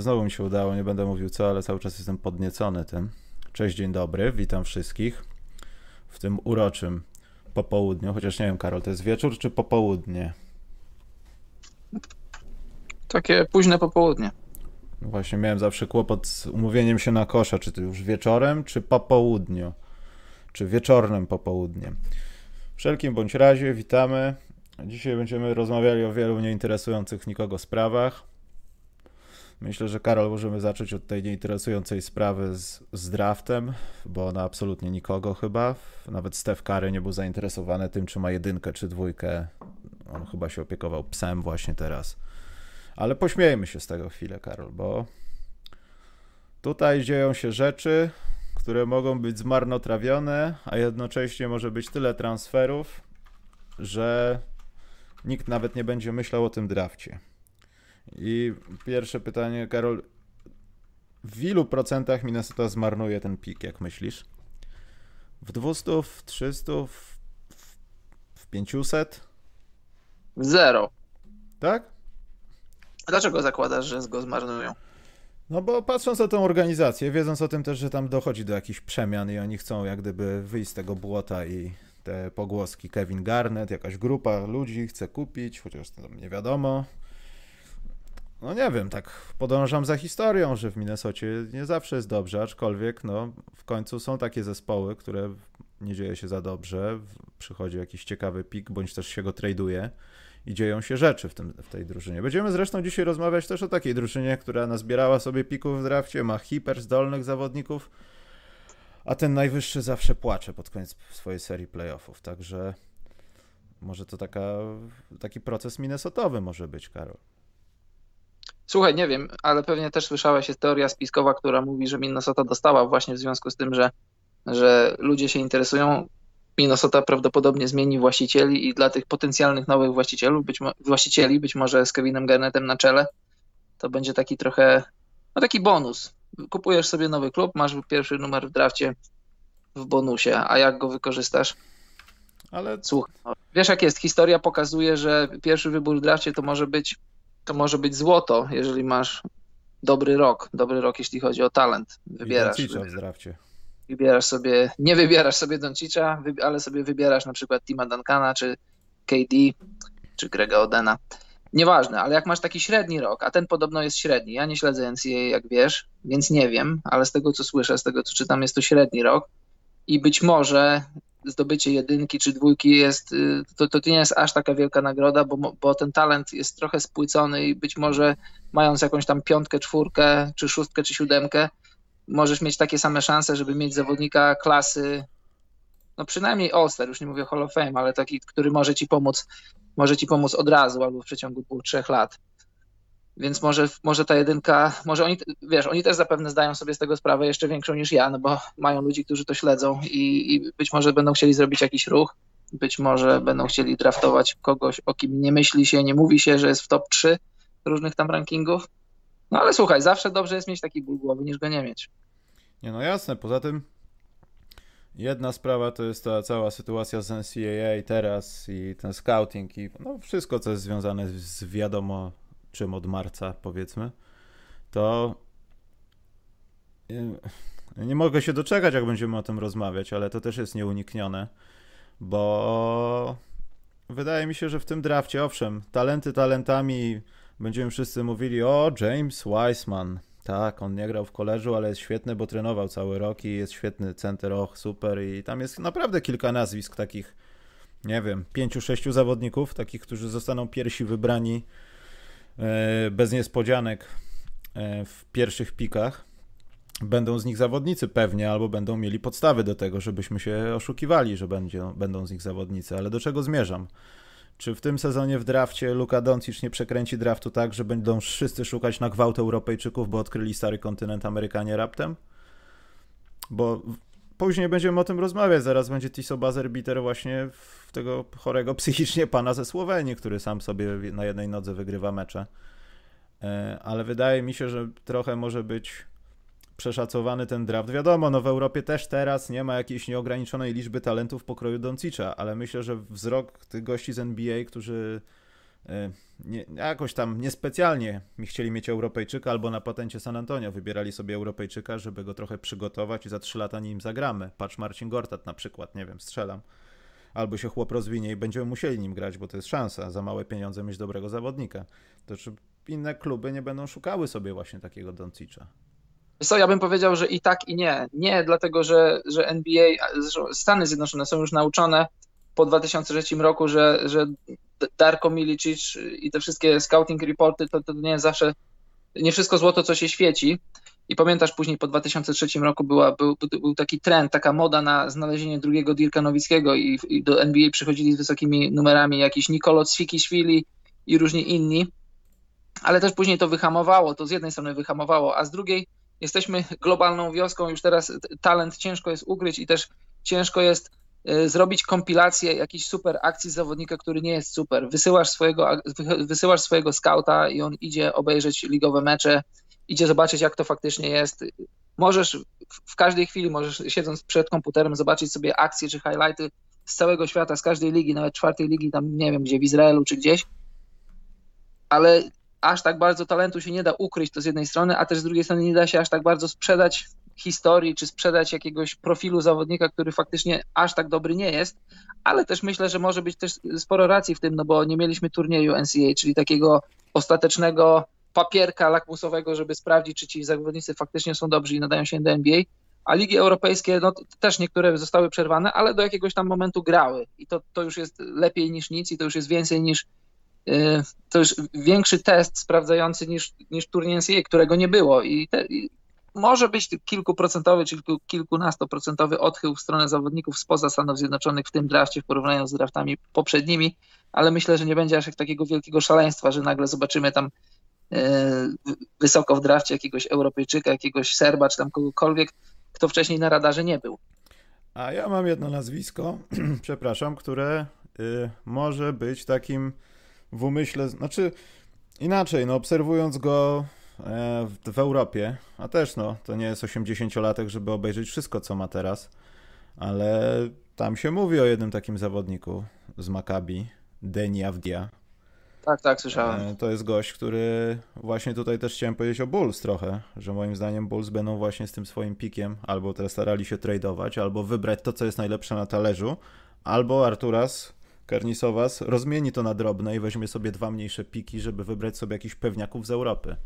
Znowu mi się udało, nie będę mówił co, ale cały czas jestem podniecony tym. Cześć, dzień dobry, witam wszystkich w tym uroczym popołudniu, chociaż nie wiem, Karol, to jest wieczór czy popołudnie? Takie późne popołudnie. No właśnie miałem zawsze kłopot z umówieniem się na kosza, czy to już wieczorem, czy po południu, czy wieczornym popołudniem. Wszelkim bądź razie, witamy. Dzisiaj będziemy rozmawiali o wielu nieinteresujących nikogo sprawach. Myślę, że Karol możemy zacząć od tej nieinteresującej sprawy z, z draftem, bo ona absolutnie nikogo chyba. Nawet Steph Curry nie był zainteresowany tym, czy ma jedynkę, czy dwójkę. On chyba się opiekował psem właśnie teraz. Ale pośmiejmy się z tego chwilę, Karol, bo tutaj dzieją się rzeczy, które mogą być zmarnotrawione, a jednocześnie może być tyle transferów, że nikt nawet nie będzie myślał o tym drafcie. I pierwsze pytanie, Karol. W ilu procentach Minnesota zmarnuje ten pik, jak myślisz? W 200, w 300, w, w 500? Zero. Tak? A dlaczego zakładasz, że go zmarnują? No bo patrząc na tą organizację, wiedząc o tym też, że tam dochodzi do jakichś przemian i oni chcą jak gdyby wyjść z tego błota i te pogłoski Kevin Garnett, jakaś grupa ludzi chce kupić, chociaż tam nie wiadomo. No nie wiem, tak podążam za historią, że w Minnesocie nie zawsze jest dobrze, aczkolwiek no w końcu są takie zespoły, które nie dzieje się za dobrze, przychodzi jakiś ciekawy pik, bądź też się go traduje i dzieją się rzeczy w, tym, w tej drużynie. Będziemy zresztą dzisiaj rozmawiać też o takiej drużynie, która nazbierała sobie pików w drafcie, ma hiper zdolnych zawodników, a ten najwyższy zawsze płacze pod koniec swojej serii playoffów, także może to taka, taki proces minnesotowy może być, Karol. Słuchaj, nie wiem, ale pewnie też słyszałeś, jest teoria spiskowa, która mówi, że Minnesota dostała właśnie w związku z tym, że, że ludzie się interesują. Minnesota prawdopodobnie zmieni właścicieli i dla tych potencjalnych nowych właścicieli, być, mo- właścicieli, być może z Kevinem Garnettem na czele, to będzie taki trochę, no taki bonus. Kupujesz sobie nowy klub, masz pierwszy numer w drafcie w bonusie, a jak go wykorzystasz? Ale słuchaj, wiesz jak jest, historia pokazuje, że pierwszy wybór w drafcie to może być to może być złoto, jeżeli masz dobry rok. Dobry rok, jeśli chodzi o talent. Wybierasz. I w drafcie. Wybierasz sobie, nie wybierasz sobie Doncicza, ale sobie wybierasz na przykład Tima Duncana, czy KD, czy Grega Odena. Nieważne, ale jak masz taki średni rok, a ten podobno jest średni, ja nie śledzę NCAA, jak wiesz, więc nie wiem, ale z tego co słyszę, z tego co czytam, jest to średni rok i być może zdobycie jedynki czy dwójki jest, y, to, to nie jest aż taka wielka nagroda, bo, bo ten talent jest trochę spłycony i być może mając jakąś tam piątkę, czwórkę, czy szóstkę, czy siódemkę, możesz mieć takie same szanse, żeby mieć zawodnika klasy, no przynajmniej All-Star, już nie mówię Hall of Fame, ale taki, który może ci pomóc, może ci pomóc od razu albo w przeciągu dwóch, trzech lat. Więc może, może ta jedynka, może oni, wiesz, oni też zapewne zdają sobie z tego sprawę jeszcze większą niż ja, no bo mają ludzi, którzy to śledzą i, i być może będą chcieli zrobić jakiś ruch, być może będą chcieli draftować kogoś, o kim nie myśli się, nie mówi się, że jest w top 3 różnych tam rankingów. No ale słuchaj, zawsze dobrze jest mieć taki ból głowy, niż go nie mieć. Nie, no jasne, poza tym jedna sprawa to jest ta cała sytuacja z NCAA teraz i ten scouting i no wszystko, co jest związane z wiadomo czym od marca, powiedzmy, to nie mogę się doczekać, jak będziemy o tym rozmawiać, ale to też jest nieuniknione, bo wydaje mi się, że w tym drafcie, owszem, talenty talentami, będziemy wszyscy mówili, o, James Wiseman, tak, on nie grał w koleżu, ale jest świetny, bo trenował cały rok i jest świetny center, och, super. I tam jest naprawdę kilka nazwisk takich, nie wiem, pięciu, sześciu zawodników, takich, którzy zostaną pierwsi wybrani bez niespodzianek e, w pierwszych pikach. Będą z nich zawodnicy pewnie, albo będą mieli podstawy do tego, żebyśmy się oszukiwali, że będzie, będą z nich zawodnicy. Ale do czego zmierzam? Czy w tym sezonie w drafcie Luka Doncic nie przekręci draftu tak, że będą wszyscy szukać na gwałt Europejczyków, bo odkryli stary kontynent Amerykanie raptem? Bo później będziemy o tym rozmawiać. Zaraz będzie Tiso Bazerbiter właśnie tego chorego psychicznie pana ze Słowenii, który sam sobie na jednej nodze wygrywa mecze. E, ale wydaje mi się, że trochę może być przeszacowany ten draft. Wiadomo, no w Europie też teraz nie ma jakiejś nieograniczonej liczby talentów pokroju Doncicza, ale myślę, że wzrok tych gości z NBA, którzy nie, jakoś tam niespecjalnie mi chcieli mieć Europejczyka albo na patencie San Antonio wybierali sobie Europejczyka, żeby go trochę przygotować i za trzy lata nim zagramy. Patrz Marcin Gortat na przykład, nie wiem, strzelam. Albo się chłop rozwinie i będziemy musieli nim grać, bo to jest szansa za małe pieniądze mieć dobrego zawodnika. To czy inne kluby nie będą szukały sobie właśnie takiego Doncicza? Co, ja bym powiedział, że i tak, i nie. Nie, dlatego że, że NBA, Stany Zjednoczone są już nauczone po 2003 roku, że, że Darko Milicic i te wszystkie scouting reporty to, to nie zawsze, nie wszystko złoto, co się świeci. I pamiętasz, później po 2003 roku była, był, był taki trend, taka moda na znalezienie drugiego Dirka Nowickiego i, i do NBA przychodzili z wysokimi numerami jakiś Nikolo Cwikiszwili i różni inni. Ale też później to wyhamowało, to z jednej strony wyhamowało, a z drugiej jesteśmy globalną wioską, już teraz talent ciężko jest ugryć i też ciężko jest zrobić kompilację jakiejś super akcji zawodnika, który nie jest super. Wysyłasz swojego, wysyłasz swojego scouta i on idzie obejrzeć ligowe mecze, idzie zobaczyć, jak to faktycznie jest. Możesz w każdej chwili, możesz siedząc przed komputerem, zobaczyć sobie akcje czy highlighty z całego świata, z każdej ligi, nawet czwartej ligi, tam nie wiem gdzie, w Izraelu czy gdzieś. Ale aż tak bardzo talentu się nie da ukryć, to z jednej strony, a też z drugiej strony nie da się aż tak bardzo sprzedać historii, czy sprzedać jakiegoś profilu zawodnika, który faktycznie aż tak dobry nie jest, ale też myślę, że może być też sporo racji w tym, no bo nie mieliśmy turnieju NCAA, czyli takiego ostatecznego papierka lakmusowego, żeby sprawdzić, czy ci zawodnicy faktycznie są dobrzy i nadają się do NBA, a. Ligi europejskie, no też niektóre zostały przerwane, ale do jakiegoś tam momentu grały. I to, to już jest lepiej niż nic i to już jest więcej niż Y, to już większy test sprawdzający niż, niż turniej którego nie było. I, te, i może być kilkuprocentowy czy kilku, kilkunastoprocentowy odchył w stronę zawodników spoza Stanów Zjednoczonych w tym drafcie w porównaniu z draftami poprzednimi, ale myślę, że nie będzie aż takiego wielkiego szaleństwa, że nagle zobaczymy tam y, wysoko w drafcie jakiegoś Europejczyka, jakiegoś Serba czy tam kogokolwiek, kto wcześniej na radarze nie był. A ja mam jedno nazwisko, przepraszam, które y, może być takim w umyśle, znaczy inaczej, no obserwując go e, w, w Europie, a też no, to nie jest 80-latek, żeby obejrzeć wszystko, co ma teraz, ale tam się mówi o jednym takim zawodniku z Maccabi, Deni Avdia. Tak, tak, słyszałem. E, to jest gość, który właśnie tutaj też chciałem powiedzieć o Bulls trochę, że moim zdaniem Bulls będą właśnie z tym swoim pikiem albo teraz starali się tradeować, albo wybrać to, co jest najlepsze na talerzu, albo Arturas Karnisowas rozmieni to na drobne i weźmie sobie dwa mniejsze piki, żeby wybrać sobie jakichś pewniaków z Europy.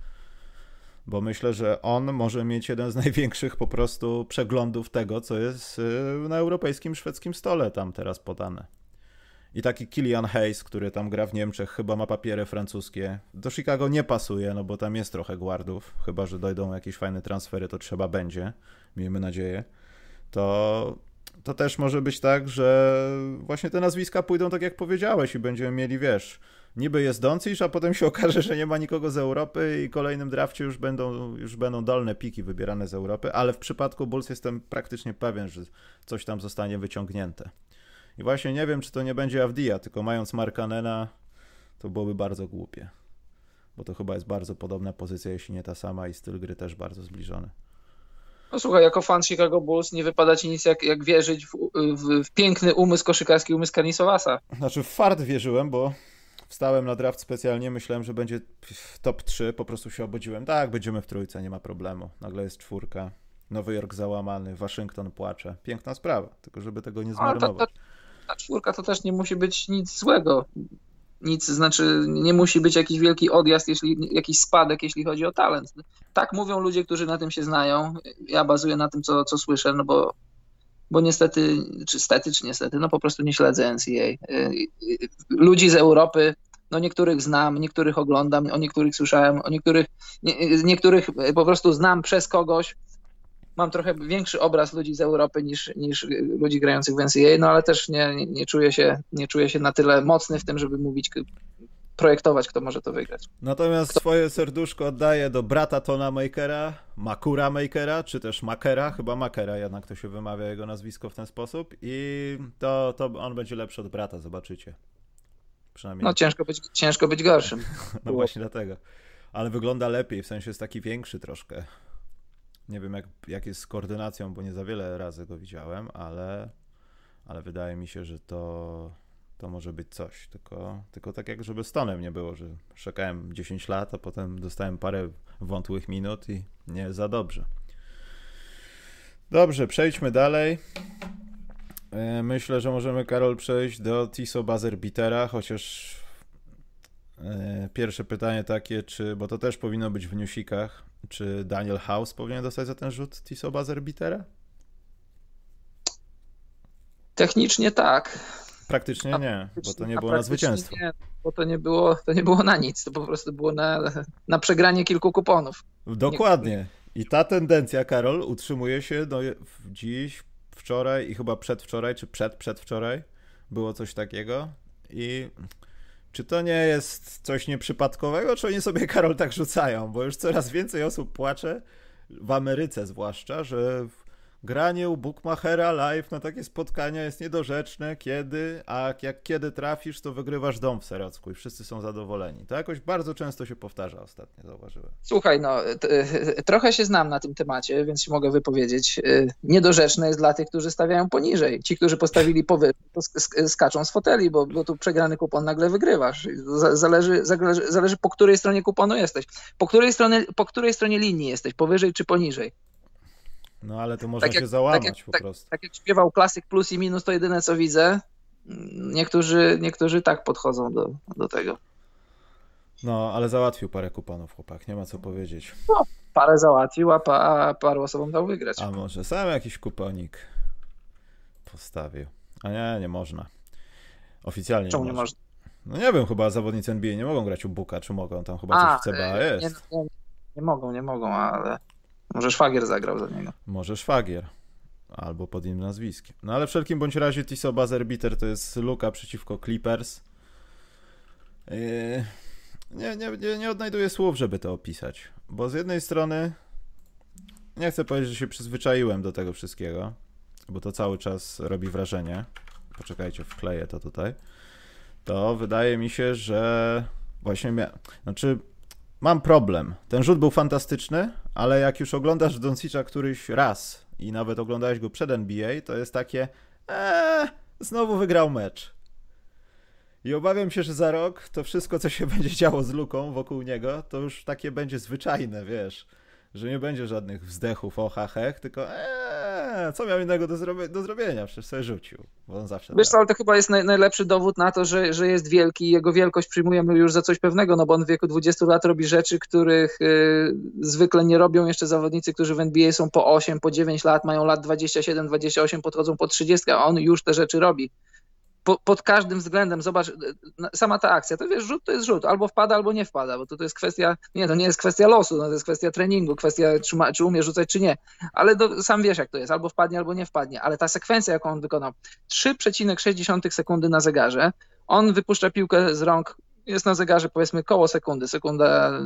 Bo myślę, że on może mieć jeden z największych po prostu przeglądów tego, co jest y, na europejskim, szwedzkim stole tam teraz podane. I taki Kilian Hayes, który tam gra w Niemczech, chyba ma papiery francuskie. Do Chicago nie pasuje, no bo tam jest trochę guardów. Chyba, że dojdą jakieś fajne transfery, to trzeba będzie. Miejmy nadzieję. To to też może być tak, że właśnie te nazwiska pójdą tak jak powiedziałeś i będziemy mieli, wiesz, niby jest Doncic, a potem się okaże, że nie ma nikogo z Europy i kolejnym drafcie już będą, już będą dolne piki wybierane z Europy, ale w przypadku Bulls jestem praktycznie pewien, że coś tam zostanie wyciągnięte. I właśnie nie wiem, czy to nie będzie Avdia, tylko mając Markanena, to byłoby bardzo głupie. Bo to chyba jest bardzo podobna pozycja, jeśli nie ta sama i styl gry też bardzo zbliżony. No słuchaj, jako fan Chicago Bulls nie wypada ci nic jak, jak wierzyć w, w, w piękny umysł koszykarski, umysł Karnisowasa. Znaczy w fart wierzyłem, bo wstałem na draft specjalnie, myślałem, że będzie top 3, po prostu się obudziłem. Tak, będziemy w trójce, nie ma problemu. Nagle jest czwórka. Nowy Jork załamany, Waszyngton płacze. Piękna sprawa, tylko żeby tego nie zmarnować. ta, czwórka to też nie musi być nic złego nic, znaczy nie musi być jakiś wielki odjazd, jeśli, jakiś spadek, jeśli chodzi o talent. Tak mówią ludzie, którzy na tym się znają. Ja bazuję na tym, co, co słyszę, no bo, bo niestety, czy stety, czy niestety, no po prostu nie śledzę NCAA. Ludzi z Europy, no niektórych znam, niektórych oglądam, o niektórych słyszałem, o niektórych, nie, niektórych po prostu znam przez kogoś, mam trochę większy obraz ludzi z Europy niż, niż ludzi grających w NCAA, no ale też nie, nie, czuję się, nie czuję się na tyle mocny w tym, żeby mówić, projektować, kto może to wygrać. Natomiast kto... swoje serduszko oddaję do brata Tona Makera, Makura Makera, czy też Makera, chyba Makera jednak to się wymawia jego nazwisko w ten sposób i to, to on będzie lepszy od brata, zobaczycie. Przynajmniej. No ciężko być, ciężko być gorszym. no właśnie dlatego. Ale wygląda lepiej, w sensie jest taki większy troszkę. Nie wiem, jak, jak jest z koordynacją, bo nie za wiele razy go widziałem, ale, ale wydaje mi się, że to, to może być coś. Tylko, tylko tak jak żeby stonem nie było, że czekałem 10 lat, a potem dostałem parę wątłych minut i nie za dobrze. Dobrze, przejdźmy dalej. E, myślę, że możemy, Karol, przejść do Tiso Buzzer Beatera, chociaż e, pierwsze pytanie takie, czy, bo to też powinno być w newsikach, czy Daniel House powinien dostać za ten rzut Tiso Buzzer Beatera? Technicznie tak. Praktycznie nie, bo to nie było na zwycięstwo. Nie, bo to nie było, to nie było na nic, to po prostu było na, na przegranie kilku kuponów. Dokładnie. I ta tendencja, Karol, utrzymuje się do dziś, wczoraj i chyba przedwczoraj, czy przed przedwczoraj było coś takiego. I czy to nie jest coś nieprzypadkowego, czy oni sobie, Karol, tak rzucają? Bo już coraz więcej osób płacze, w Ameryce zwłaszcza, że granie u Bookmachera live na takie spotkania jest niedorzeczne, kiedy, a jak kiedy trafisz, to wygrywasz dom w Serocku i wszyscy są zadowoleni. To jakoś bardzo często się powtarza ostatnio, zauważyłem. Słuchaj, no trochę się znam na tym temacie, więc się mogę wypowiedzieć. Y, niedorzeczne jest dla tych, którzy stawiają poniżej. Ci, którzy postawili powyżej, to skaczą z foteli, bo, bo tu przegrany kupon nagle wygrywasz. Zależy, zależy, zależy po której stronie kuponu jesteś. Po której, stronie, po której stronie linii jesteś, powyżej czy poniżej. No ale to można tak jak, się załamać tak jak, po tak, prostu. Tak jak śpiewał klasyk plus i minus, to jedyne co widzę. Niektórzy, niektórzy tak podchodzą do, do tego. No, ale załatwił parę kuponów chłopak, nie ma co powiedzieć. No, parę załatwił, a, pa, a paru osobom dał wygrać. A może sam jakiś kuponik postawił. A nie, nie można. Oficjalnie Czemu nie, można? No nie wiem, chyba zawodnicy NBA nie mogą grać u Buka, czy mogą? Tam chyba a, coś w CBA jest. Nie, nie, nie mogą, nie mogą, ale może Szwagier zagrał za niego. Może Szwagier. Albo pod innym nazwiskiem. No ale w wszelkim bądź razie Tiso Buzzer Beater to jest luka przeciwko Clippers. Yy, nie, nie, nie, nie odnajduję słów, żeby to opisać. Bo z jednej strony nie chcę powiedzieć, że się przyzwyczaiłem do tego wszystkiego, bo to cały czas robi wrażenie. Poczekajcie, wkleję to tutaj. To wydaje mi się, że właśnie miałem. Znaczy, mam problem. Ten rzut był fantastyczny, ale jak już oglądasz Doncicza któryś raz i nawet oglądałeś go przed NBA, to jest takie eee, znowu wygrał mecz. I obawiam się, że za rok to wszystko, co się będzie działo z Luką wokół niego, to już takie będzie zwyczajne, wiesz że nie będzie żadnych wzdechów, oha, hech, tylko eee, co miał innego do, zrobi do zrobienia, przecież sobie rzucił, bo on zawsze... Wiesz co, ale to chyba jest naj najlepszy dowód na to, że, że jest wielki i jego wielkość przyjmujemy już za coś pewnego, no bo on w wieku 20 lat robi rzeczy, których y, zwykle nie robią jeszcze zawodnicy, którzy w NBA są po 8, po 9 lat, mają lat 27, 28, podchodzą po 30, a on już te rzeczy robi po, pod każdym względem, zobacz, sama ta akcja, to wiesz, rzut to jest rzut, albo wpada, albo nie wpada, bo to, to jest kwestia, nie, to nie jest kwestia losu, no, to jest kwestia treningu, kwestia czy, ma, czy umie rzucać, czy nie, ale do, sam wiesz jak to jest, albo wpadnie, albo nie wpadnie, ale ta sekwencja, jaką on wykonał, 3,6 sekundy na zegarze, on wypuszcza piłkę z rąk, jest na zegarze powiedzmy koło sekundy, sekunda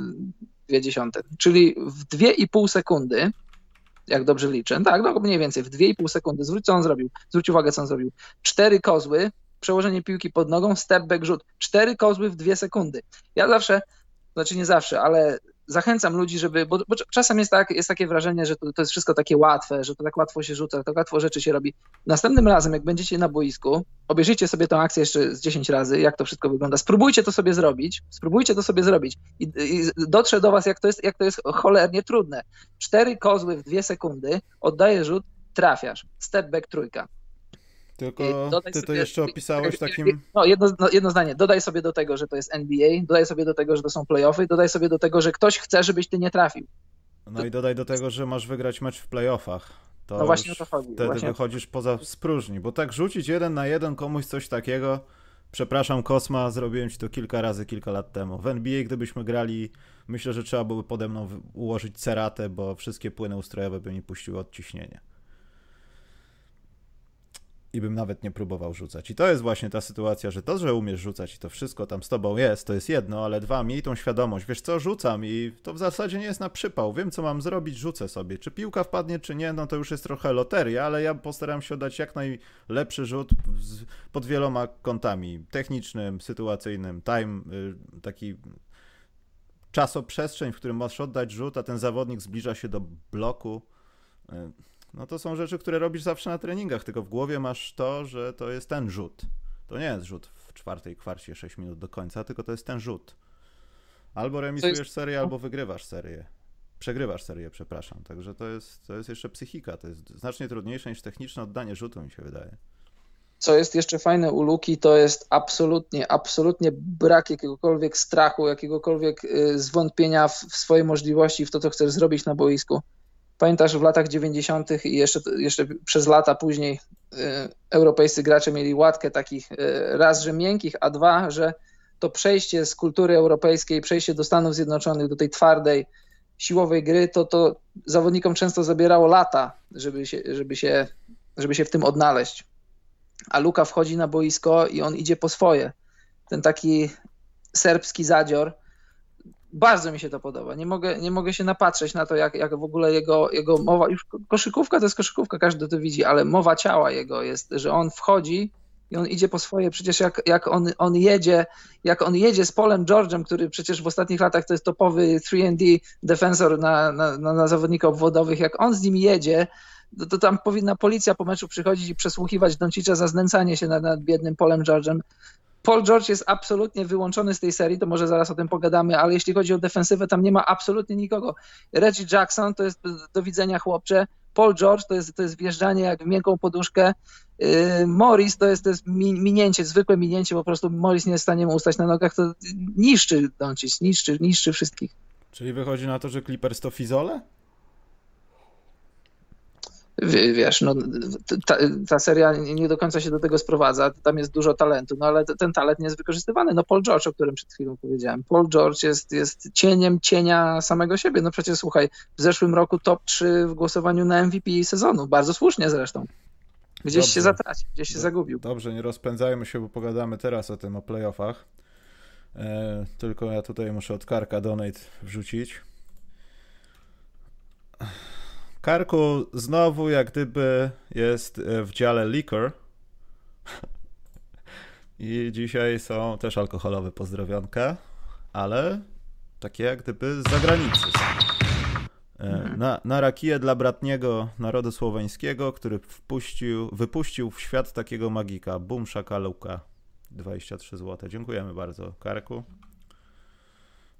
dwie dziesiąte, czyli w 2,5 sekundy jak dobrze liczę. Tak, no mniej więcej w 2,5 sekundy. Zwróć, co on zrobił. Zwróć uwagę, co on zrobił. Cztery kozły, przełożenie piłki pod nogą, step back, rzut. Cztery kozły w dwie sekundy. Ja zawsze, znaczy nie zawsze, ale zachęcam ludzi, żeby, bo, bo czasem jest, tak, jest takie wrażenie, że to, to, jest wszystko takie łatwe, że to tak łatwo się rzuca, tak łatwo rzeczy się robi. Następnym razem, jak będziecie na boisku, obejrzyjcie sobie tę akcję jeszcze z 10 razy, jak to wszystko wygląda. Spróbujcie to sobie zrobić, spróbujcie to sobie zrobić i, i dotrze do was, jak to, jest, jak to jest cholernie trudne. Cztery kozły w dwie sekundy, oddaję rzut, trafiasz. Step back trójka. Tylko ty to jeszcze opisałeś takim. No jedno, no, jedno zdanie. Dodaj sobie do tego, że to jest NBA, dodaj sobie do tego, że to są playoffy, dodaj sobie do tego, że ktoś chce, żebyś ty nie trafił. No to... i dodaj do tego, że masz wygrać mecz w playoffach. To no właśnie o to chodzi. Wtedy właśnie wychodzisz poza spróżni, bo tak rzucić jeden na jeden komuś coś takiego. Przepraszam, Kosma, zrobiłem ci to kilka razy, kilka lat temu. W NBA, gdybyśmy grali, myślę, że trzeba byłoby pode mną ułożyć ceratę, bo wszystkie płyny ustrojowe by mi puściły odciśnienie i bym nawet nie próbował rzucać. I to jest właśnie ta sytuacja, że to, że umiesz rzucać i to wszystko tam z tobą jest, to jest jedno, ale dwa, miej tą świadomość, wiesz co, rzucam i to w zasadzie nie jest na przypał, wiem co mam zrobić, rzucę sobie. Czy piłka wpadnie, czy nie, no to już jest trochę loteria, ale ja postaram się oddać jak najlepszy rzut pod wieloma kątami, technicznym, sytuacyjnym, time, y, taki czasoprzestrzeń, w którym masz oddać rzut, a ten zawodnik zbliża się do bloku, y, no to są rzeczy, które robisz zawsze na treningach, tylko w głowie masz to, że to jest ten rzut. To nie jest rzut w czwartej kwarcie 6 minut do końca, tylko to jest ten rzut. Albo remisujesz jest... serię, albo wygrywasz serię. Przegrywasz serię, przepraszam. Także to jest, to jest jeszcze psychika. To jest znacznie trudniejsze niż techniczne oddanie rzutu, mi się wydaje. Co jest jeszcze fajne u Luki, to jest absolutnie, absolutnie brak jakiegokolwiek strachu, jakiegokolwiek y, zwątpienia w, w swoje możliwości, w to, co chcesz zrobić na boisku. Pamiętasz w latach 90. i jeszcze, jeszcze przez lata później y, europejscy gracze mieli łatkę takich y, raz, że miękkich, a dwa, że to przejście z kultury europejskiej, przejście do Stanów Zjednoczonych, do tej twardej, siłowej gry, to, to zawodnikom często zabierało lata, żeby się, żeby się, żeby się w tym odnaleźć. A Luka wchodzi na boisko i on idzie po swoje. Ten taki serbski zadzior, bardzo mi się to podoba. Nie mogę, nie mogę się napatrzeć na to, jak, jak w ogóle jego, jego mowa, już koszykówka to jest koszykówka, każdy to widzi, ale mowa ciała jego jest, że on wchodzi i on idzie po swoje. Przecież jak, jak on, on jedzie, jak on jedzie z Polem George'em, który przecież w ostatnich latach to jest topowy 3D defensor na, na, na, na zawodnika obwodowych, jak on z nim jedzie, to, to, tam powinna policja po meczu przychodzić i przesłuchiwać Doncicza za znęcanie się nad, nad biednym Polem George'em. Paul George jest absolutnie wyłączony z tej serii, to może zaraz o tym pogadamy, ale jeśli chodzi o defensywę, tam nie ma absolutnie nikogo. Reggie Jackson to jest do widzenia chłopcze, Paul George to jest, to jest wjeżdżanie jak w miękką poduszkę, yy, Morris to jest, to jest minięcie, zwykłe minięcie, po prostu Morris nie jest w stanie mu ustać na nogach, to niszczy Doncic, niszczy, niszczy wszystkich. Czyli wychodzi na to, że Clippers to fizole? Wiesz, no, ta, ta, seria nie do końca się do tego sprowadza, tam jest dużo talentu, no ale ten talent nie jest wykorzystywany. No Paul George, o którym przed chwilą powiedziałem. Paul George jest, jest cieniem cienia samego siebie. No przecież słuchaj, w zeszłym roku top 3 w głosowaniu na MVP sezonu, bardzo słusznie zresztą. Gdzieś Dobrze. się zatracił, gdzieś się zagubił. Dobrze, nie rozpędzajmy się, bo pogadamy teraz o tym, o playoffach. E, tylko ja tutaj muszę od karka donate wrzucić. Karku znowu jak gdyby jest e, w dziale liquor. I dzisiaj są też alkoholowe pozdrowionka, ale takie jak gdyby z zagranicy. E, na, na rakiję dla bratniego narodu słoweńskiego, który wpuścił, wypuścił w świat takiego magika. Bum Szakaluka. 23 zł. Dziękujemy bardzo, Karku.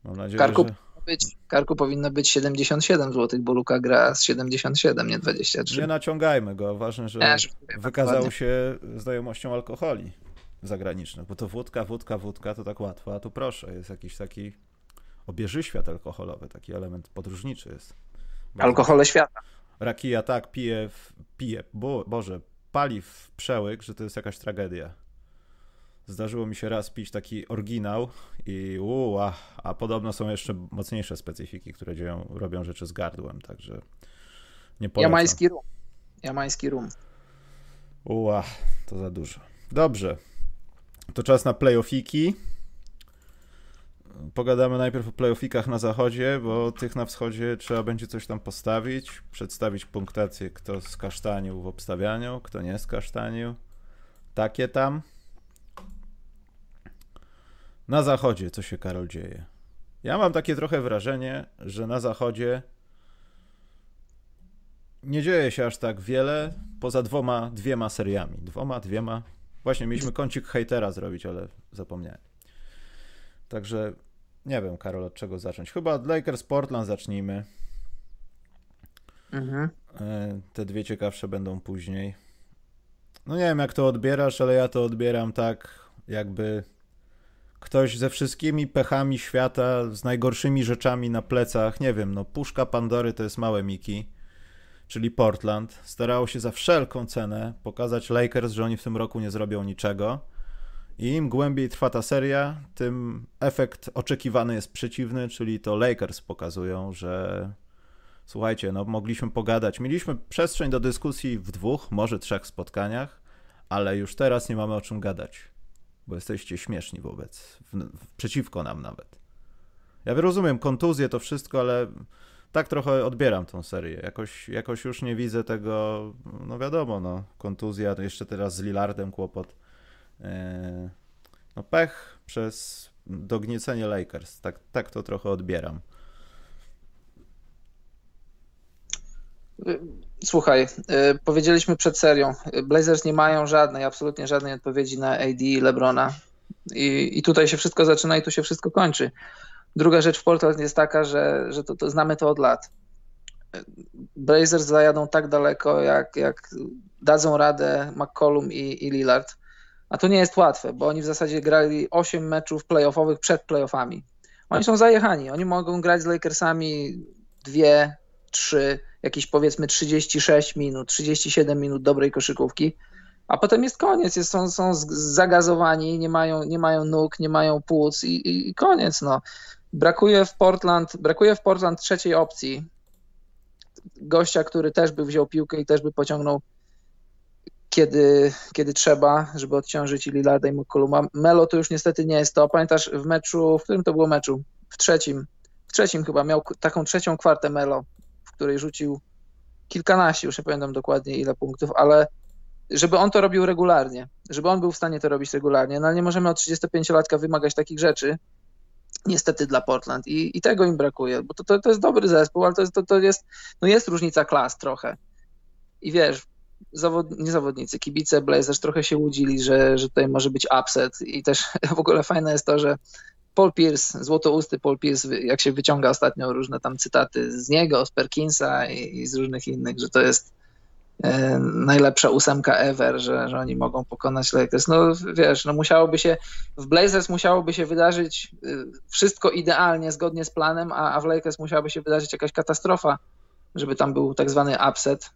Mam nadzieję, Karku, że być, karku powinno być 77 zł, bo Luka gra z 77, nie 23. Nie naciągajmy go. Ważne, że ja, wykazał się znajomością alkoholi zagranicznych, bo to wódka, wódka, wódka to tak łatwo, a tu proszę, jest jakiś taki obieży świat alkoholowy, taki element podróżniczy jest. Bardzo Alkohole świata. Rakija tak pije, pije, bo, Boże, pali w przełyk, że to jest jakaś tragedia. Zdarzyło mi się raz pić taki oryginał i uła, a podobno są jeszcze mocniejsze specyfiki, które dzieją, robią rzeczy z gardłem, także nie polecam. Jamański rum. Jamański rum. Uła, to za dużo. Dobrze, to czas na playoffiki. Pogadamy najpierw o playoffikach na zachodzie, bo tych na wschodzie trzeba będzie coś tam postawić, przedstawić punktację, kto skasztanił w obstawianiu, kto nie skasztanił. Takie tam. Na zachodzie co się, Karol, dzieje? Ja mam takie trochę wrażenie, że na zachodzie nie dzieje się aż tak wiele, poza dwoma, dwiema seriami. Dwoma, dwiema. Właśnie mieliśmy kącik hejtera zrobić, ale zapomniałem. Także nie wiem, Karol, od czego zacząć. Chyba od Lakers Portland zacznijmy. Mhm. E, te dwie ciekawsze będą później. No nie wiem, jak to odbierasz, ale ja to odbieram tak, jakby ktoś ze wszystkimi pechami świata, z najgorszymi rzeczami na plecach, nie wiem, no puszka Pandory to jest małe Miki, czyli Portland, starało się za wszelką cenę pokazać Lakers, że oni w tym roku nie zrobią niczego. I im głębiej trwa ta seria, tym efekt oczekiwany jest przeciwny, czyli to Lakers pokazują, że słuchajcie, no mogliśmy pogadać. Mieliśmy przestrzeń do dyskusji w dwóch, może trzech spotkaniach, ale już teraz nie mamy o czym gadać bo jesteście śmieszni wobec, w, w, przeciwko nam nawet. Ja rozumiem kontuzję, to wszystko, ale tak trochę odbieram tą serię. Jakoś, jakoś już nie widzę tego, no wiadomo, no, kontuzja, to jeszcze teraz z Lillardem kłopot. Eee, no pech przez dogniecenie Lakers, tak, tak to trochę odbieram. Słuchaj, y, powiedzieliśmy przed serią, Blazers nie mają żadnej, absolutnie żadnej odpowiedzi na AD i LeBrona. I, I tutaj się wszystko zaczyna i tu się wszystko kończy. Druga rzecz w Portland jest taka, że, że to, to znamy to od lat. Blazers zajadą tak daleko, jak, jak dadzą radę McCollum i, i Lillard. A to nie jest łatwe, bo oni w zasadzie grali 8 meczów playoffowych przed playoffami. Oni są zajechani. Oni mogą grać z Lakersami dwie, trzy, jakieś powiedzmy 36 minut, 37 minut dobrej koszykówki, a potem jest koniec. Jest, są, są zagazowani, nie mają, nie mają nóg, nie mają płuc i, i, i koniec. No. Brakuje w Portland, brakuje w Portland trzeciej opcji. Gościa, który też by wziął piłkę i też by pociągnął kiedy, kiedy trzeba, żeby odciążyć Lillarda i McColluma. Melo to już niestety nie jest to. Pamiętasz w meczu, w którym to było meczu? W trzecim. W trzecim chyba miał taką trzecią kwartę Melo, której rzucił kilkanaście, już nie pamiętam dokładnie ile punktów, ale żeby on to robił regularnie, żeby on był w stanie to robić regularnie, no ale nie możemy od 35-latka wymagać takich rzeczy, niestety dla Portland i, i tego im brakuje, bo to, to, to jest dobry zespół, ale to jest, to, to jest, no jest różnica klas trochę. I wiesz, zawod, nie zawodnicy, kibice Blazers trochę się łudzili, że, że tutaj może być upset i też w ogóle fajne jest to, że Paul Pierce, złotousty Paul Pierce, jak się wyciąga ostatnio różne tam cytaty z niego, z Perkinsa i, i z różnych innych, że to jest e, najlepsza ósemka ever, że, że oni mogą pokonać Lakers. No wiesz, no musiałoby się, w Blazers musiałoby się wydarzyć y, wszystko idealnie, zgodnie z planem, a, a w Lakers musiałaby się wydarzyć jakaś katastrofa, żeby tam był tak zwany upset.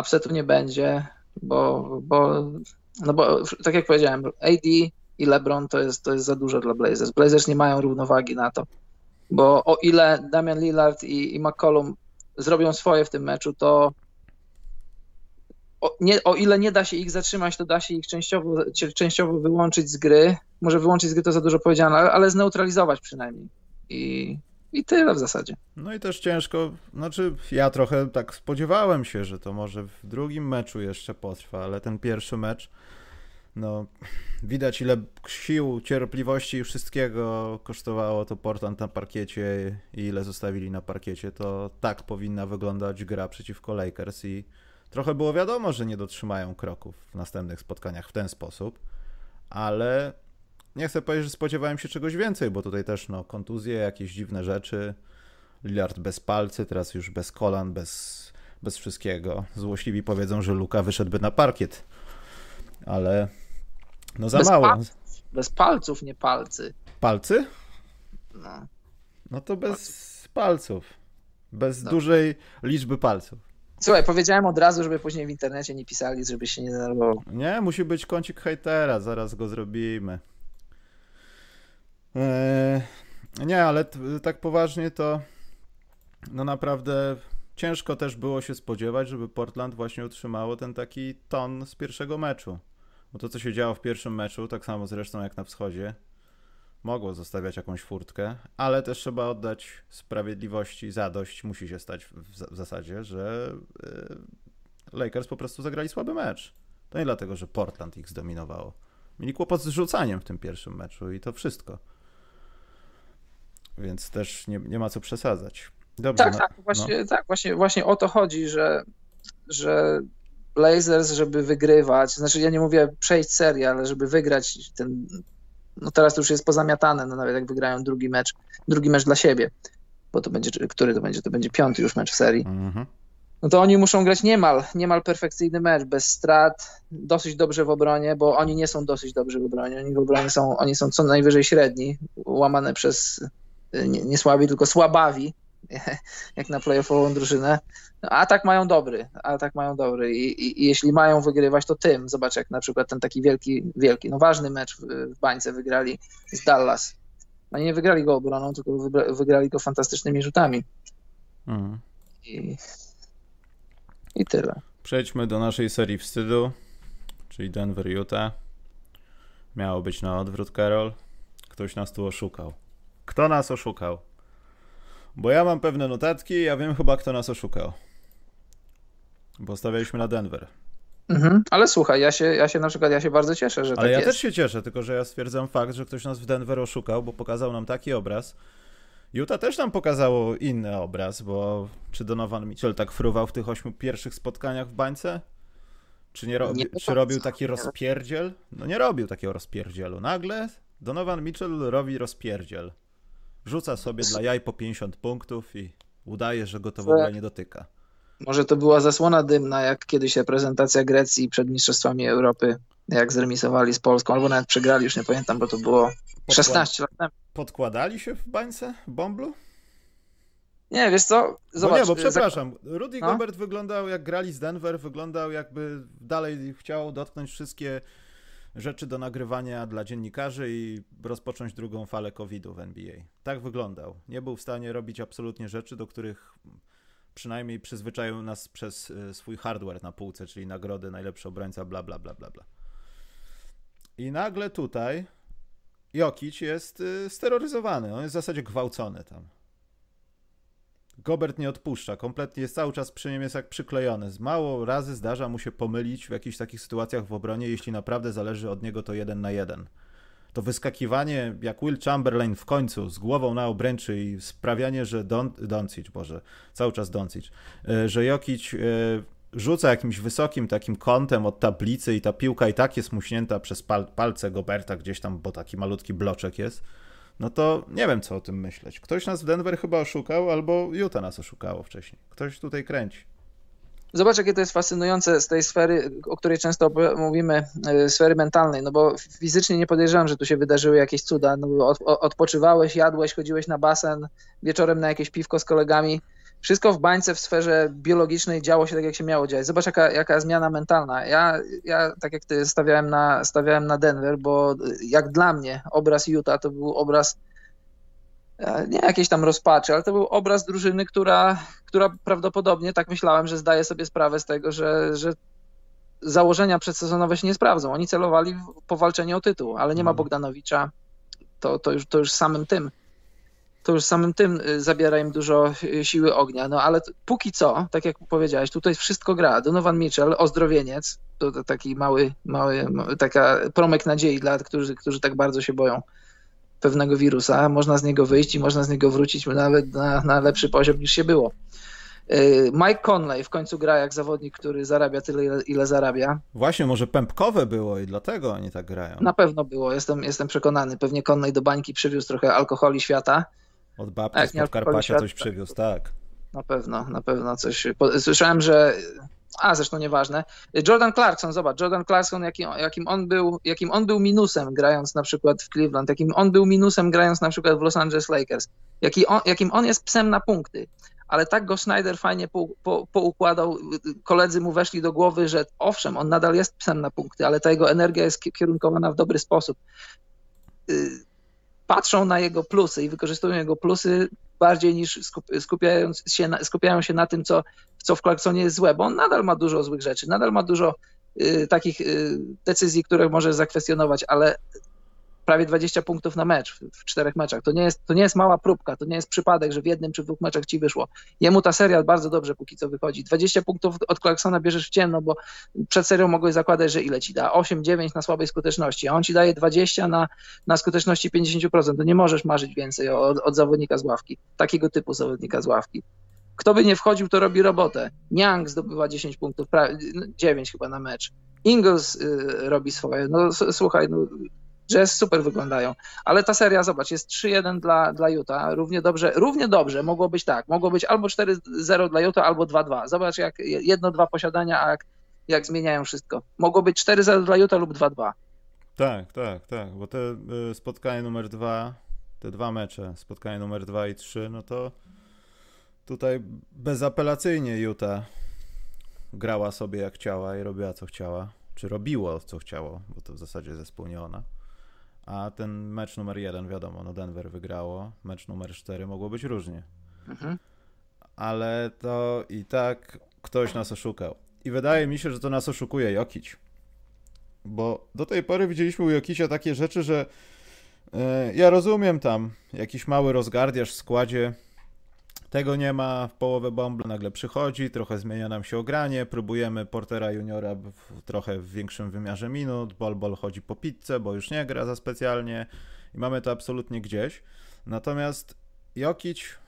Upsetu nie będzie, bo, bo, no bo tak jak powiedziałem, AD i LeBron to jest, to jest za dużo dla Blazers. Blazers nie mają równowagi na to, bo o ile Damian Lillard i, i McCollum zrobią swoje w tym meczu, to o, nie, o, ile nie da się ich zatrzymać, to da się ich częściowo, częściowo wyłączyć z gry. Może wyłączyć z gry to za dużo powiedziane, ale, ale zneutralizować przynajmniej. I, I tyle w zasadzie. No i też ciężko, znaczy ja trochę tak spodziewałem się, że to może w drugim meczu jeszcze potrwa, ale ten pierwszy mecz no, widać ile sił, cierpliwości i wszystkiego kosztowało to Portland na parkiecie i ile zostawili na parkiecie, to tak powinna wyglądać gra przeciwko Lakers i trochę było wiadomo, że nie dotrzymają kroków w następnych spotkaniach w ten sposób, ale nie chcę powiedzieć, że spodziewałem się czegoś więcej, bo tutaj też no, kontuzje, jakieś dziwne rzeczy, Lillard bez palcy, teraz już bez kolan, bez, bez wszystkiego. Złośliwi powiedzą, że Luka wyszedłby na parkiet, ale no za bez mało. Palców, bez palców, nie palcy. Palcy? No. No to bez palców. palców. Bez no. dużej liczby palców. Słuchaj, powiedziałem od razu, żeby później w internecie nie pisali, żeby się nie denerwował. Nie, musi być kącik hejtera, zaraz go zrobimy. Eee, nie, ale tak poważnie to no naprawdę ciężko też było się spodziewać, żeby Portland właśnie utrzymało ten taki ton z pierwszego meczu. Bo to, co się działo w pierwszym meczu, tak samo zresztą jak na wschodzie, mogło zostawiać jakąś furtkę, ale też trzeba oddać sprawiedliwości, zadość musi się stać w, w zasadzie, że yy, Lakers po prostu zagrali słaby mecz. To nie dlatego, że Portland ich zdominowało. Mieli kłopot z rzucaniem w tym pierwszym meczu i to wszystko. Więc też nie, nie ma co przesadzać. Dobrze, tak, no, tak, właśnie, no. tak właśnie, właśnie o to chodzi, że, że Blazers, żeby wygrywać, znaczy ja nie mówię przejść serię, ale żeby wygrać ten, no teraz to już jest pozamiatane, no nawet jak wygrają drugi mecz, drugi mecz dla siebie, bo to będzie, który to będzie, to będzie piąty już mecz w serii, mhm. no to oni muszą grać niemal, niemal perfekcyjny mecz, bez strat, dosyć dobrze w obronie, bo oni nie są dosyć dobrzy w obronie, oni w obronie są, oni są co najwyżej średni, łamane przez nie, nie słabi, tylko słabawi, jak na playoffową drużynę. No, atak mają dobry, atak mają dobry I, i, I, jeśli mają wygrywać, to tym. Zobacz, jak na przykład ten taki wielki, wielki, no ważny mecz w, w bańce wygrali z Dallas. Oni nie wygrali go obroną, tylko wygrali go fantastycznymi rzutami. Mhm. I, I tyle. Przejdźmy do naszej serii wstydu, czyli Denver Utah. Miało być na odwrót, Karol. Ktoś nas tu oszukał. Kto nas oszukał? Bo ja mam pewne notatki, ja wiem chyba, kto nas oszukał. Bo stawialiśmy na Denver. Mhm, ale słuchaj, ja się, ja się na przykład ja się bardzo cieszę, że ale tak ja jest. też się cieszę, tylko że ja stwierdzam fakt, że ktoś nas w Denver oszukał, bo pokazał nam taki obraz. Utah też nam pokazało inny obraz, bo czy Donovan Mitchell tak fruwał w tych ośmiu pierwszych spotkaniach w bańce? Czy, nie nie czy robił taki rozpierdziel? No nie robił takiego rozpierdzielu. Nagle Donovan Mitchell robi rozpierdziel. Rzuca sobie dla jaj po 50 punktów i udaje, że go to w ogóle nie dotyka. Może to była zasłona dymna, jak kiedyś reprezentacja Grecji przed Mistrzostwami Europy, jak zremisowali z Polską, albo nawet przegrali, już nie pamiętam, bo to było 16 lat temu. Podkładali się w bańce bomblu? Nie, wiesz co? Zobacz, bo nie, bo przepraszam. Rudy no? Gobert wyglądał jak grali z Denver, wyglądał jakby dalej chciał dotknąć wszystkie rzeczy do nagrywania dla dziennikarzy i rozpocząć drugą falę COVID-u w NBA. Tak wyglądał. Nie był w stanie robić absolutnie rzeczy, do których przynajmniej przyzwyczaił nas przez e, swój hardware na półce, czyli nagrody, najlepszy obrońca, bla, bla, bla, bla, bla. I nagle tutaj Jokic jest e, steroryzowany, on jest w zasadzie gwałcony tam. Gobert nie odpuszcza, kompletnie jest cały czas przy nim jest jak przyklejony. Z mało razy zdarza mu się pomylić w jakichś takich sytuacjach w obronie, jeśli naprawdę zależy od niego to jeden na jeden. To wyskakiwanie jak Will Chamberlain w końcu z głową na obręczy i sprawianie, że Don, Doncic, Boże, cały czas Doncic, e, że Jokic e, rzuca jakimś wysokim takim kątem od tablicy i ta piłka i tak jest muśnięta przez pal palce Goberta gdzieś tam, bo taki malutki bloczek jest no to nie wiem, co o tym myśleć. Ktoś nas w Denver chyba oszukał, albo Utah nas oszukało wcześniej. Ktoś tutaj kręci. Zobacz, jakie to jest fascynujące z tej sfery, o której często mówimy, e, sfery mentalnej, no bo fizycznie nie podejrzewam, że tu się wydarzyły jakieś cuda. No, od, odpoczywałeś, jadłeś, chodziłeś na basen, wieczorem na jakieś piwko z kolegami wszystko w bańce w sferze biologicznej działo się tak, jak się miało dziać. Zobacz, jaka, jaka zmiana mentalna. Ja, ja, tak jak ty, stawiałem na, stawiałem na Denver, bo jak dla mnie obraz Utah to był obraz e, nie jakiejś tam rozpaczy, ale to był obraz drużyny, która, która prawdopodobnie, tak myślałem, że zdaje sobie sprawę z tego, że, że założenia przedsezonowe się nie sprawdzą. Oni celowali w powalczenie o tytuł, ale nie ma mhm. Bogdanowicza. To, to, już, to już samym tym to już samym tym y, zabiera im dużo y, siły ognia. No ale póki co, tak jak powiedziałeś, tutaj wszystko gra. Donovan Mitchell, ozdrowieniec, to, to taki mały, mały, taka promek nadziei dla którzy, którzy tak bardzo się boją pewnego wirusa. Można z niego wyjść i można z niego wrócić nawet na, na lepszy poziom niż się było. Y, Mike Conley w końcu gra jak zawodnik, który zarabia tyle, ile, ile, zarabia. Właśnie, może pępkowe było i dlatego oni tak grają. Na pewno było, jestem, jestem przekonany. Pewnie Conley do bańki przywiózł trochę alkoholi świata od babci tak, z Podkarpacia coś przywiózł, tak. Na pewno, na pewno coś. Słyszałem, że. A zresztą nieważne. Jordan Clarkson, zobacz, Jordan Clarkson, jakim, jakim, on był, jakim on był minusem grając na przykład w Cleveland, jakim on był minusem grając na przykład w Los Angeles Lakers, jaki on, jakim on jest psem na punkty. Ale tak go Schneider fajnie po, po, poukładał, koledzy mu weszli do głowy, że owszem, on nadal jest psem na punkty, ale ta jego energia jest kierunkowana w dobry sposób y, patrzą na jego plusy i wykorzystują jego plusy bardziej niż skupiając się na, skupiają się na tym, co, co w Clarksonie jest złe, bo on nadal ma dużo złych rzeczy, nadal ma dużo y, takich y, decyzji, które może zakwestionować, ale prawie 20 punktów na mecz w, czterech meczach. To nie, jest, to nie jest mała próbka, to nie jest przypadek, że w jednym czy dwóch meczach ci wyszło. Jemu ta seria bardzo dobrze póki co wychodzi. 20 punktów od Clarksona bierzesz w ciemno, bo przed serią mogłeś zakładać, że ile ci da? 8-9 na słabej skuteczności, a on ci daje 20 na, na skuteczności 50%. To nie możesz marzyć więcej od, od zawodnika z ławki, takiego typu zawodnika z ławki. Kto by nie wchodził, to robi robotę. Niang zdobywa 10 punktów, 9 chyba na mecz. Ingles y, robi swoje. No słuchaj, no, Jazz super wyglądają. Ale ta seria, zobacz, jest 3-1 dla, dla Utah. Równie dobrze, równie dobrze mogło być tak. Mogło być albo 4-0 dla Utah, albo 2-2. Zobacz, jak jedno, dwa posiadania, a jak, jak zmieniają wszystko. Mogło być 4-0 dla Utah lub 2-2. Tak, tak, tak, bo te y, spotkanie numer dwa, te dwa mecze, spotkanie numer dwa i trzy, no to tutaj bezapelacyjnie Utah grała sobie jak chciała i robiła co chciała, czy robiło co chciało, bo to w zasadzie zespół nie ona. A ten mecz numer jeden, wiadomo, no Denver wygrało. Mecz numer cztery mogło być różnie. Mhm. Ale to i tak ktoś nas oszukał. I wydaje mi się, że to nas oszukuje Jokic. Bo do tej pory widzieliśmy u Jokicia takie rzeczy, że yy, ja rozumiem tam jakiś mały rozgardiaż w składzie, tego nie ma, w połowę bombla nagle przychodzi, trochę zmienia nam się ogranie, próbujemy Portera Juniora w, trochę w większym wymiarze minut, Bol Bol chodzi po pizzę, bo już nie gra za specjalnie i mamy to absolutnie gdzieś. Natomiast Jokic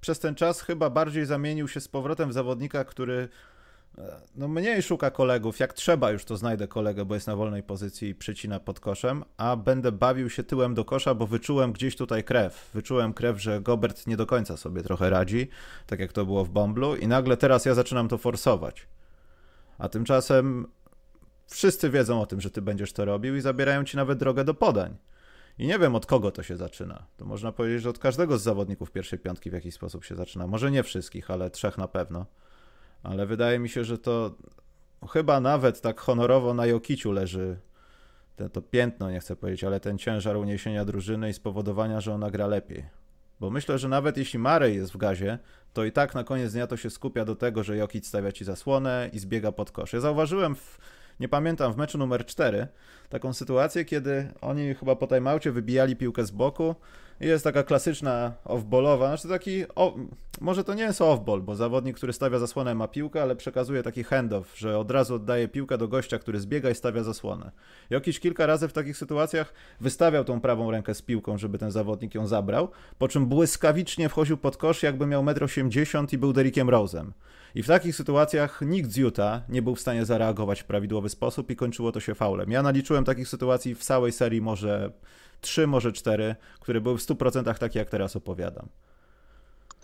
przez ten czas chyba bardziej zamienił się z powrotem w zawodnika, który no mniej szuka kolegów. Jak trzeba, już to znajdę kolegę, bo jest na wolnej pozycji i przycina pod koszem, a będę bawił się tyłem do kosza, bo wyczułem gdzieś tutaj krew. Wyczułem krew, że Gobert nie do końca sobie trochę radzi, tak jak to było w Bomblu, i nagle teraz ja zaczynam to forsować. A tymczasem wszyscy wiedzą o tym, że ty będziesz to robił i zabierają ci nawet drogę do podań. I nie wiem od kogo to się zaczyna. To można powiedzieć, że od każdego z zawodników pierwszej piątki w jakiś sposób się zaczyna. Może nie wszystkich, ale trzech na pewno ale wydaje mi się, że to chyba nawet tak honorowo na Jokiciu leży ten, to piętno, nie chcę powiedzieć, ale ten ciężar uniesienia drużyny i spowodowania, że ona gra lepiej. Bo myślę, że nawet jeśli Marej jest w gazie, to i tak na koniec dnia to się skupia do tego, że Jokic stawia ci zasłonę i zbiega pod kosz. Ja zauważyłem, w, nie pamiętam, w meczu numer 4 taką sytuację, kiedy oni chyba po timeoutie wybijali piłkę z boku jest taka klasyczna off-ballowa, znaczy taki, o, może to nie jest off-ball, bo zawodnik, który stawia zasłonę ma piłkę, ale przekazuje taki handoff, że od razu oddaje piłkę do gościa, który zbiega i stawia zasłonę. Jokiś kilka razy w takich sytuacjach wystawiał tą prawą rękę z piłką, żeby ten zawodnik ją zabrał, po czym błyskawicznie wchodził pod kosz, jakby miał 1,80 m i był Derrickiem Rose'em. I w takich sytuacjach nikt z Utah nie był w stanie zareagować w prawidłowy sposób i kończyło to się faulem. Ja naliczyłem takich sytuacji w całej serii może trzy, może cztery, które były w 100% takie, jak teraz opowiadam.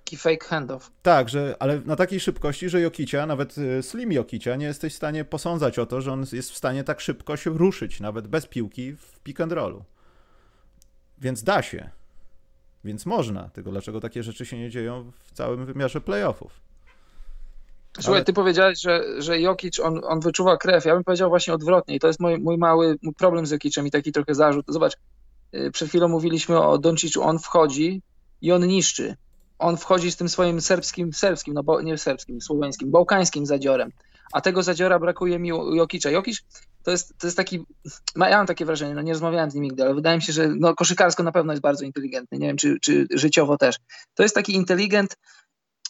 Taki fake handoff. Tak, że, ale na takiej szybkości, że Jokicia, nawet y, Slim Jokicia, nie jesteś w stanie posądzać o to, że on jest w stanie tak szybko się ruszyć, nawet bez piłki w pick and rollu. Więc da się. Więc można. Tylko dlaczego takie rzeczy się nie dzieją w całym wymiarze playoffów? Słuchaj, Ale... ty powiedziałeś, że, że Jokic, on, on wyczuwa krew. Ja bym powiedział właśnie odwrotnie. I to jest mój, mój mały problem z Jokicem i taki trochę zarzut. Zobacz, Y, przed chwilą mówiliśmy o Donciczu, on wchodzi i on niszczy. On wchodzi z tym swoim serbskim, serbskim, no bo nie serbskim, słoweńskim, bałkańskim zadziorem. A tego zadziora brakuje mi Jokicza. Jokic to jest, to jest taki, ja mam takie wrażenie, no nie rozmawiałem z nim nigdy, ale wydaje mi się, że no koszykarsko na pewno jest bardzo inteligentny, nie wiem czy, czy życiowo też. To jest taki inteligent,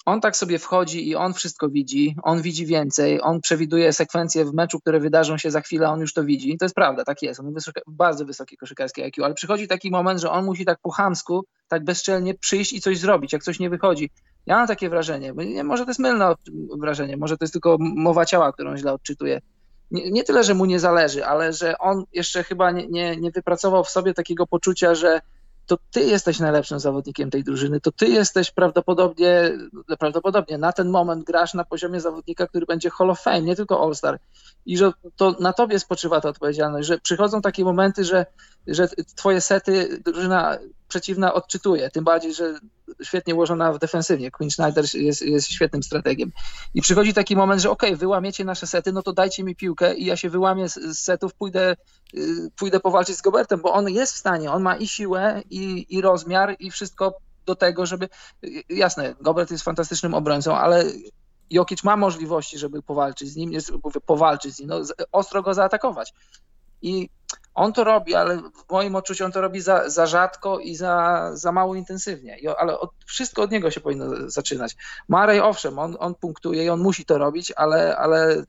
on tak sobie wchodzi i on wszystko widzi, on widzi więcej, on przewiduje sekwencje w meczu, które wydarzą się za chwilę, on już to widzi. To jest prawda, tak jest. On ma bardzo wysokie koszykarskie IQ, ale przychodzi taki moment, że on musi tak po chamsku, tak bezczelnie przyjść i coś zrobić, jak coś nie wychodzi. Ja mam takie wrażenie, nie, może to jest mylne wrażenie, może to jest tylko mowa ciała, którą źle odczytuję. Nie, nie tyle, że mu nie zależy, ale że on jeszcze chyba nie, nie, nie wypracował w sobie takiego poczucia, że to ty jesteś najlepszym zawodnikiem tej drużyny, to ty jesteś prawdopodobnie, prawdopodobnie na ten moment grasz na poziomie zawodnika, który będzie Hall of Fame, nie tylko All-Star. I że to na tobie spoczywa ta odpowiedzialność, że przychodzą takie momenty, że, że twoje sety drużyna przeciwna odczytuje, tym bardziej, że świetnie ułożona w defensywnie. Quinn Schneider jest, jest świetnym strategiem. I przychodzi taki moment, że ok, wyłamiecie nasze sety, no to dajcie mi piłkę i ja się wyłamię z, z setów, pójdę, y, pójdę powalczyć z Gobertem, bo on jest w stanie, on ma i siłę, i, i rozmiar, i wszystko do tego, żeby. Y, jasne, Gobert jest fantastycznym obrońcą, ale Jokic ma możliwości, żeby powalczyć z nim, jest, powalczyć z nim, no, ostro go zaatakować. I on to robi, ale w moim odczuciu on to robi za, za rzadko i za, za mało intensywnie. I, ale od, wszystko od niego się powinno zaczynać. Marej, owszem, on, on punktuje i on musi to robić, ale, ale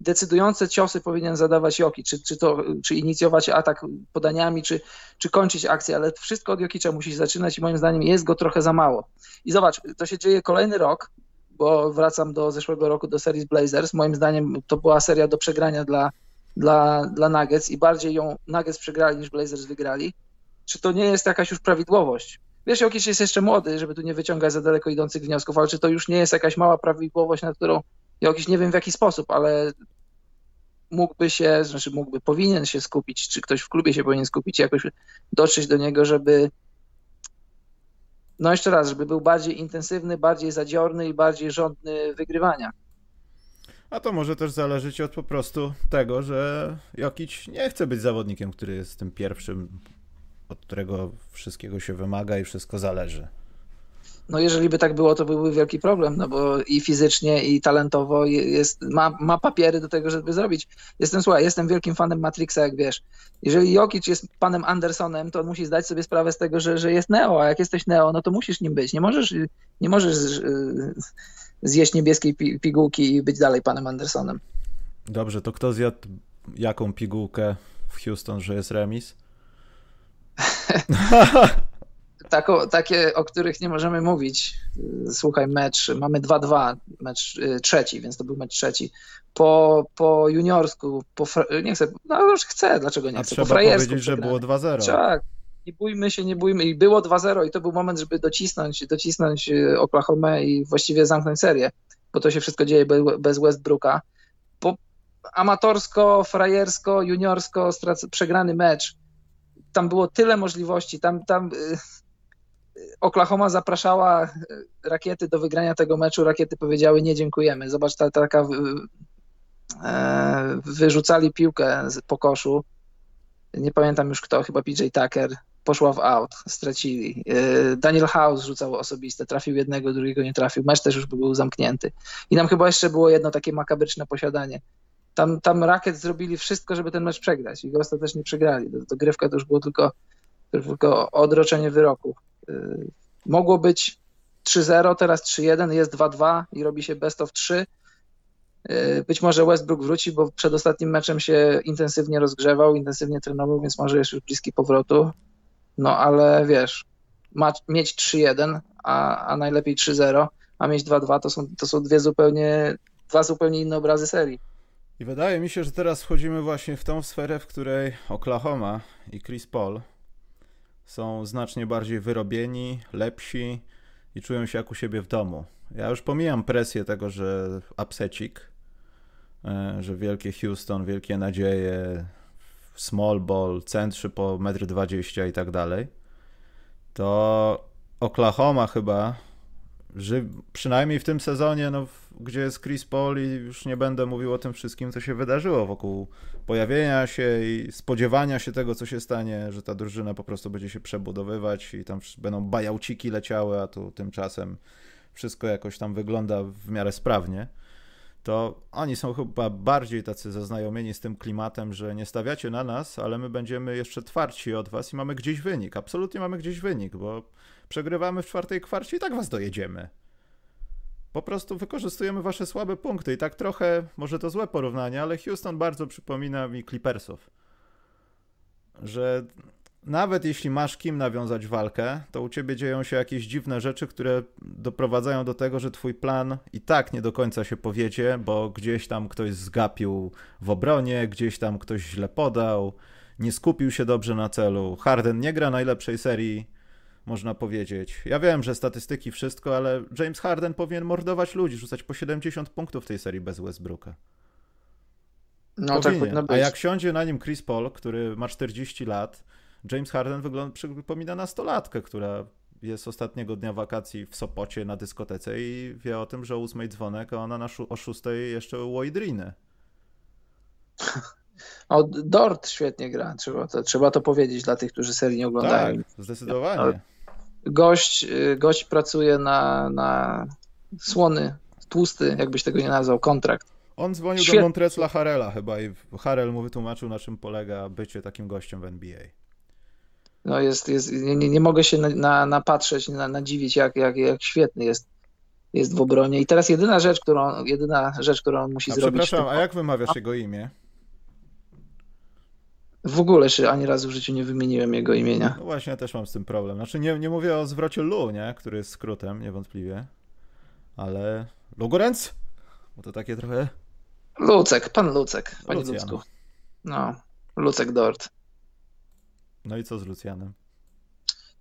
decydujące ciosy powinien zadawać Joki, czy, czy, to, czy inicjować atak podaniami, czy, czy kończyć akcję, ale wszystko od Jokicza musi się zaczynać i moim zdaniem jest go trochę za mało. I zobacz, to się dzieje kolejny rok, bo wracam do zeszłego roku, do serii Blazers. Moim zdaniem to była seria do przegrania dla dla, dla Nuggets i bardziej ją Nuggets przegrali niż Blazers wygrali, czy to nie jest jakaś już prawidłowość? Wiesz, Jokic jest jeszcze młody, żeby tu nie wyciągać za daleko idących wniosków, ale czy to już nie jest jakaś mała prawidłowość, na którą Jokic nie wiem w jaki sposób, ale mógłby się, znaczy mógłby, powinien się skupić, czy ktoś w klubie się powinien skupić jakoś dotrzeć do niego, żeby no jeszcze raz, żeby był bardziej intensywny, bardziej zadziorny i bardziej żądny wygrywania. A to może też zależeć od po prostu tego, że Jokic nie chce być zawodnikiem, który jest tym pierwszym, od którego wszystkiego się wymaga i wszystko zależy. No jeżeli by tak było, to byłby wielki problem, no bo i fizycznie, i talentowo jest, ma, ma papiery do tego, żeby zrobić. Jestem, słuchaj, jestem wielkim fanem Matrixa, jak wiesz. Jeżeli Jokic jest panem Andersonem, to on musi zdać sobie sprawę z tego, że, że jest Neo, a jak jesteś Neo, no to musisz nim być. Nie możesz, nie możesz zjeść niebieskiej pigułki i być dalej panem Andersonem. Dobrze, to kto zjadł jaką pigułkę w Houston, że jest remis? tako, takie, o których nie możemy mówić. Słuchaj, mecz, mamy 2-2, mecz y, trzeci, więc to był mecz trzeci. Po, po juniorsku, po, nie chcę, no już chcę, dlaczego nie A chcę, trzeba po frajersku powiedzieć, że było 2-0. Tak, nie bójmy się, nie bójmy. I było 2-0 i to był moment, żeby docisnąć, docisnąć y, Oklahoma i właściwie zamknąć serię, bo to się wszystko dzieje bez Westbrooka. Po amatorsko, frajersko, juniorsko, strac- przegrany mecz. Tam było tyle możliwości, tam, tam y, Oklahoma zapraszała rakiety do wygrania tego meczu, rakiety powiedziały nie dziękujemy. Zobacz, ta, taka e, wyrzucali piłkę po koszu. Nie pamiętam już kto, chyba PJ Tucker. Poszła w out, stracili. E, Daniel House rzucał osobiste, trafił jednego, drugiego nie trafił. Mecz też już był zamknięty. I nam chyba jeszcze było jedno takie makabryczne posiadanie. Tam, tam Rakiet zrobili wszystko, żeby ten mecz przegrać i go ostatecznie przegrali. Dogrywka to już było tylko, tylko odroczenie wyroku. Y, mogło być 3-0, teraz 3-1, jest 2-2 i robi się best of 3. Y, być może Westbrook wróci, bo przed ostatnim meczem się intensywnie rozgrzewał, intensywnie trenował, więc może jest już bliski powrotu. No ale wiesz, ma, mieć 3-1, a, a najlepiej 3-0, a mieć 2-2 to są, to są dwie zupełnie, dwa zupełnie inne obrazy serii. I wydaje mi się, że teraz wchodzimy właśnie w tą sferę, w której Oklahoma i Chris Paul są znacznie bardziej wyrobieni, lepsi i czują się jak u siebie w domu. Ja już pomijam presję tego, że upsecik, e, że wielkie Houston, wielkie nadzieje, small ball, centrzy po 1,20 m i tak dalej. To Oklahoma chyba, że przynajmniej w tym sezonie, no, gdzie jest Chris Paul i już nie będę mówił o tym wszystkim, co się wydarzyło wokół pojawienia się i spodziewania się tego, co się stanie, że ta drużyna po prostu będzie się przebudowywać i tam będą bajałciki leciały, a tu tymczasem wszystko jakoś tam wygląda w miarę sprawnie, to oni są chyba bardziej tacy zaznajomieni z tym klimatem, że nie stawiacie na nas, ale my będziemy jeszcze twardsi od was i mamy gdzieś wynik. Absolutnie mamy gdzieś wynik, bo przegrywamy w czwartej kwarcie i tak was dojedziemy. Po prostu wykorzystujemy wasze słabe punkty i tak trochę, może to złe porównanie, ale Houston bardzo przypomina mi Clippersów. Że nawet jeśli masz kim nawiązać walkę, to u ciebie dzieją się jakieś dziwne rzeczy, które doprowadzają do tego, że twój plan i tak nie do końca się powiedzie, bo gdzieś tam ktoś zgapił w obronie, gdzieś tam ktoś źle podał, nie skupił się dobrze na celu. Harden nie gra najlepszej serii można powiedzieć. Ja wiem, że statystyki wszystko, ale James Harden powinien mordować ludzi, rzucać po 70 punktów w tej serii bez Westbrooka. No tak powinien. tak być. A jak siądzie na nim Chris Paul, który ma 40 lat, James Harden wygląda, przypomina nastolatkę, która jest ostatniego dnia wakacji w Sopocie na dyskotece i wie o tym, że o ósmej dzwonek, a ona na o szóstej jeszcze łojdrinę. O, Dort świetnie gra, trzeba to, trzeba to powiedzieć dla tych, którzy serii nie oglądają. Tak, zdecydowanie gość, y, gość pracuje na, na słony, tłusty, jakbyś tego nie nazwał, kontrakt. On dzwonił Świet... do Montresla Harela chyba i Harel mu wytłumaczył, na czym polega bycie takim gościem w NBA. No jest, jest nie, nie mogę się na, na, napatrzeć, na, nadziwić, jak, jak, jak świetny jest, jest w obronie. I teraz jedyna rzecz, którą, jedyna rzecz, którą on musi a zrobić... Przepraszam, a jak wymawiasz jego imię? W ogóle jeszcze ani razu w życiu nie wymieniłem jego imienia. No właśnie, ja też mam z tym problem. Znaczy nie, nie mówię o zwrocie Lu, nie? który jest skrótem, niewątpliwie, ale Lugorenc? Bo to takie trochę... Lucek, pan Lucek, panie Lucjan. Lucku. No, Lucek Dort. No i co z Lucjanem?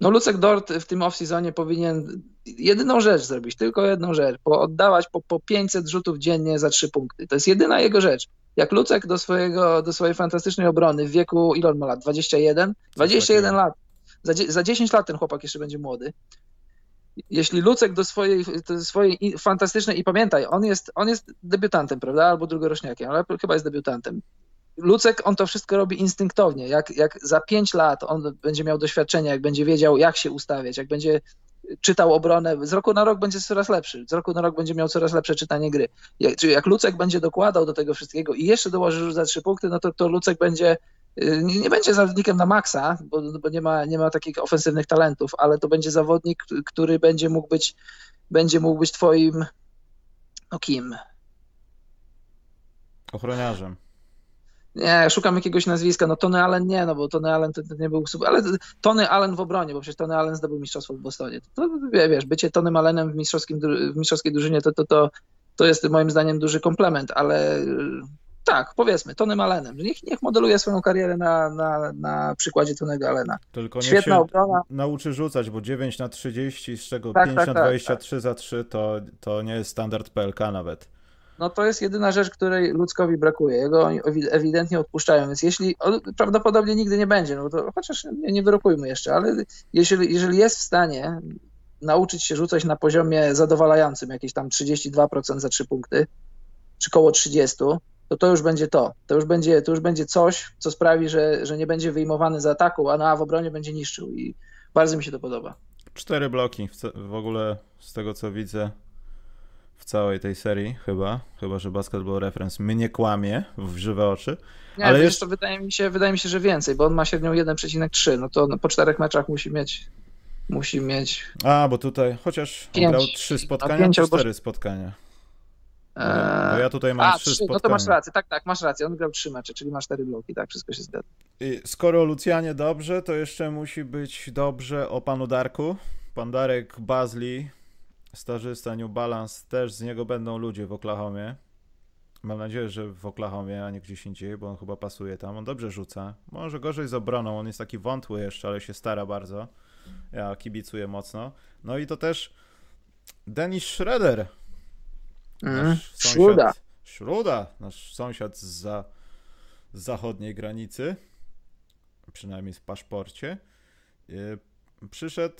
No Lucek Dort w tym off-seasonie powinien jedyną rzecz zrobić, tylko jedną rzecz, bo oddawać po, po 500 rzutów dziennie za 3 punkty. To jest jedyna jego rzecz. Jak Lucek do, swojego, do swojej fantastycznej obrony w wieku, ile on ma lat? 21? 21 lat. Za, za 10 lat ten chłopak jeszcze będzie młody. Jeśli Lucek do swojej, do swojej fantastycznej, i pamiętaj, on jest, on jest debiutantem, prawda? Albo drugoroczniakiem, ale chyba jest debiutantem. Lucek, on to wszystko robi instynktownie. Jak, jak za 5 lat on będzie miał doświadczenie, jak będzie wiedział, jak się ustawiać, jak będzie czytał obronę, z roku na rok będzie coraz lepszy, z roku na rok będzie miał coraz lepsze czytanie gry. Jak, czyli jak Lucek będzie dokładał do tego wszystkiego i jeszcze dołoży już za trzy punkty, no to, to Lucek będzie y, nie, nie będzie zawodnikiem na maksa, bo, bo, nie, ma, nie ma takich ofensywnych talentów, ale to będzie zawodnik, który będzie mógł być, będzie mógł być twoim, no kim? Ochroniarzem. Nie, szukam jakiegoś nazwiska. No Tony Allen nie, no bo Tony Allen to, to nie był super, ale Tony Allen w obronie, bo przecież Tony Allen zdobył mistrzostwo w Bostonie. To, to wiesz, bycie Tonym Allenem w, mistrzowskim, w mistrzowskiej drużynie to, to, to, to jest moim zdaniem duży komplement, ale tak, powiedzmy, Tonym Allenem. Niech, niech modeluje swoją karierę na, na, na przykładzie Tonego Allena. Tylko niech Świetna się obrona. nauczy rzucać, bo 9 na 30, z czego tak, 5 tak, na 23 tak, tak. za 3 to, to nie jest standard PLK nawet. No to jest jedyna rzecz, której ludzkowi brakuje. Jego oni ewidentnie odpuszczają, więc jeśli, prawdopodobnie nigdy nie będzie, no to chociaż nie, nie wyrokujmy jeszcze, ale jeżeli, jeżeli jest w stanie nauczyć się rzucać na poziomie zadowalającym, jakieś tam 32% za 3 punkty, czy koło 30, to to już będzie to. To już będzie, to już będzie coś, co sprawi, że, że nie będzie wyjmowany z ataku, a, no, a w obronie będzie niszczył i bardzo mi się to podoba. Cztery bloki w, w ogóle z tego co widzę w całej tej serii chyba, chyba że Basketball Reference mnie kłamie w żywe oczy. Nie, ale jeszcze to wydaje mi, się, wydaje mi się, że więcej, bo on ma średnią 1,3, no to po czterech meczach musi mieć musi mieć. A, bo tutaj chociaż pięć, grał trzy spotkania, czy cztery spotkania. No ja tutaj mam A, trzy spotkania. No to masz rację, tak, tak, masz rację. On grał trzy mecze, czyli masz cztery bloki, tak, wszystko się zgadza. I skoro Lucjanie dobrze, to jeszcze musi być dobrze o panu Darku. Pan Darek Bazli, starzysta New Balance, też z niego będą ludzie w Oklahomie. Mam nadzieję, że w Oklahomie, a nie gdzieś indziej, bo on chyba pasuje tam. On dobrze rzuca. Może gorzej z obroną, on jest taki wątły jeszcze, ale się stara bardzo. Ja kibicuję mocno. No i to też Dennis Schroeder Mm. Śruda, nasz sąsiad z, za, z zachodniej granicy, przynajmniej w paszporcie, yy, przyszedł,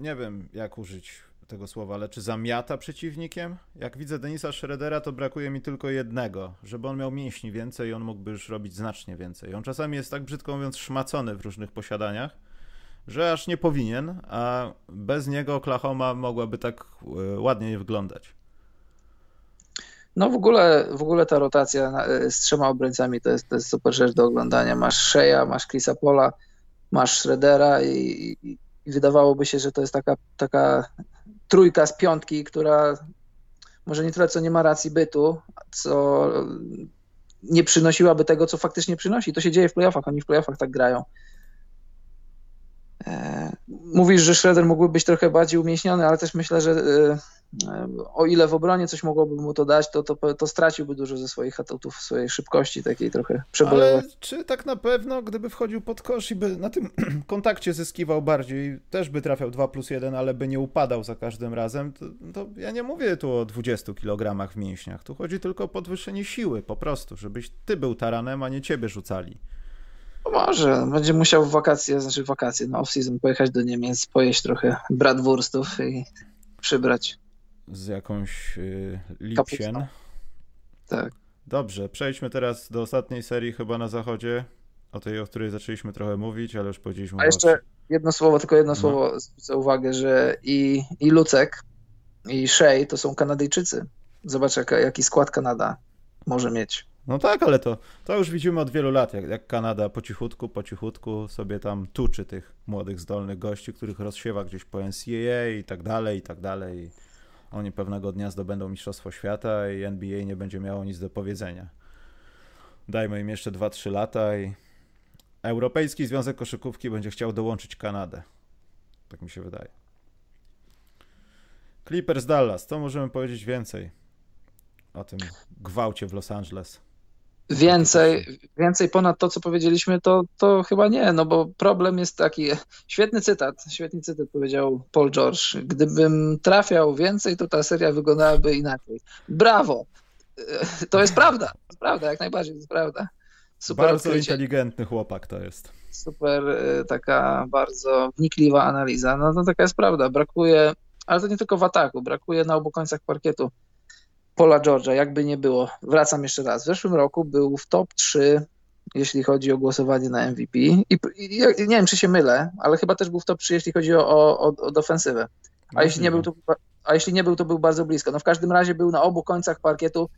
nie wiem jak użyć tego słowa, ale czy zamiata przeciwnikiem? Jak widzę Denisa Schroedera, to brakuje mi tylko jednego, żeby on miał mięśni więcej i on mógłby już robić znacznie więcej. On czasami jest tak brzydko mówiąc szmacony w różnych posiadaniach, że aż nie powinien, a bez niego Oklahoma mogłaby tak e, ładnie wyglądać. No w ogóle, w ogóle ta rotacja e, z trzema obrońcami to jest, to jest super rzecz do oglądania. Masz Sheya, masz Chrisa Pola, masz Schroedera i, i, i, wydawałoby się, że to jest taka, taka trójka z piątki, która może nie tyle co nie ma racji bytu, co nie przynosiłaby tego, co faktycznie przynosi. To się dzieje w playoffach, oni w playoffach tak grają. E, mówisz, że Schroeder mógłby być trochę bardziej umieśniony, ale też myślę, że e, o ile w obronie coś mogłoby mu to dać, to, to, to straciłby dużo ze swoich atutów, swojej szybkości takiej trochę przebojowej. Ale czy tak na pewno, gdyby wchodził pod kosz i by na tym kontakcie zyskiwał bardziej, też by trafiał 2 plus 1, ale by nie upadał za każdym razem, to, to ja nie mówię tu o 20 kg w mięśniach, tu chodzi tylko o podwyższenie siły po prostu, żebyś ty był taranem, a nie ciebie rzucali. Może, będzie musiał w wakacje, znaczy w wakacje, no off-season pojechać do Niemiec, pojeść trochę bratwurstów i przybrać. Z jakąś y, Lipsien. Tak. Dobrze, przejdźmy teraz do ostatniej serii chyba na zachodzie, o tej, o której zaczęliśmy trochę mówić, ale już powiedzieliśmy. A jeszcze jedno słowo, tylko jedno no. słowo, zwrócę uwagę, że i, i Lucek, i Shea to są Kanadyjczycy. Zobacz, jaki skład Kanada może mieć. No tak, ale to, to już widzimy od wielu lat, jak, jak Kanada po cichutku, po cichutku sobie tam tuczy tych młodych, zdolnych gości, których rozsiewa gdzieś po NCAA i tak dalej, i tak dalej. Oni pewnego dnia zdobędą Mistrzostwo Świata i NBA nie będzie miało nic do powiedzenia. Dajmy im jeszcze 2-3 lata i Europejski Związek Koszykówki będzie chciał dołączyć Kanadę. Tak mi się wydaje. Clippers Dallas, co możemy powiedzieć więcej o tym gwałcie w Los Angeles? Więcej, więcej ponad to, co powiedzieliśmy, to, to chyba nie, no bo problem jest taki, świetny cytat, świetny cytat powiedział Paul George, gdybym trafiał więcej, to ta seria wyglądałaby inaczej. Brawo! To jest prawda, to jest prawda, jak najbardziej to jest prawda. Super bardzo odkrycie. inteligentny chłopak to jest. Super, y, taka bardzo wnikliwa analiza. No to taka jest prawda, brakuje, ale to nie tylko w ataku, brakuje na obu końcach parkietu Paula George'a, jakby nie było. Wracam jeszcze raz. W zeszłym roku był w top 3, jeśli chodzi o głosowanie na MVP. I, i nie wiem, czy się mylę, ale chyba też był w top 3, jeśli chodzi o, o, o defensywę. A jeśli, nie był, to, a jeśli nie był, to był bardzo blisko. No w każdym razie był na obu końcach parkietu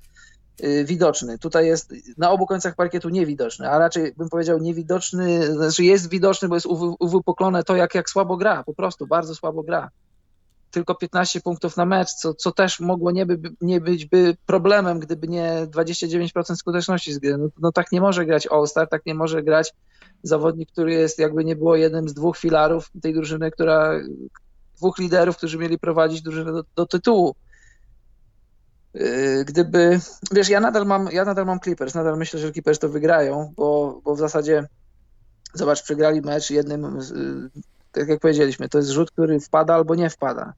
yy, widoczny. Tutaj jest na obu końcach parkietu niewidoczny, a raczej bym powiedział niewidoczny, znaczy jest widoczny, bo jest uwypuklone to, jak, jak słabo gra, po prostu bardzo słabo gra. Tylko 15 punktów na mecz, co, co też mogło nie, by, nie być by problemem, gdyby nie 29% skuteczności z gry. No, no tak nie może grać All-Star, tak nie może grać zawodnik, który jest jakby nie było jednym z dwóch filarów tej drużyny, która dwóch liderów, którzy mieli prowadzić drużynę do, do tytułu. Yy, gdyby, wiesz, ja nadal mam, ja nadal mam Clippers, nadal myślę, że Clippers to wygrają, bo, bo w zasadzie zobacz, przegrali mecz jednym, tak jak powiedzieliśmy, to jest rzut, który wpada albo nie wpada.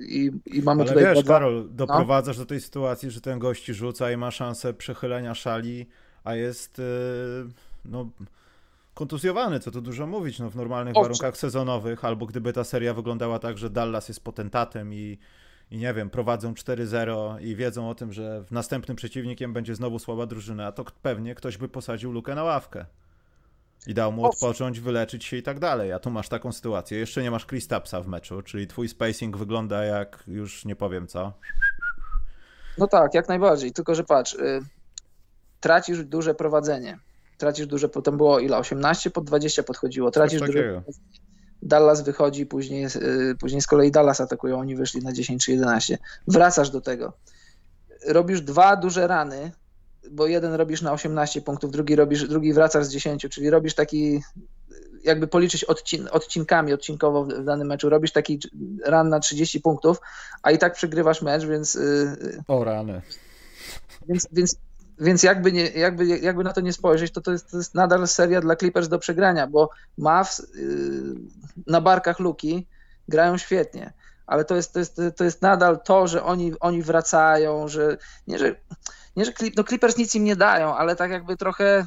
I, i mamy Ale tutaj wiesz, dwa- Karol, no. doprowadzasz do tej sytuacji, że ten gości rzuca i ma szansę przechylenia szali, a jest yy, no, kontuzjowany, co tu dużo mówić, no, w normalnych Owszem. warunkach sezonowych, albo gdyby ta seria wyglądała tak, że Dallas jest potentatem i, i nie wiem, prowadzą 4-0 i wiedzą o tym, że następnym przeciwnikiem będzie znowu słaba drużyna, to pewnie ktoś by posadził Lukę na ławkę. I dał mu odpocząć, wyleczyć się i tak dalej. A tu masz taką sytuację. Jeszcze nie masz Kristapsa w meczu, czyli twój spacing wygląda jak już nie powiem co. No tak, jak najbardziej, tylko że patrz, y, tracisz duże prowadzenie. Tracisz duże, potem było ile? 18 pod 20 podchodziło. Tracisz duże prowadzenie. Dallas wychodzi, później, y, później z kolei Dallas atakują, oni wyszli na 10 czy 11. Wracasz do tego. Robisz dwa duże rany, bo jeden robisz na 18 punktów, drugi robisz, drugi wracasz z 10, czyli robisz taki, jakby policzyć odcin, odcinkami, odcinkowo w, w danym meczu, robisz taki ran na 30 punktów, a i tak przegrywasz mecz, więc y, O rany. więc, więc, więc jakby, nie, jakby, jakby na to nie spojrzeć, to to jest, to jest nadal seria dla Clippers do przegrania, bo Mavs yy, na barkach Luki grają świetnie, ale to jest, to jest, to jest nadal to, że oni, oni wracają, że nie, że, nie, że Clip, no Clippers nic im nie dają, ale tak jakby trochę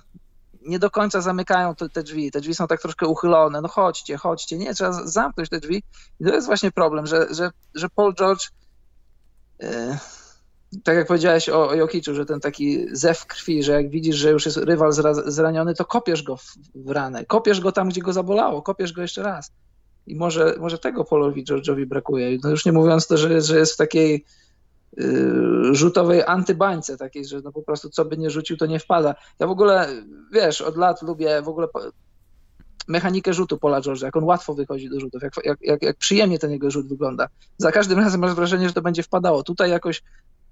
nie do końca zamykają te, te drzwi. Te drzwi są tak troszkę uchylone. No chodźcie, chodźcie. Nie, trzeba zamknąć te drzwi. I to jest właśnie problem, że, że, że Paul George yy, tak jak powiedziałeś o, o Jokiczu, że ten taki zew krwi, że jak widzisz, że już jest rywal zra- zraniony, to kopiesz go w, w ranę. Kopiesz go tam, gdzie go zabolało, kopiesz go jeszcze raz. I może, może tego Paulowi George'owi brakuje. No już nie mówiąc to, że, że jest w takiej rzutowej antybańce, takiej, że no po prostu co by nie rzucił, to nie wpada. Ja w ogóle, wiesz, od lat lubię w ogóle mechanikę rzutu Paula George'a, jak on łatwo wychodzi do rzutów, jak, jak, jak, jak przyjemnie ten jego rzut wygląda. Za każdym razem masz wrażenie, że to będzie wpadało. Tutaj jakoś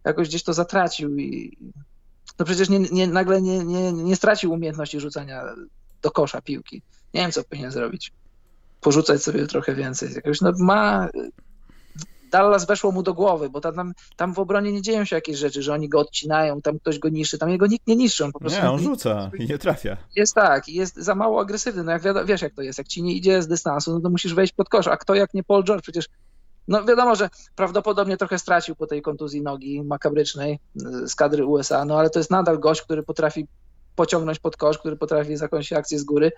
jakoś gdzieś to zatracił i no przecież nie, nie, nagle nie, nie, nie stracił umiejętności rzucania do kosza piłki. Nie wiem, co powinien zrobić. Porzucać sobie trochę więcej. Jakoś no ma... Dallas weszło mu do głowy, bo tam, tam, w obronie nie dzieją się jakieś rzeczy, że oni go odcinają, tam ktoś go niszczy, tam jego nikt nie niszczy, on po prostu Nie, on rzuca i nie trafia. jest tak, jest za mało agresywny. No jak wiadomo, wiesz, jak to jest. Jak ci nie idzie z dystansu, no to musisz wejść pod kosz. A kto jak nie Paul George? Przecież no wiadomo, że prawdopodobnie trochę stracił po tej kontuzji nogi makabrycznej z kadry USA, no ale to jest nadal gość, który potrafi pociągnąć pod kosz, który potrafi zakończyć akcję z góry,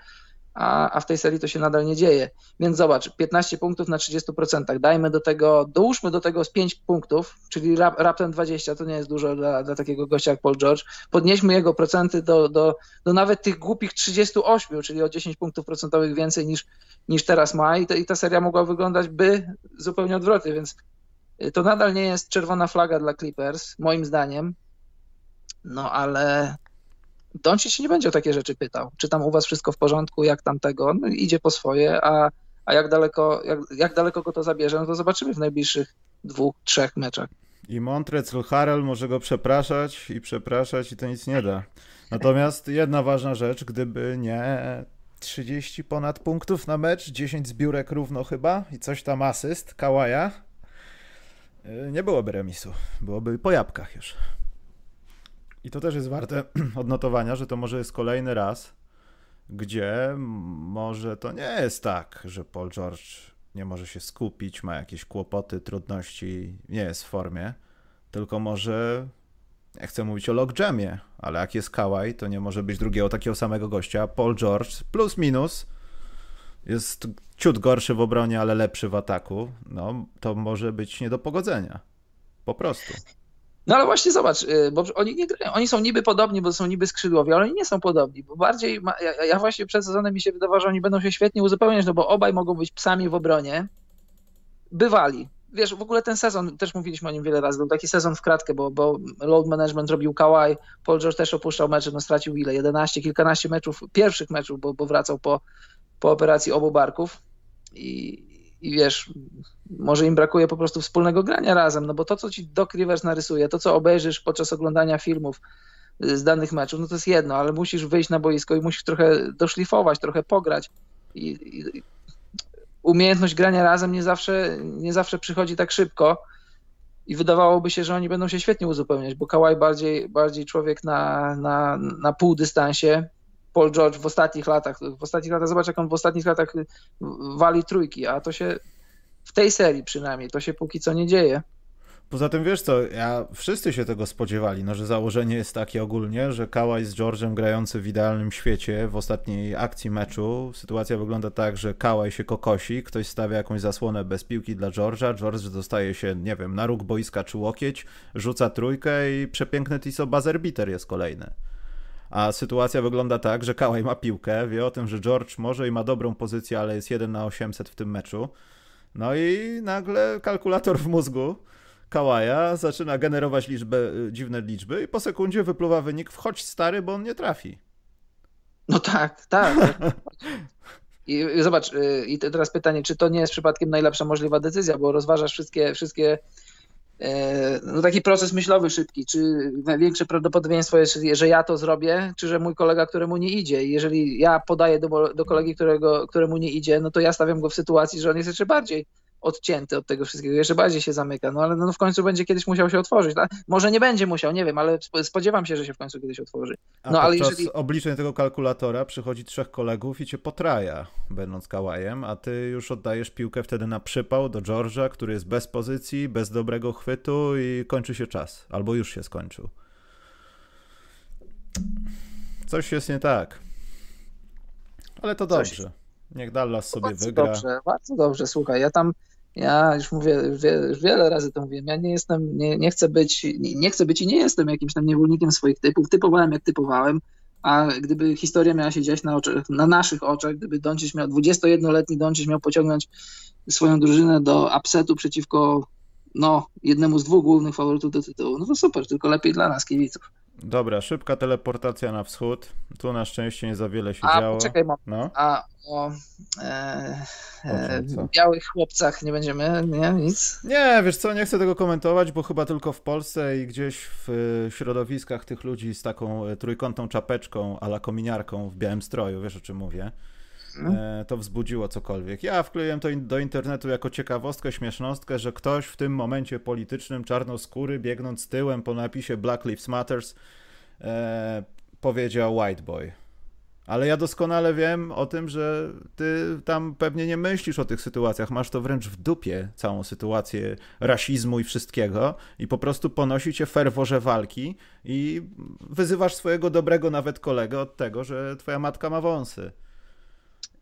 a, a w tej serii to się nadal nie dzieje. Więc zobacz, 15 punktów na 30%. Dajmy do tego, dołóżmy do tego z 5 punktów, czyli rap, raptem 20, to nie jest dużo dla, dla takiego gościa jak Paul George. Podnieśmy jego procenty do, do, do nawet tych głupich 38, czyli o 10 punktów procentowych więcej niż, niż teraz ma i, to, i ta seria mogła wyglądać by zupełnie odwrotnie, więc y, to nadal nie jest czerwona flaga dla Clippers, moim zdaniem, no ale Doncic nie będzie o takie rzeczy pytał. Czy tam u was wszystko w porządku, jak tam tego, no, idzie po swoje, a, a jak, daleko, jak, jak daleko go to zabierze, no to zobaczymy w najbliższych dwóch, trzech meczach. I Montrezl Harrell może go przepraszać i przepraszać i to nic nie da. Natomiast jedna ważna rzecz, gdyby nie 30 ponad punktów na mecz, 10 zbiórek równo chyba i coś tam asyst Kałaja, y, nie byłoby remisu. Byłoby po jabłkach już. I to też jest warte odnotowania, że to może jest kolejny raz, gdzie może to nie jest tak, że Paul George nie może się skupić, ma jakieś kłopoty, trudności, nie jest w formie, tylko może, nie chcę mówić o logjamie, ale jak jest Kawhi, to nie może być drugiego takiego samego gościa. Paul George plus minus jest ciut gorszy w obronie, ale lepszy w ataku. No, to może być nie do pogodzenia. Po prostu. No ale właśnie zobacz, y, bo oni nie grają, oni są niby podobni, bo są niby skrzydłowi, ale oni nie są podobni, bo bardziej, ma, ja, ja właśnie przed sezonem mi się wydawało, że oni będą się świetnie uzupełniać, no bo obaj mogą być psami w obronie. Bywali. Wiesz, w ogóle ten sezon, też mówiliśmy o nim wiele razy, był taki sezon w kratkę, bo, bo load management robił Kawhi, Paul George też opuszczał mecze, no stracił ile, 11, kilkanaście meczów, pierwszych meczów, bo, bo wracał po, po operacji obu barków i, i wiesz, może im brakuje po prostu wspólnego grania razem, no bo to, co ci Doc Rivers narysuje, to, co obejrzysz podczas oglądania filmów z danych meczów, no to jest jedno, ale musisz wyjść na boisko i musisz trochę doszlifować, trochę pograć i, i umiejętność grania razem nie zawsze, nie zawsze przychodzi tak szybko i wydawałoby się, że oni będą się świetnie uzupełniać, bo Kawhi bardziej, bardziej człowiek na, na, na pół dystansie, Paul George w ostatnich latach, w ostatnich latach, zobacz jak on w ostatnich latach wali trójki, a to się w tej serii przynajmniej, to się póki co nie dzieje. Poza tym wiesz co, ja, wszyscy się tego spodziewali, no, że założenie jest takie ogólnie, że Kawhi z George'em grający w idealnym świecie w ostatniej akcji meczu. Sytuacja wygląda tak, że Kawhi się kokosi, ktoś stawia jakąś zasłonę bez piłki dla George'a, George dostaje się, nie wiem, na róg boiska czy łokieć, rzuca trójkę i przepiękny Tiso buzzer beater jest kolejny. A sytuacja wygląda tak, że Kawhi ma piłkę, wie o tym, że George może i ma dobrą pozycję, ale jest 1 na 800 w tym meczu. No i nagle kalkulator w mózgu Kałaja zaczyna generować liczbę, y, dziwne liczby i po sekundzie wypluwa wynik wchodź stary, bo on nie trafi. No tak, tak. I zobacz, y, i teraz pytanie, czy to nie jest przypadkiem najlepsza możliwa decyzja, bo rozważasz wszystkie, wszystkie no taki proces myślowy szybki, czy największe prawdopodobieństwo jest, że ja to zrobię, czy że mój kolega, któremu nie idzie. Jeżeli ja podaję do, do kolegi, którego, któremu nie idzie, no to ja stawiam go w sytuacji, że on jest jeszcze bardziej odcięty od tego wszystkiego, jeszcze bardziej się zamyka, no ale no w końcu będzie kiedyś musiał się otworzyć. Tak? Może nie będzie musiał, nie wiem, ale spodziewam się, że się w końcu kiedyś otworzy. No A ale jeżeli obliczeń tego kalkulatora przychodzi trzech kolegów i cię potraja, będąc kałajem, a ty już oddajesz piłkę wtedy na przypał do George'a, który jest bez pozycji, bez dobrego chwytu i kończy się czas, albo już się skończył. Coś jest nie tak. Ale to dobrze. Niech Dallas sobie bardzo wygra. Dobrze, bardzo dobrze, słuchaj, ja tam ja już mówię, już wiele razy to mówię, ja nie jestem, nie, nie chcę być, nie, nie, chcę być i nie jestem jakimś tam niewolnikiem swoich typów, typowałem jak typowałem, a gdyby historia miała się dziać na, oczach, na naszych oczach, gdyby Doncic miał, 21-letni Doncic miał pociągnąć swoją drużynę do upsetu przeciwko no, jednemu z dwóch głównych faworytów do tytułu, no to super, tylko lepiej dla nas, kibiców. Dobra, szybka teleportacja na wschód. Tu na szczęście nie za wiele się a, działo. Poczekaj, no. A o, e, e, białych chłopcach nie będziemy, nie? Nic? Nie, wiesz co, nie chcę tego komentować, bo chyba tylko w Polsce i gdzieś w e, środowiskach tych ludzi z taką e, trójkątną czapeczką ala kominiarką w białym stroju, wiesz o czym mówię. No. to wzbudziło cokolwiek. Ja wkleiłem to do internetu jako ciekawostkę, śmiesznostkę, że ktoś w tym momencie politycznym czarnoskóry, biegnąc tyłem po napisie Black Lives Matters, e, powiedział white boy. Ale ja doskonale wiem o tym, że ty tam pewnie nie myślisz o tych sytuacjach, masz to wręcz w dupie, całą sytuację rasizmu i wszystkiego i po prostu ponosi cię ferworze walki i wyzywasz swojego dobrego nawet kolegę od tego, że twoja matka ma wąsy.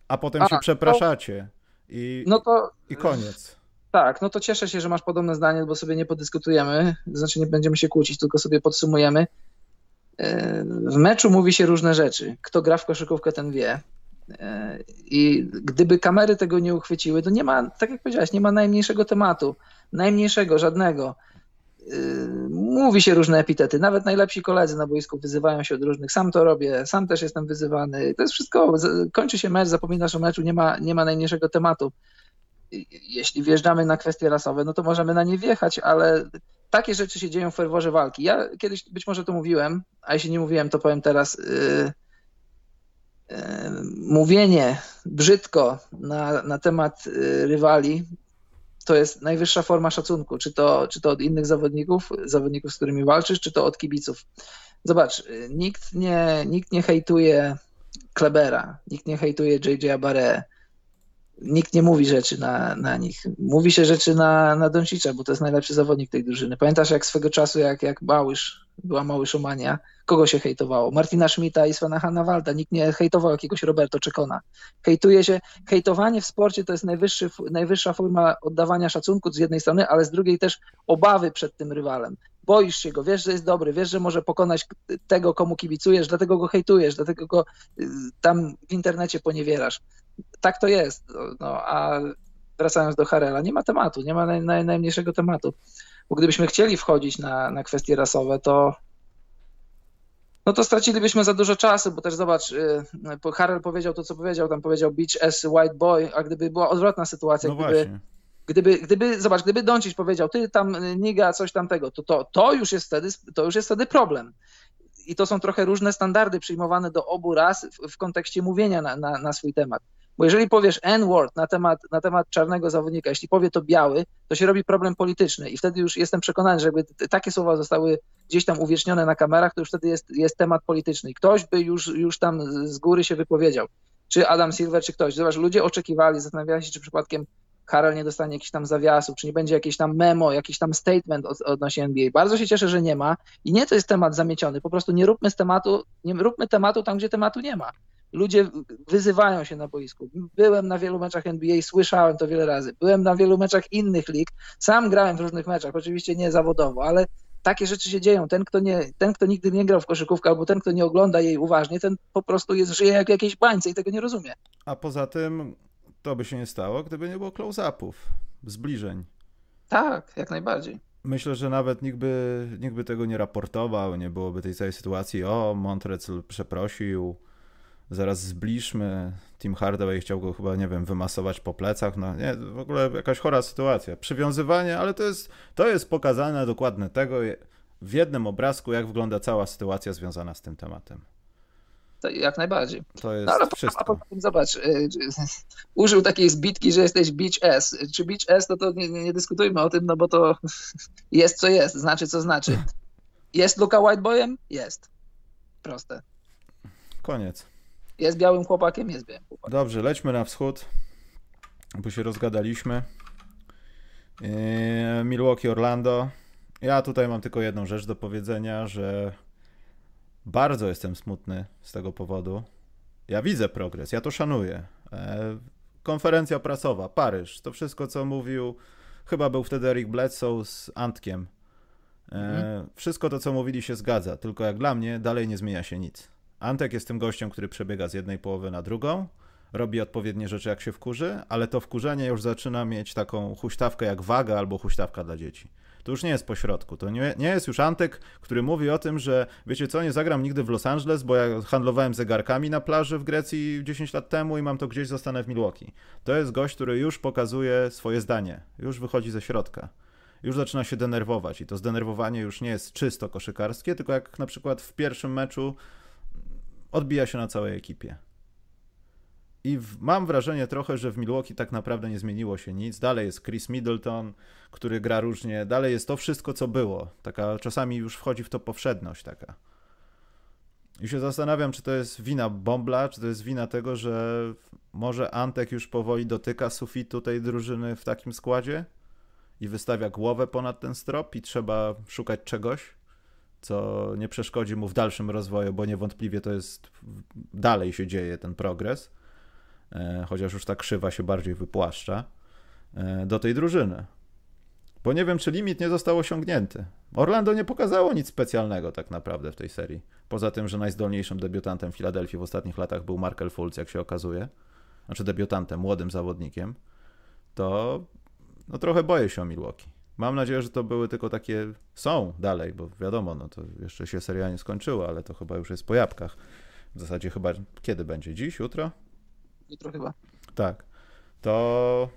A potem A, się przepraszacie i, no to, i koniec. Tak, no to cieszę się, że masz podobne zdanie, bo sobie nie podyskutujemy, znaczy nie będziemy się kłócić, tylko sobie podsumujemy. W meczu mówi się różne rzeczy. Kto gra w koszykówkę, ten wie. I gdyby kamery tego nie uchwyciły, to nie ma, tak jak powiedziałeś, nie ma najmniejszego tematu. Najmniejszego, żadnego. Mówi się różne epitety. Nawet najlepsi koledzy na boisku wyzywają się od różnych. Sam to robię, sam też jestem wyzywany. To jest wszystko. Kończy się mecz, zapominasz o meczu, nie ma, nie ma najmniejszego tematu. Jeśli wjeżdżamy na kwestie rasowe, no to możemy na nie wjechać, ale takie rzeczy się dzieją w ferworze walki. Ja kiedyś być może to mówiłem, a jeśli nie mówiłem, to powiem teraz. Yy, yy, mówienie brzydko na, na temat yy, rywali to jest najwyższa forma szacunku, czy to, czy to od innych zawodników, zawodników, z którymi walczysz, czy to od kibiców. Zobacz, y, nikt nie, nikt nie hejtuje Klebera, nikt nie hejtuje JJ Abare, nikt nie mówi rzeczy na, na nich. Mówi się rzeczy na, na Doncicza, bo to jest najlepszy zawodnik tej drużyny. Pamiętasz jak swego czasu, jak, jak Bałysz, była Małyszomania, kogo się hejtowało? Martina Schmidta i Svena Hannawalda. Nikt nie hejtował jakiegoś Roberto Czekona. Hejtuje się, hejtowanie w sporcie to jest najwyższy, najwyższa forma oddawania szacunku z jednej strony, ale z drugiej też obawy przed tym rywalem. Boisz się go, wiesz, że jest dobry, wiesz, że może pokonać tego, komu kibicujesz, dlatego go hejtujesz, dlatego go y, tam w internecie poniewierasz tak to jest. No, a wracając do Harela, nie ma tematu, nie ma naj, naj, najmniejszego tematu. Bo gdybyśmy chcieli wchodzić na, na kwestie rasowe, to no to stracilibyśmy za dużo czasu, bo też zobacz, y, Harrell powiedział to, co powiedział, tam powiedział beach as white boy, a gdyby była odwrotna sytuacja, No gdyby, właśnie. gdyby, gdyby, zobacz, gdyby Doncic powiedział, ty tam niga, coś tamtego, to, to, to, już jest wtedy, to już jest wtedy problem. I to są trochę różne standardy przyjmowane do obu ras w, w kontekście mówienia na, na, na swój temat. Bo jeżeli powiesz N-word na temat, na temat czarnego zawodnika, jeśli powie to biały, to się robi problem polityczny. I wtedy już jestem przekonany, że jakby takie słowa zostały gdzieś tam uwiecznione na kamerach, to już wtedy jest, jest temat polityczny. I ktoś by już, już tam z- z góry się wypowiedział. Czy Adam Silver, czy ktoś. Zobacz, ludzie oczekiwali, zastanawiali się, czy przypadkiem Harrell nie dostanie jakichś tam zawiasów, czy nie będzie jakieś tam memo, jakiś tam statement od, odnośnie NBA. Bardzo się cieszę, że nie ma. I nie to jest temat zamieciony. Po prostu nie róbmy z tematu, nie róbmy tematu tam, gdzie tematu nie ma. Ludzie wyzywają się na boisku. Byłem na wielu meczach NBA, słyszałem to wiele razy. Byłem na wielu meczach innych lig. Sam grałem w różnych meczach, oczywiście nie zawodowo, ale takie rzeczy się dzieją. Ten, kto, nie, ten, kto nigdy nie grał w koszykówkę, albo ten, kto nie ogląda jej uważnie, ten po prostu jest, żyje jak jakieś bańce i tego nie rozumie. A poza tym to by się nie stało, gdyby nie było close-upów, zbliżeń. Tak, jak najbardziej. Myślę, że nawet nikt by, nikt by tego nie raportował, nie byłoby tej całej sytuacji, o, Montreal przeprosił, zaraz zbliżmy, Tim Hardaway chciał go chyba, nie wiem, wymasować po plecach, no nie, w ogóle jakaś chora sytuacja. Przywiązywanie, ale to jest, to jest pokazane dokładnie tego w jednym obrazku, jak wygląda cała sytuacja związana z tym tematem. To jak najbardziej. To jest No ale po- a wszystko. tym zobacz, y, użył takiej zbitki, że jesteś beach S. Czy beach S, to, to nie, nie, nie dyskutujmy o tym, no bo to jest co jest, znaczy co znaczy. Jest Luka Whiteboyem? Jest. Proste. Koniec. Jest białym chłopakiem? Jest białym chłopakiem. Dobrze, lećmy na wschód, bo się rozgadaliśmy. Eee, Milwaukee, Orlando. Ja tutaj mam tylko jedną rzecz do powiedzenia, że bardzo jestem smutny z tego powodu. Ja widzę progres, ja to szanuję. Eee, konferencja prasowa, Paryż, to wszystko co mówił, chyba był wtedy Eric Bledsoe z Antkiem. Eee, Wszystko to co mówili się zgadza, tylko jak dla mnie dalej nie zmienia się nic. Antek jest tym gościem, który przebiega z jednej połowy na drugą, robi odpowiednie rzeczy jak się wkurzy, ale to wkurzenie już zaczyna mieć taką huśtawkę jak waga albo huśtawka dla dzieci. To już nie jest pośrodku. To nie, nie jest już Antek, który mówi o tym, że wiecie co, nie zagram nigdy w Los Angeles, bo ja handlowałem zegarkami na plaży w Grecji 10 lat temu i mam to gdzieś, zostanę w Milwaukee. To jest gość, który już pokazuje swoje zdanie, już wychodzi ze środka. Już zaczyna się denerwować i to zdenerwowanie już nie jest czysto koszykarskie, tylko jak na przykład w pierwszym meczu odbija się na całej ekipie. I w, mam wrażenie trochę, że w Milwaukee tak naprawdę nie zmieniło się nic. Dalej jest Chris Middleton, który gra różnie. Dalej jest to wszystko, co było. Taka czasami już wchodzi w to powszedność taka. I się zastanawiam, czy to jest wina Bombla, czy to jest wina tego, że może Antek już powoli dotyka sufitu tej drużyny w takim składzie i wystawia głowę ponad ten strop i trzeba szukać czegoś co nie przeszkodzi mu w dalszym rozwoju, bo niewątpliwie to jest dalej się dzieje ten progres, e, chociaż już ta krzywa się bardziej wypłaszcza e, do tej drużyny. Bo nie wiem, czy limit nie został osiągnięty. Orlando nie pokazało nic specjalnego tak naprawdę w tej serii. Poza tym, że najzdolniejszym debiutantem Filadelfii w ostatnich latach był Markel Fultz, jak się okazuje. Znaczy debiutantem, młodym zawodnikiem. To no trochę boję się o Milwaukee. Mam nadzieję, że to były tylko takie, są dalej, bo wiadomo, no to jeszcze się seria nie skończyła, ale to chyba już jest po jabłkach. W zasadzie chyba, kiedy będzie? Dziś, jutro? Jutro chyba. Tak. To,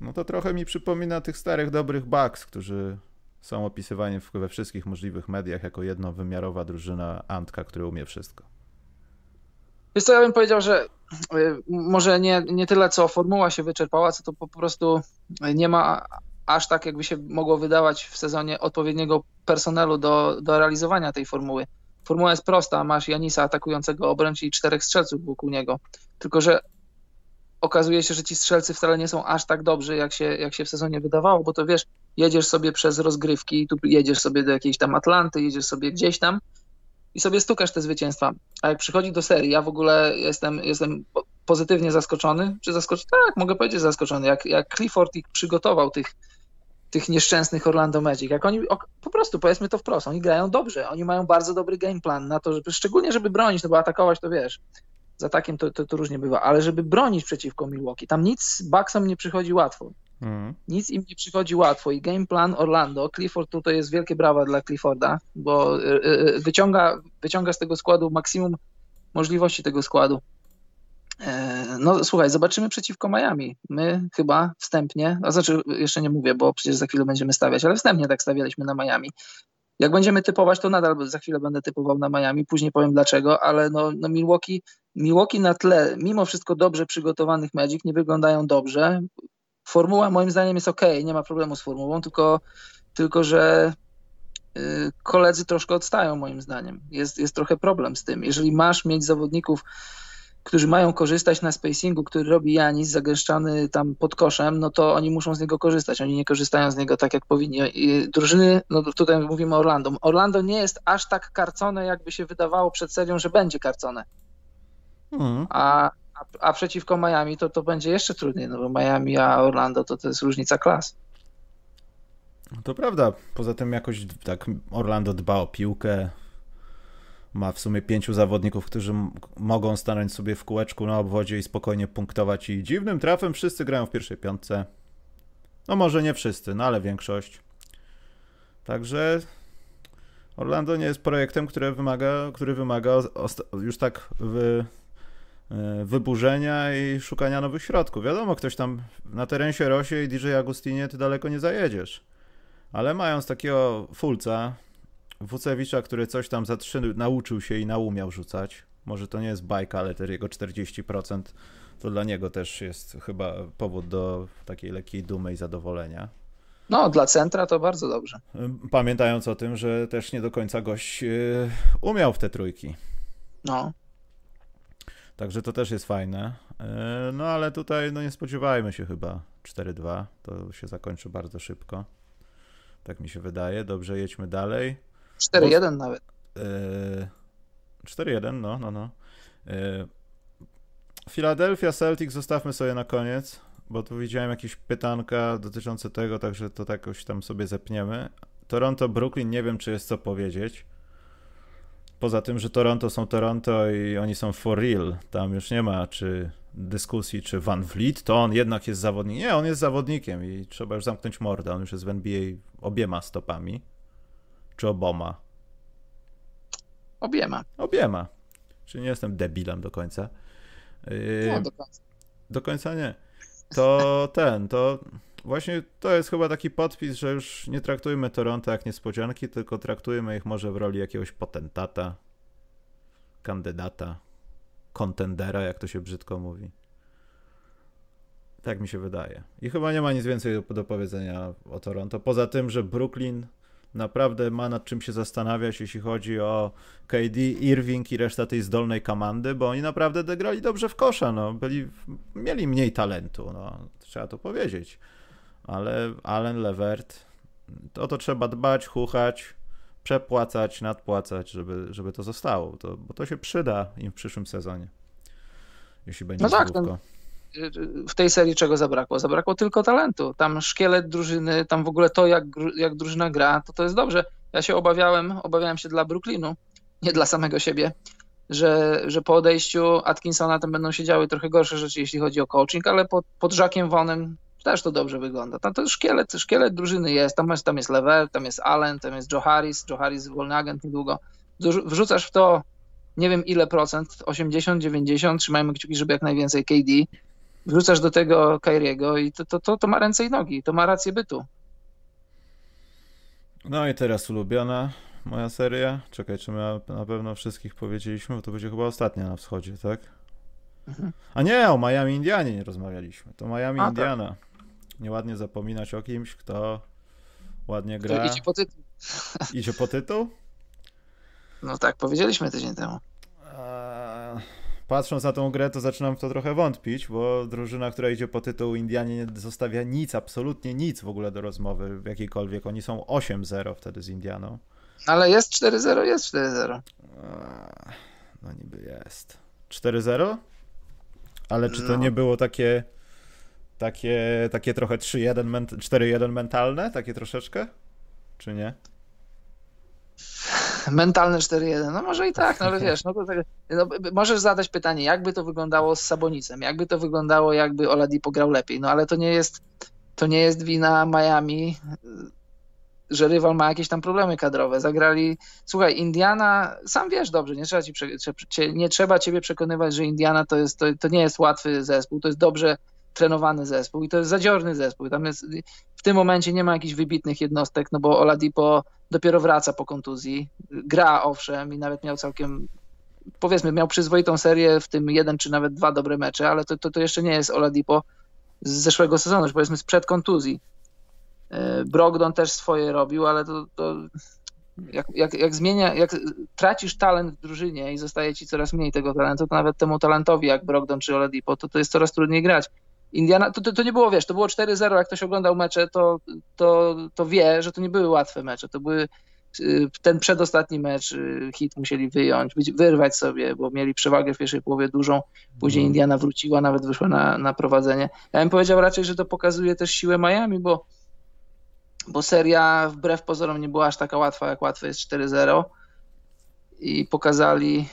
no to trochę mi przypomina tych starych, dobrych Bucks, którzy są opisywani we wszystkich możliwych mediach jako jednowymiarowa drużyna Antka, który umie wszystko. Wiesz co, ja bym powiedział, że y, może nie, nie tyle, co formuła się wyczerpała, co to po prostu nie ma aż tak, jakby się mogło wydawać w sezonie odpowiedniego personelu do, do realizowania tej formuły. Formuła jest prosta, masz Janisa atakującego obręcz i czterech strzelców wokół niego, tylko że okazuje się, że ci strzelcy wcale nie są aż tak dobrzy, jak się, jak się w sezonie wydawało, bo to wiesz, jedziesz sobie przez rozgrywki, tu jedziesz sobie do jakiejś tam Atlanty, jedziesz sobie gdzieś tam i sobie stukasz te zwycięstwa. A jak przychodzi do serii, ja w ogóle jestem, jestem pozytywnie zaskoczony, czy zaskoczony? Tak, mogę powiedzieć zaskoczony, jak, jak Clifford ich przygotował, tych, tych nieszczęsnych Orlando Magic. Jak oni, po prostu powiedzmy to wprost, oni grają dobrze, oni mają bardzo dobry game plan na to, żeby, szczególnie żeby bronić, no bo atakować to wiesz, za takim to, to, to różnie bywa, ale żeby bronić przeciwko Milwaukee, tam nic Bucksom nie przychodzi łatwo. Mhm. Nic im nie przychodzi łatwo i game plan Orlando, Clifford tutaj jest wielkie brawa dla Clifforda, bo y, y, y, wyciąga, wyciąga z tego składu maksimum możliwości tego składu. E, no słuchaj, zobaczymy przeciwko Miami. My chyba wstępnie, a znaczy jeszcze nie mówię, bo przecież za chwilę będziemy stawiać, ale wstępnie tak stawialiśmy na Miami. Jak będziemy typować, to nadal za chwilę będę typował na Miami, później powiem dlaczego, ale no, no Milwaukee, Milwaukee na tle, mimo wszystko dobrze przygotowanych Magic, nie wyglądają dobrze. Formuła moim zdaniem jest ok, nie ma problemu z formułą, tylko, tylko że y, koledzy troszkę odstają moim zdaniem. Jest, jest trochę problem z tym. Jeżeli masz mieć zawodników, którzy mają korzystać na spacingu, który robi Janis zagęszczany tam pod koszem, no to oni muszą z niego korzystać. Oni nie korzystają z niego tak, jak powinni. I drużyny, no tutaj mówimy o Orlando. Orlando nie jest aż tak karcone, jakby się wydawało przed serią, że będzie karcone. Mhm. A, a, a, przeciwko Miami to, to będzie jeszcze trudniej, no bo Miami a Orlando to, to jest różnica klas. To prawda. Poza tym jakoś tak Orlando dba o piłkę, ma w sumie pięciu zawodników, którzy mogą stanąć sobie w kółeczku na obwodzie i spokojnie punktować i dziwnym trafem wszyscy grają w pierwszej piątce. No może nie wszyscy, no ale większość. Także Orlando nie jest projektem, który wymaga, który wymaga już tak wy, e, wyburzenia i szukania nowych środków. Wiadomo, ktoś tam na terenie rośnie i DJ Agustinie ty daleko nie zajedziesz. Ale mając takiego fulca, Wucewicza, który coś tam za trzy nauczył się i naumiał rzucać. Może to nie jest bajka, ale te jego 40% to dla niego też jest chyba powód do takiej lekkiej dumy i zadowolenia. No, dla centra to bardzo dobrze. Pamiętając o tym, że też nie do końca gość y, umiał w te trójki. No. Także to też jest fajne. Y, no ale tutaj no nie spodziewajmy się chyba 4-2. To się zakończy bardzo szybko. Tak mi się wydaje. Dobrze, jedźmy dalej. 4-1 nawet. Yy, 4-1, no, no, no. Yy, Philadelphia Celtics zostawmy sobie na koniec, bo tu widziałem jakieś pytanka dotyczące tego, także to jakoś tam sobie zepniemy. Toronto, Brooklyn, nie wiem, czy jest co powiedzieć. Poza tym, że Toronto są Toronto i oni są for real. Tam już nie ma czy dyskusji, czy Van Vliet to on jednak jest zawodnikiem. Nie, on jest zawodnikiem i trzeba już zamknąć mordę. On już jest w NBA obiema stopami. Czy oboma? Obiema. Obiema. Czyli nie jestem debilem do końca. Yy, no, do końca. Do końca nie. To ten, to właśnie to jest chyba taki podpis, że już nie traktujmy Toronto jak niespodzianki, tylko traktujmy ich może w roli jakiegoś potentata, kandydata, kontendera, jak to się brzydko mówi. Tak mi się wydaje. I chyba nie ma nic więcej do, do powiedzenia o Toronto. Poza tym, że Brooklyn naprawdę ma nad czym się zastanawiać, jeśli chodzi o KD, Irving i reszta tej zdolnej komandy, bo oni naprawdę grali dobrze w kosza, no. Byli, mieli mniej talentu, no. Trzeba to powiedzieć. Ale Allen Levert, o to trzeba dbać, chuchać, przepłacać, nadpłacać, żeby, żeby to zostało, to, bo to się przyda im w przyszłym sezonie, jeśli będzie no tak, w tej serii czego zabrakło? Zabrakło tylko talentu. Tam szkielet drużyny, tam w ogóle to, jak, jak drużyna gra, to to jest dobrze. Ja się obawiałem, obawiałem się dla Brooklynu, nie dla samego siebie, że, że po odejściu Atkinsona tam będą się działy trochę gorsze rzeczy, jeśli chodzi o coaching, ale pod, pod Jackiem Vonem też to dobrze wygląda. Tam to szkielet, szkielet drużyny jest. Tam jest, tam jest Lever, tam jest Allen, tam jest Joe Harris. Joe Harris wolny agent niedługo. Wrzucasz w to nie wiem ile procent, 80, 90, trzymajmy kciuki, żeby jak najwięcej KD wrzucasz do tego Kairiego i to, to, to, to ma ręce i nogi, to ma rację bytu. No i teraz ulubiona moja seria. Czekaj, czy my na pewno wszystkich powiedzieliśmy, bo to będzie chyba ostatnia na wschodzie, tak? Mhm. A nie, o Miami Indianie nie rozmawialiśmy. To Miami A, tak. Indiana. Tak. Nieładnie zapominać o kimś, kto ładnie gra. Kto idzie po tytuł. Idzie po tytuł? No tak, powiedzieliśmy tydzień temu patrząc na tą grę, to zaczynam w to trochę wątpić, bo drużyna, która idzie po tytuł Indianie nie zostawia nic, absolutnie nic w ogóle do rozmowy jakiejkolwiek. Oni są 8-0 wtedy z Indianą. Ale jest 4-0, jest 4-0. No niby jest. 4-0? Ale czy to no. nie było takie takie, takie trochę 3-1, 4-1 mentalne? Takie troszeczkę? Czy nie? Mentalne 4-1, no może i tak, no ale wiesz, no to tak, no, możesz zadać pytanie, jakby to wyglądało z Sabonicem, jakby to wyglądało, jakby Oladipo grał lepiej, no ale to nie jest, to nie jest wina Miami, że rywal ma jakieś tam problemy kadrowe. Zagrali, słuchaj, Indiana, sam wiesz dobrze, nie trzeba, ci, nie trzeba ciebie przekonywać, że Indiana to, jest, to, to nie jest łatwy zespół, to jest dobrze trenowany zespół i to jest zadziorny zespół. Tam jest, w tym momencie nie ma jakichś wybitnych jednostek, no bo Oladipo dopiero wraca po kontuzji. Gra owszem i nawet miał całkiem, powiedzmy, miał przyzwoitą serię, w tym jeden czy nawet dwa dobre mecze, ale to, to, to jeszcze nie jest Oladipo z zeszłego sezonu, już powiedzmy sprzed kontuzji. E, Brogdon też swoje robił, ale to, to jak, jak, jak zmienia, jak tracisz talent w drużynie i zostaje ci coraz mniej tego talentu, to nawet temu talentowi jak Brogdon czy Oladipo, to, to jest coraz trudniej grać. Indiana, to, to, to nie było, wiesz, to było 4-0, jak ktoś oglądał mecze, to, to, to wie, że to nie były łatwe mecze, to były y, ten przedostatni mecz y, hit musieli wyjąć, wyrwać sobie, bo mieli przewagę w pierwszej połowie dużą, później mhm. Indiana wróciła, nawet wyszła na, na prowadzenie. Ja bym powiedział raczej, że to pokazuje też siłę Miami, bo bo seria wbrew pozorom nie była aż taka łatwa, jak łatwe jest 4-0 i pokazali,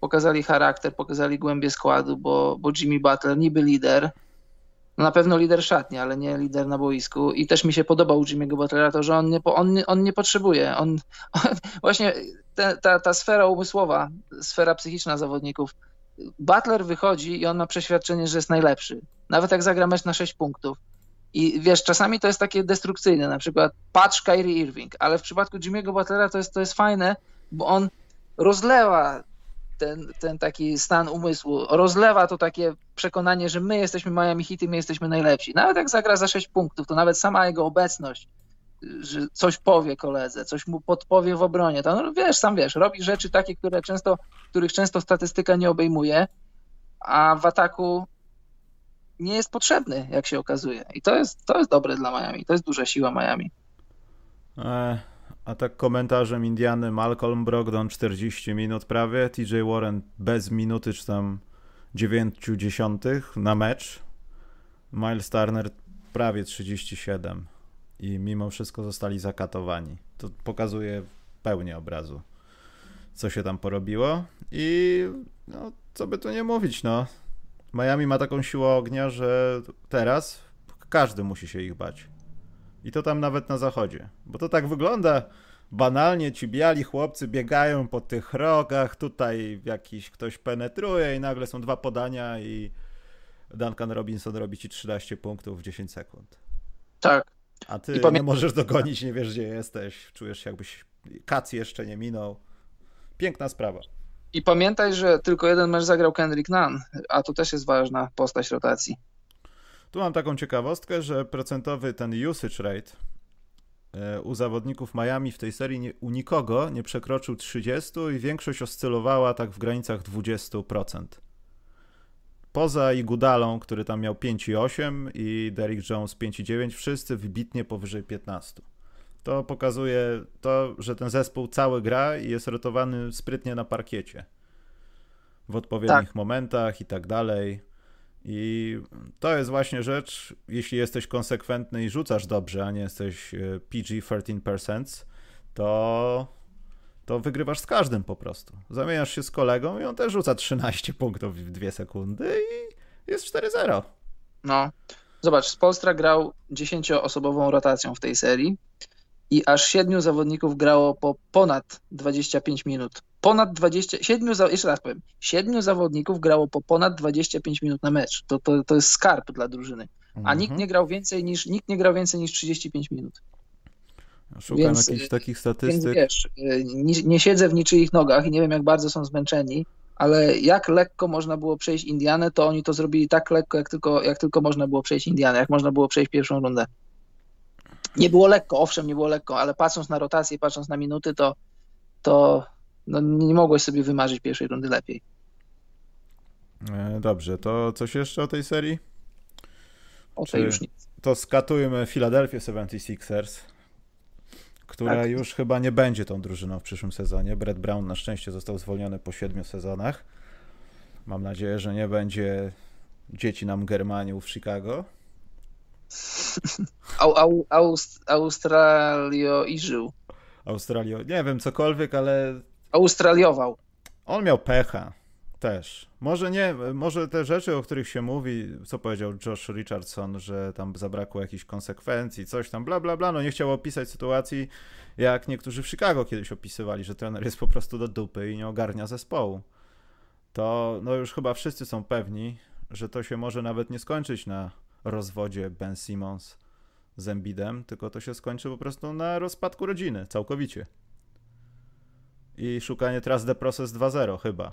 pokazali charakter, pokazali głębię składu, bo, bo Jimmy Butler niby lider, na pewno lider szatni, ale nie lider na boisku. I też mi się podobał Jimmy'ego Butlera to, że on nie, on, on nie potrzebuje, on, on właśnie ta, ta, ta sfera umysłowa, sfera psychiczna zawodników, Butler wychodzi i on ma przeświadczenie, że jest najlepszy. Nawet jak zagra mecz na 6 punktów, i wiesz, czasami to jest takie destrukcyjne, na przykład patrz Kyrie Irving, ale w przypadku Jimmy'ego Butlera to jest, to jest fajne, bo on rozlewa ten, ten taki stan umysłu, rozlewa to takie przekonanie, że my jesteśmy Miami Heat i my jesteśmy najlepsi. Nawet jak zagra za 6 punktów, to nawet sama jego obecność, że coś powie koledze, coś mu podpowie w obronie, to no, wiesz, sam wiesz, robi rzeczy takie, które często, których często statystyka nie obejmuje, a w ataku nie jest potrzebny, jak się okazuje. I to jest, to jest dobre dla Miami. To jest duża siła Miami. E, a tak komentarzem Indiany Malcolm Brogdon 40 minut prawie, TJ Warren bez minuty czy tam 90 na mecz. Miles Turner prawie 37 i mimo wszystko zostali zakatowani. To pokazuje pełnię obrazu, co się tam porobiło i no, co by tu nie mówić, no. Miami ma taką siłę ognia, że teraz każdy musi się ich bać. I to tam nawet na zachodzie. Bo to tak wygląda banalnie, ci biali chłopcy biegają po tych rogach, tutaj jakiś ktoś penetruje i nagle są dwa podania i Duncan Robinson robi ci 13 punktów w 10 sekund. Tak. A ty pamię- nie możesz dogonić, nie wiesz gdzie jesteś, czujesz się jakbyś kac jeszcze nie minął. Piękna sprawa. I pamiętaj, że tylko jeden mecz zagrał Kendrick Nunn, a to też jest ważna postać rotacji. Tu mam taką ciekawostkę, że procentowy ten usage rate e, u zawodników Miami w tej serii nie, u nikogo nie przekroczył 30 i większość oscylowała tak w granicach 20%. Poza Igudalą, który tam miał 5,8 i Derrick Jones 5,9, wszyscy wybitnie powyżej 15 to pokazuje to, że ten zespół cały gra i jest rotowany sprytnie na parkiecie. W odpowiednich tak. momentach i tak dalej. I to jest właśnie rzecz, jeśli jesteś konsekwentny i rzucasz dobrze, a nie jesteś e, PG 13%, to, to wygrywasz z każdym po prostu. Zamieniasz się z kolegą i on też rzuca 13 punktów w 2 sekundy i jest 4-0. No. Zobacz, Spolstra grał 10-osobową rotacją w tej serii i aż siedmiu zawodników grało po ponad 25 minut. Ponad 20, siedmiu, jeszcze raz powiem, siedmiu zawodników grało po ponad 25 minut na mecz. To, to, to jest skarb dla drużyny. A mhm. nikt nie grał więcej niż nikt nie grał więcej niż 35 minut. Szukam więc, jakichś takich statystyk. Więc wiesz, y, nie, nie, siedzę w niczyich nogach i nie wiem, jak bardzo są zmęczeni, ale jak lekko można było przejść Indianę, to oni to zrobili tak lekko, jak tylko, jak tylko można było przejść Indianę, jak można było przejść pierwszą rundę. Nie było lekko, owszem, nie było lekko, ale patrząc na rotację, patrząc na minuty, to, to no, nie mogłeś sobie wymarzyć pierwszej rundy lepiej. E, dobrze, to coś jeszcze o tej serii? O tej już nic. To skatujmy Philadelphia 76ers, która tak. już chyba nie będzie tą drużyną w przyszłym sezonie. Brett Brown na szczęście został zwolniony po siedmiu sezonach. Mam nadzieję, że nie będzie dzieci nam Germaniów w Chicago. Au, au, aust, Australio i żył. Australio, nie wiem, cokolwiek, ale... Australiował. On miał pecha. Też. Może nie, może te rzeczy, o których się mówi, co powiedział Josh Richardson, że tam zabrakło jakichś konsekwencji, coś tam, bla, bla, bla, no nie chciał opisać sytuacji, jak niektórzy w Chicago kiedyś opisywali, że trener jest po prostu do dupy i nie ogarnia zespołu. To no już chyba wszyscy są pewni, że to się może nawet nie skończyć na rozwodzie Ben Simmons z Embidem, tylko to się skończy po prostu na rozpadku rodziny, całkowicie. I szukanie teraz The Process 2.0 chyba.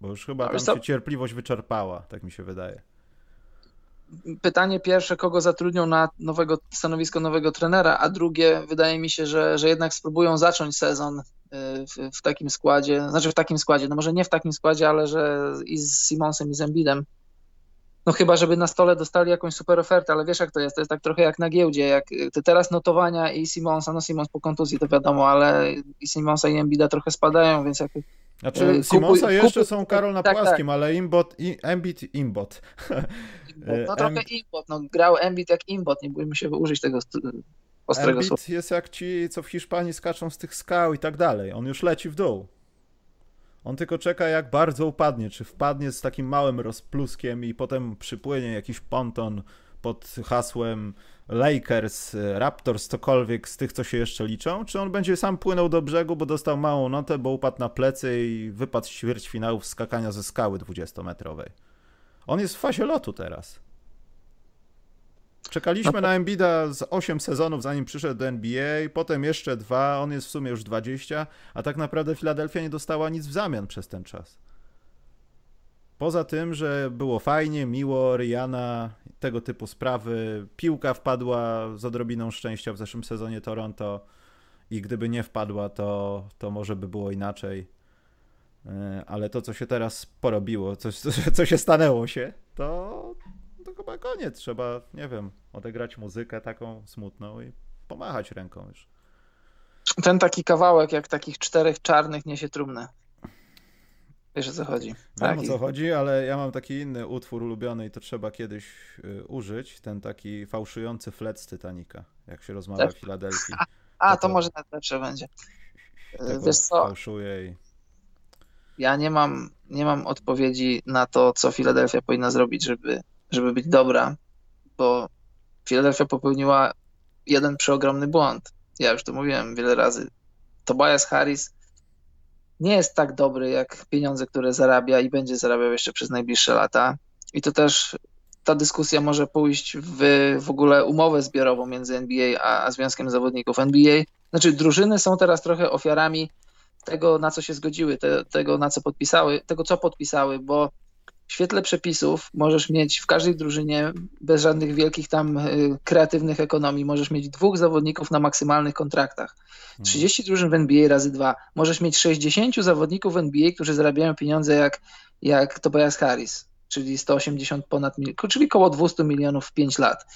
Bo już chyba tam się cierpliwość wyczerpała, tak mi się wydaje. Pytanie pierwsze, kogo zatrudnią na nowego stanowisko nowego trenera, a drugie, wydaje mi się, że, że jednak spróbują zacząć sezon y, w, w, takim składzie, znaczy w takim składzie, no może nie w takim składzie, ale że i z Simonsem i z Embidem. No chyba, żeby na stole dostali jakąś super ofertę, ale wiesz jak to jest, to jest tak trochę jak na giełdzie, jak te teraz notowania i Simonsa, no Simons po kontuzji to wiadomo, ale i Simonsa i Embida trochę spadają, więc jak znaczy, y, Simonsa kupuj, jeszcze kupuj, są Karol na tak, tak. płaskim, tak. ale imbot, i, Embit, imbot. No trochę imbot, no grał Embit jak imbot, nie bójmy się użyć tego ostrego Embit słowa. jest jak ci, co w Hiszpanii skaczą z tych skał i tak dalej. On już leci w dół. On tylko czeka, jak bardzo upadnie. Czy wpadnie z takim małym rozpluskiem i potem przypłynie jakiś ponton pod hasłem Lakers, Raptors, cokolwiek z tych, co się jeszcze liczą, czy on będzie sam płynął do brzegu, bo dostał małą notę, bo upadł na plecy i wypadł z ćwierćfinałów skakania ze skały 20-metrowej. On jest w fazie lotu teraz. Czekaliśmy no na Embida z 8 sezonów, zanim przyszedł do NBA, potem jeszcze dwa, on jest w sumie już 20, a tak naprawdę Filadelfia nie dostała nic w zamian przez ten czas. Poza tym, że było fajnie, miło, Rihanna, tego typu sprawy. Piłka wpadła z odrobiną szczęścia w zeszłym sezonie Toronto i gdyby nie wpadła, to, to może by było inaczej. E, ale to, co się teraz porobiło, coś, co, co się stanęło się, to chyba koniec. Trzeba, nie wiem, odegrać muzykę taką smutną i pomachać ręką już. Ten taki kawałek, jak takich czterech czarnych niesie trumnę. Wiesz o co chodzi. Wiem tak. o co chodzi, ale ja mam taki inny utwór ulubiony i to trzeba kiedyś y, użyć. Ten taki fałszujący flet z Titanica, jak się rozmawia tak. w Filadelfii. A, to, to może lepsze będzie. Wiesz co? Fałszuje i... Ja nie mam, nie mam odpowiedzi na to, co Filadelfia powinna zrobić, żeby, żeby być dobra, bo Filadelfia popełniła jeden przeogromny błąd. Ja już to mówiłem wiele razy. Tobias Harris nie jest tak dobry jak pieniądze, które zarabia i będzie zarabiał jeszcze przez najbliższe lata. I to też ta dyskusja może pójść w, w ogóle umowę zbiorową między NBA a, a Związkiem Zawodników NBA. Znaczy, drużyny są teraz trochę ofiarami tego, na co się zgodziły, te, tego, na co podpisały, tego, co podpisały, bo w świetle przepisów możesz mieć w każdej drużynie, bez żadnych wielkich tam y, kreatywnych ekonomii, możesz mieć dwóch zawodników na maksymalnych kontraktach. 30 hmm. drużyn w NBA razy dwa. Możesz mieć 60 zawodników w NBA, którzy zarabiają pieniądze jak, jak Tobias Harris, czyli 180 ponad, czyli około 200 milionów w 5 lat.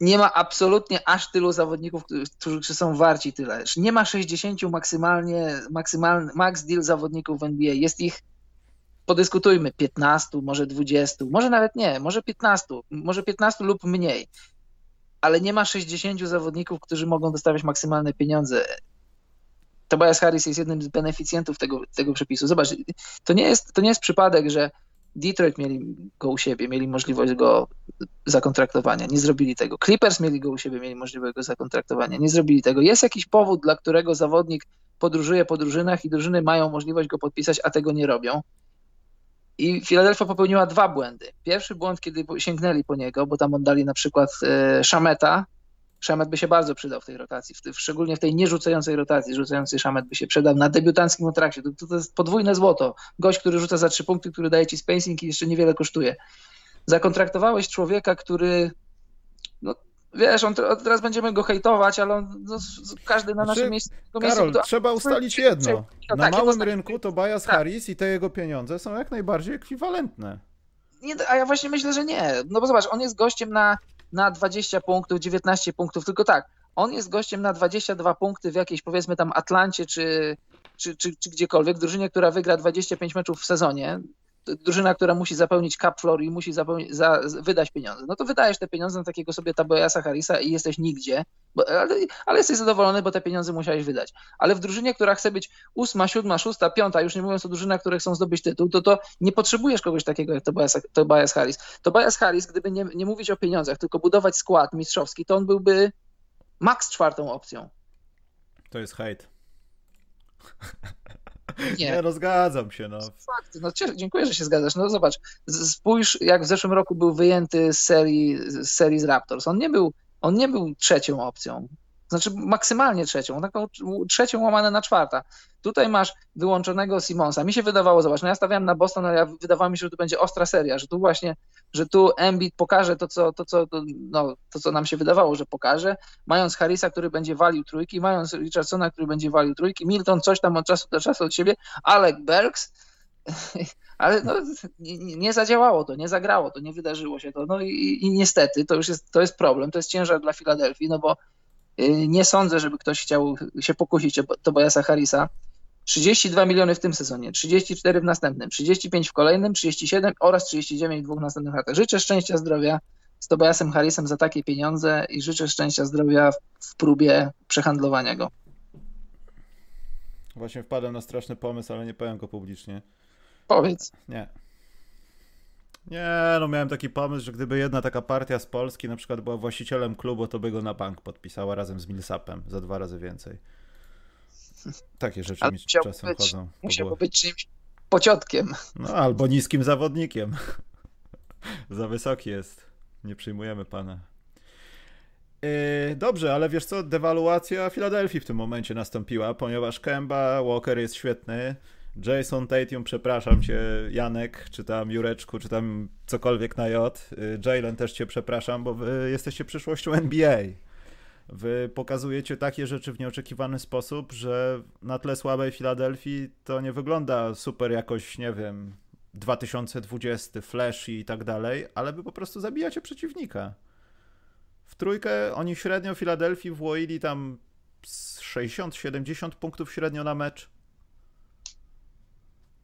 Nie ma absolutnie aż tylu zawodników, którzy są warci tyle. Nie ma 60 maksymalnie, maksymalny, max deal zawodników w NBA. Jest ich podyskutujmy 15, może 20, może nawet nie, może 15, może 15 lub mniej. Ale nie ma 60 zawodników, którzy mogą dostawać maksymalne pieniądze. Tobias Harris jest jednym z beneficjentów tego, tego przepisu. Zobacz, to nie, jest, to nie jest przypadek, że Detroit mieli go u siebie, mieli możliwość go zakontraktowania, nie zrobili tego. Clippers mieli go u siebie, mieli możliwość go zakontraktowania, nie zrobili tego. Jest jakiś powód, dla którego zawodnik podróżuje po drużynach i drużyny mają możliwość go podpisać, a tego nie robią. I Filadelfia popełniła dwa błędy. Pierwszy błąd, kiedy sięgnęli po niego, bo tam oddali na przykład e, Szameta. Szamet by się bardzo przydał w tej rotacji, w szczególnie w tej nierzucającej rotacji. Rzucający Szamet by się przydał na debiutanckim kontrakcie. To, to jest podwójne złoto. Gość, który rzuca za trzy punkty, który daje ci spacing i jeszcze niewiele kosztuje. Zakontraktowałeś człowieka, który wiesz, on teraz będziemy go hejtować, ale on, no, każdy na znaczy, naszym miejscu. Karol, trzeba ustalić jedno. No na tak, małym rynku to Bias tak. Harris i te jego pieniądze są jak najbardziej ekwiwalentne. Nie, a ja właśnie myślę, że nie. No bo zobacz, on jest gościem na, na 20 punktów, 19 punktów, tylko tak, on jest gościem na 22 punkty w jakiejś powiedzmy tam Atlancie czy, czy, czy, czy gdziekolwiek, drużynie, która wygra 25 meczów w sezonie, drużyna, która musi zapełnić cap floor i musi za, wydać pieniądze. No to wydajesz te pieniądze na takiego sobie Taboyasa Harrisa i jesteś nigdzie, bo, ale, ale, jesteś zadowolony, bo te pieniądze musiałeś wydać. Ale w drużynie, która chce być ósma, siódma, szósta, piąta, już nie mówiąc o drużynach, które chcą zdobyć tytuł, to, to nie potrzebujesz kogoś takiego jak Tobias, Tobias Harris. Tobias Harris, gdyby nie, nie mówić o pieniądzach, tylko budować skład mistrzowski, to on byłby max czwartą opcją. To jest hejt. Nie. nie, no zgadzam się. No. Fakt, no dziękuję, że się zgadzasz. No zobacz, spójrz jak w zeszłym roku był wyjęty z serii, z serii z Raptors. On nie był, on nie był trzecią opcją. Znaczy maksymalnie trzecią, taką trzecią łamane na czwarta. Tutaj masz wyłączonego Simonsa. Mi się wydawało, zobacz, no ja stawiałem na Boston, ale ja, wydawało mi się, że tu będzie ostra seria, że tu właśnie, że tu Embiid pokaże to, co, to, co, to, no, to, co nam się wydawało, że pokaże, mając Harrisa, który będzie walił trójki, mając Richardsona, który będzie walił trójki, Milton coś tam od czasu do czasu od siebie, Alec Bergs, ale no, nie, nie, zadziałało to, nie zagrało to, nie wydarzyło się to. No i, i niestety to już jest, to jest problem, to jest ciężar dla Filadelfii, no bo nie sądzę, żeby ktoś chciał się pokusić o Tobiasa Harrisa. 32 miliony w tym sezonie, 34 w następnym, 35 w kolejnym, 37 oraz 39 w dwóch następnych latach. Życzę szczęścia, zdrowia z Tobiasem Harrisem za takie pieniądze i życzę szczęścia, zdrowia w próbie przehandlowania go. Właśnie wpadłem na straszny pomysł, ale nie powiem go publicznie. Powiedz. Nie. Nie, no miałem taki pomysł, że gdyby jedna taka partia z Polski na przykład była właścicielem klubu, to by go na bank podpisała razem z Millsapem za dwa razy więcej. Takie rzeczy mi czasem być, chodzą. Musiałby być czymś pociotkiem. No, albo niskim zawodnikiem. za wysoki jest. Nie przyjmujemy pana. Yy, dobrze, ale wiesz co, dewaluacja Filadelfii w tym momencie nastąpiła, ponieważ Kemba Walker jest świetny, Jason Tatum, przepraszam cię, Janek, czy tam Jureczku, czy tam cokolwiek na J. Y, Jalen też cię przepraszam, bo wy jesteście przyszłością NBA. Wy pokazujecie takie rzeczy w nieoczekiwany sposób, że na tle słabej Filadelfii to nie wygląda super jakoś, nie wiem, 2020, Flash i tak dalej, ale wy po prostu zabijacie przeciwnika. W trójkę oni średnio Filadelfii włoili tam 60-70 punktów średnio na mecz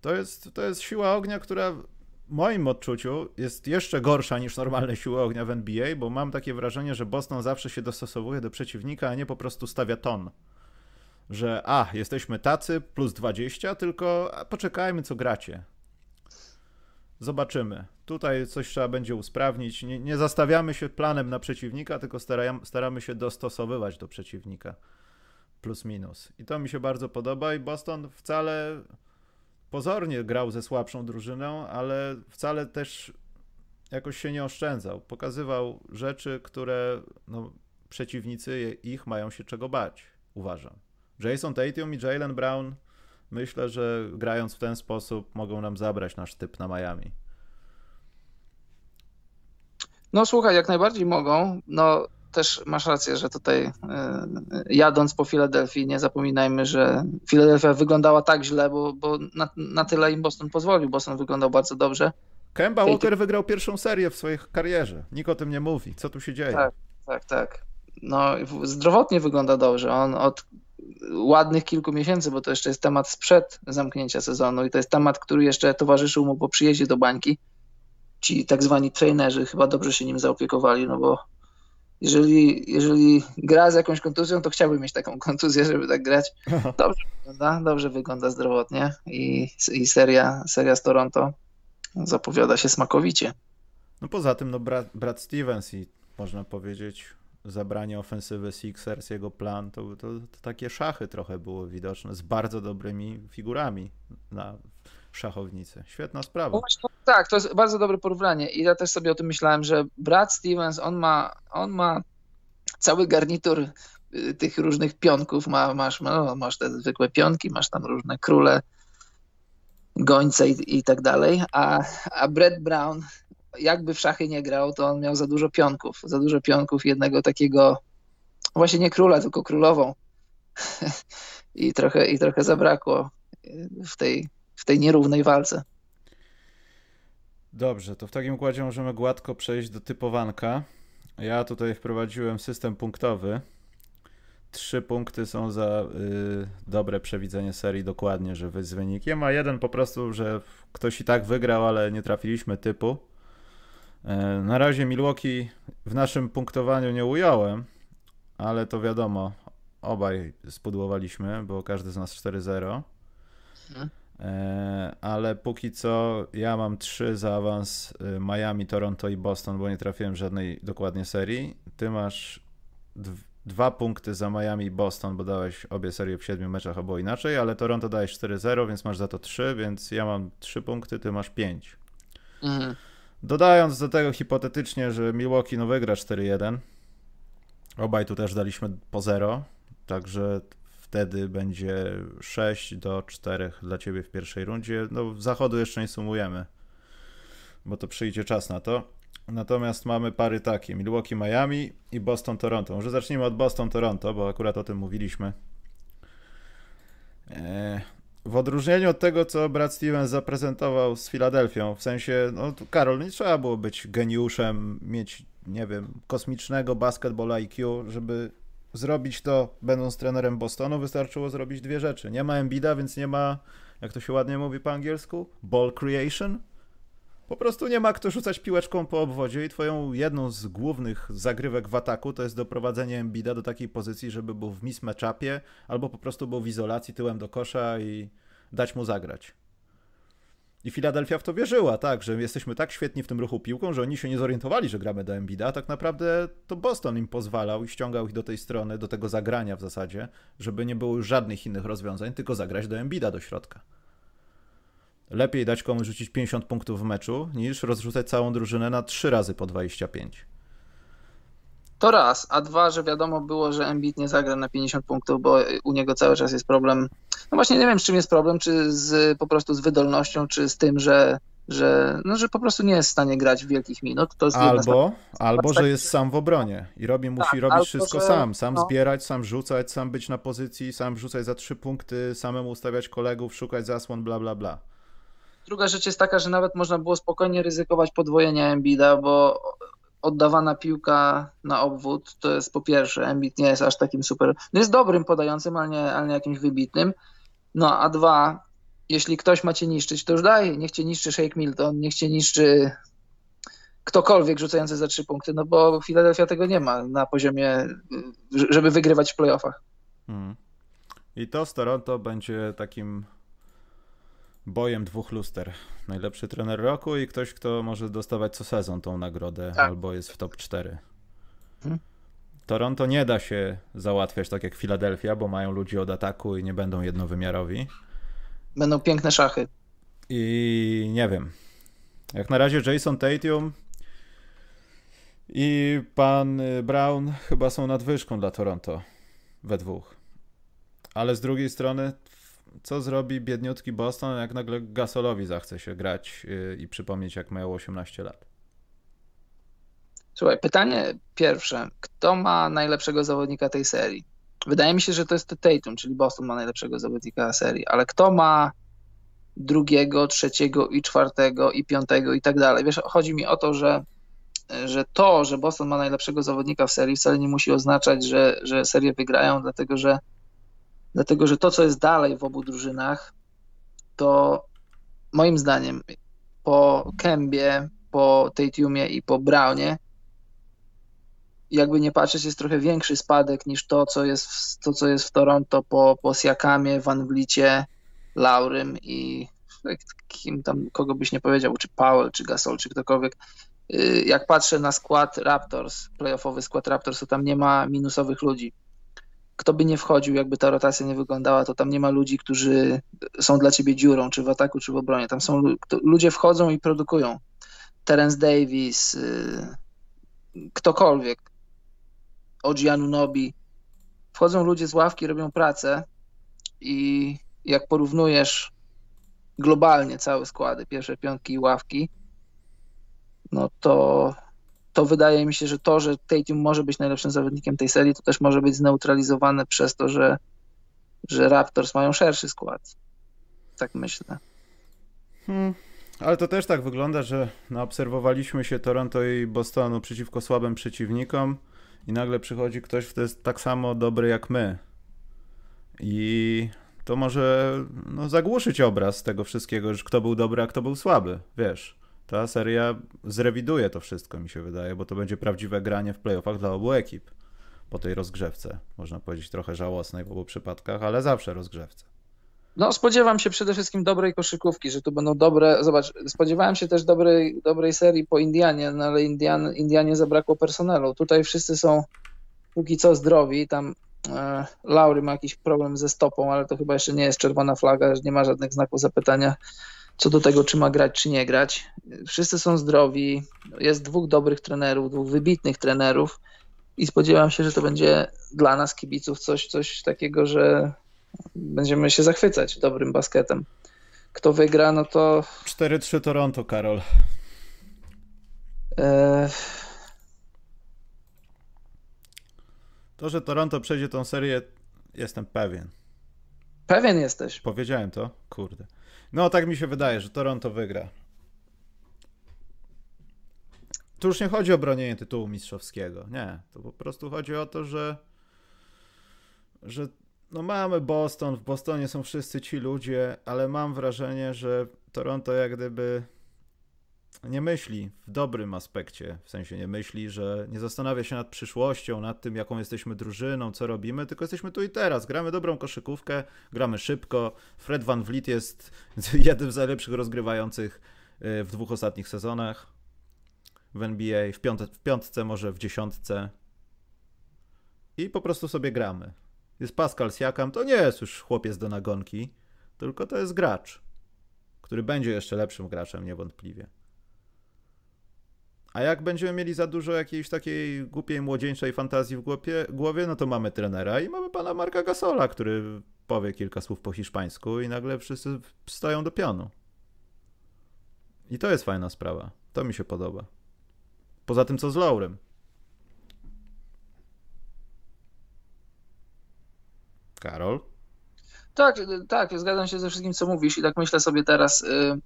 to jest, to jest siła ognia, która w moim odczuciu jest jeszcze gorsza niż normalne siły ognia w NBA, bo mam takie wrażenie, że Boston zawsze się dostosowuje do przeciwnika, a nie po prostu stawia ton. Że a, jesteśmy tacy, plus 20, tylko poczekajmy, co gracie. Zobaczymy. Tutaj coś trzeba będzie usprawnić. Nie, nie zastawiamy się planem na przeciwnika, tylko staramy, staramy się dostosowywać do przeciwnika. Plus minus. I to mi się bardzo podoba i Boston wcale pozornie grał ze słabszą drużyną, ale wcale też jakoś się nie oszczędzał. Pokazywał rzeczy, które no, przeciwnicy ich mają się czego bać, uważam. Jason Tatum i Jalen Brown myślę, że grając w ten sposób mogą nam zabrać nasz typ na Miami. No słuchaj, jak najbardziej mogą. No też masz rację, że tutaj e, jadąc po Filadelfii, nie zapominajmy, że Filadelfia wyglądała tak źle, bo, bo na, na tyle im Boston pozwolił. Boston wyglądał bardzo dobrze. Kemba Walker wygrał pierwszą serię w swojej karierze. Nikt o tym nie mówi. Co tu się dzieje? Tak, tak, tak. No, zdrowotnie wygląda dobrze. On od ładnych kilku miesięcy, bo to jeszcze jest temat sprzed zamknięcia sezonu i to jest temat, który jeszcze towarzyszył mu po przyjeździe do bańki. Ci tak zwani trenerzy chyba dobrze się nim zaopiekowali, no bo jeżeli, jeżeli gra z jakąś kontuzją, to chciałbym mieć taką kontuzję, żeby tak grać. Dobrze wygląda, dobrze wygląda zdrowotnie i, i seria, seria z Toronto zapowiada się smakowicie. No poza tym, no Brad, Brad Stevens i można powiedzieć zabranie ofensywy Sixers, jego plan, to, to, to takie szachy trochę było widoczne z bardzo dobrymi figurami na szachownicy. Świetna sprawa. No tak, to jest bardzo dobre porównanie i ja też sobie o tym myślałem, że Brad Stevens, on ma, on ma cały garnitur y, tych różnych pionków, ma, masz, no, masz te zwykłe pionki, masz tam różne króle, gońce i, i tak dalej, a, a Brett Brown jakby w szachy nie grał, to on miał za dużo pionków, za dużo pionków jednego takiego, właśnie nie króla, tylko królową i trochę, i trochę zabrakło w tej, w tej nierównej walce. Dobrze, to w takim układzie możemy gładko przejść do typowanka. Ja tutaj wprowadziłem system punktowy. trzy punkty są za y, dobre przewidzenie serii dokładnie, że wy z wynikiem, a jeden po prostu, że ktoś i tak wygrał, ale nie trafiliśmy typu. E, na razie Milwaukee w naszym punktowaniu nie ująłem, ale to wiadomo, obaj spudłowaliśmy, bo każdy z nas 4-0. Mhm. E, ale póki co ja mam trzy za awans y, Miami, Toronto i Boston, bo nie trafiłem żadnej dokładnie serii. Ty masz dwa punkty za Miami i Boston, bo dałeś obie serie w siedmiu meczach, albo inaczej, ale Toronto dałeś 4-0, więc masz za to 3, więc ja mam 3 punkty, ty masz 5. Mhm. Dodając do tego hipotetycznie, że Milwaukee no wygra 4-1, obaj tu też daliśmy po 0, także wtedy będzie 6 do 4 dla ciebie w pierwszej rundzie. No zachodu jeszcze nie sumujemy, bo to przyjdzie czas na to. Natomiast mamy pary takie: Milwaukee, Miami i Boston, Toronto. Może zacznijmy od Boston, Toronto, bo akurat o tym mówiliśmy. E, w odróżnieniu od tego, co Brad Stevens zaprezentował z Filadelfią, w sensie, no Karol, nie trzeba było być geniuszem, mieć, nie wiem, kosmicznego basketball IQ, żeby zrobić to, będąc trenerem Bostonu, wystarczyło zrobić dwie rzeczy. Nie ma Embida, więc nie ma, jak to się ładnie mówi po angielsku, ball creation, po prostu nie ma kto rzucać piłeczką po obwodzie i twoją jedną z głównych zagrywek w ataku to jest doprowadzenie Embida do takiej pozycji, żeby był w mismatchupie albo po prostu był w izolacji tyłem do kosza i dać mu zagrać. I Filadelfia w to wierzyła, tak, że jesteśmy tak świetni w tym ruchu piłką, że oni się nie zorientowali, że gramy do Embida, a tak naprawdę to Boston im pozwalał i ściągał ich do tej strony, do tego zagrania w zasadzie, żeby nie było już żadnych innych rozwiązań, tylko zagrać do Embida do środka. Lepiej dać komuś rzucić 50 punktów w meczu, niż rozrzucać całą drużynę na 3 razy po 25. To raz, a dwa, że wiadomo było, że Embiid nie zagra na 50 punktów, bo u niego cały czas jest problem. No właśnie nie wiem, z czym jest problem, czy z, po prostu z wydolnością, czy z tym, że, że, no, że po prostu nie jest w stanie grać wielkich minut. albo, albo że jest sam w obronie i robi, musi tak, robić wszystko że, sam. Sam no. zbierać, sam rzucać, sam być na pozycji, sam rzucać za trzy punkty, samemu ustawiać kolegów, szukać zasłon, bla, bla, bla. Druga rzecz jest taka, że nawet można było spokojnie ryzykować podwojenia Embida, bo oddawana piłka na obwód to jest po pierwsze, Embiid nie jest aż takim super, no jest dobrym podającym, ale nie, ale nie jakimś wybitnym. No a dwa, jeśli ktoś ma cię niszczyć, to już daj, niech cię niszczy Shake Milton, niech cię niszczy ktokolwiek rzucający za trzy punkty, no bo Philadelphia tego nie ma na poziomie, żeby wygrywać w playoffach. Hmm. I to z Toronto będzie takim bojem dwóch luster. Najlepszy trener roku i ktoś, kto może dostawać co sezon tą nagrodę tak. albo jest w top 4. Hmm. Toronto nie da się załatwiać tak jak Filadelfia, bo mają ludzi od ataku i nie będą jednowymiarowi. Będą piękne szachy. I nie wiem. Jak na razie Jason Tatum i pan Brown chyba są nadwyżką dla Toronto we dwóch. Ale z drugiej strony co zrobi biedniutki Boston, jak nagle Gasolowi zachce się grać y, i przypomnieć, jak miał 18 lat? Słuchaj, pytanie pierwsze. Kto ma najlepszego zawodnika tej serii? Wydaje mi się, że to jest Tatum, czyli Boston ma najlepszego zawodnika serii, ale kto ma drugiego, trzeciego i czwartego i piątego i tak dalej? Wiesz, chodzi mi o to, że, że to, że Boston ma najlepszego zawodnika w serii wcale nie musi oznaczać, że, że serię wygrają, dlatego że Dlatego, że to, co jest dalej w obu drużynach, to moim zdaniem po Kembie, po Tatumie i po Brownie, jakby nie patrzeć, jest trochę większy spadek niż to, co jest w, to, co jest w Toronto po, po Siakamie, Van Vlicie, Laurym i kim tam, kogo byś nie powiedział, czy Powell, czy Gasol, czy ktokolwiek. Y, jak patrzę na skład Raptors, playoffowy skład Raptors, to tam nie ma minusowych ludzi kto by nie wchodził, jakby ta rotacja nie wyglądała, to tam nie ma ludzi, którzy są dla ciebie dziurą, czy w ataku, czy w obronie. Tam są ludzie wchodzą i produkują. Terence Davis, y, ktokolwiek, Oji Anunobi. Wchodzą ludzie z ławki, robią pracę i jak porównujesz globalnie całe składy, pierwsze piątki i ławki, no to to wydaje mi się, że to, że Tatum może być najlepszym zawodnikiem tej serii, to też może być zneutralizowane przez to, że, że Raptors mają szerszy skład. Tak myślę. Hmm. Ale to też tak wygląda, że no, obserwowaliśmy się Toronto i Bostonu przeciwko słabym przeciwnikom i nagle przychodzi ktoś, kto jest tak samo dobry jak my. I to może no, zagłuszyć obraz tego wszystkiego, że kto był dobry, a kto był słaby, wiesz. Ta seria zrewiduje to wszystko, mi się wydaje, bo to będzie prawdziwe granie w playoffach dla obu ekip po tej rozgrzewce. Można powiedzieć trochę żałosnej w obu przypadkach, ale zawsze rozgrzewce. No, spodziewam się przede wszystkim dobrej koszykówki, że tu będą dobre. Zobacz, spodziewałem się też dobrej, dobrej serii po Indianie, no ale Indian, Indianie zabrakło personelu. Tutaj wszyscy są póki co zdrowi. Tam e, Laury ma jakiś problem ze stopą, ale to chyba jeszcze nie jest czerwona flaga, że nie ma żadnych znaków zapytania co do tego, czy ma grać, czy nie grać. Wszyscy są zdrowi. Jest dwóch dobrych trenerów, dwóch wybitnych trenerów i spodziewam się, że to będzie dla nas, kibiców, coś, coś takiego, że będziemy się zachwycać dobrym basketem. Kto wygra, no to. 4-3 Toronto, Karol. E... To, że Toronto przejdzie tą serię, jestem pewien. Pewien jesteś. Powiedziałem to? Kurde. No, tak mi się wydaje, że Toronto wygra. Tu już nie chodzi o bronienie tytułu mistrzowskiego. Nie. To po prostu chodzi o to, że, że no mamy Boston, w Bostonie są wszyscy ci ludzie, ale mam wrażenie, że Toronto jak gdyby nie myśli w dobrym aspekcie, w sensie nie myśli, że nie zastanawia się nad przyszłością, nad tym, jaką jesteśmy drużyną, co robimy, tylko jesteśmy tu i teraz. Gramy dobrą koszykówkę, gramy szybko. Fred Van Vliet jest jednym z najlepszych rozgrywających y, w dwóch ostatnich sezonach w NBA, w, piąte, w piątce, może w dziesiątce. I po prostu sobie gramy. Jest Pascal Siakam, to nie jest już chłopiec do nagonki, tylko to jest gracz, który będzie jeszcze lepszym graczem niewątpliwie. A jak będziemy mieli za dużo jakiejś takiej głupiej, młodzieńczej fantazji w głowie, głowie, no to mamy trenera i mamy pana Marka Gasola, który powie kilka słów po hiszpańsku i nagle wszyscy stoją do pionu. I to jest fajna sprawa. To mi się podoba. Poza tym, co z Laurem. Karol? Tak, tak, zgadzam się ze wszystkim, co mówisz i tak myślę sobie teraz y,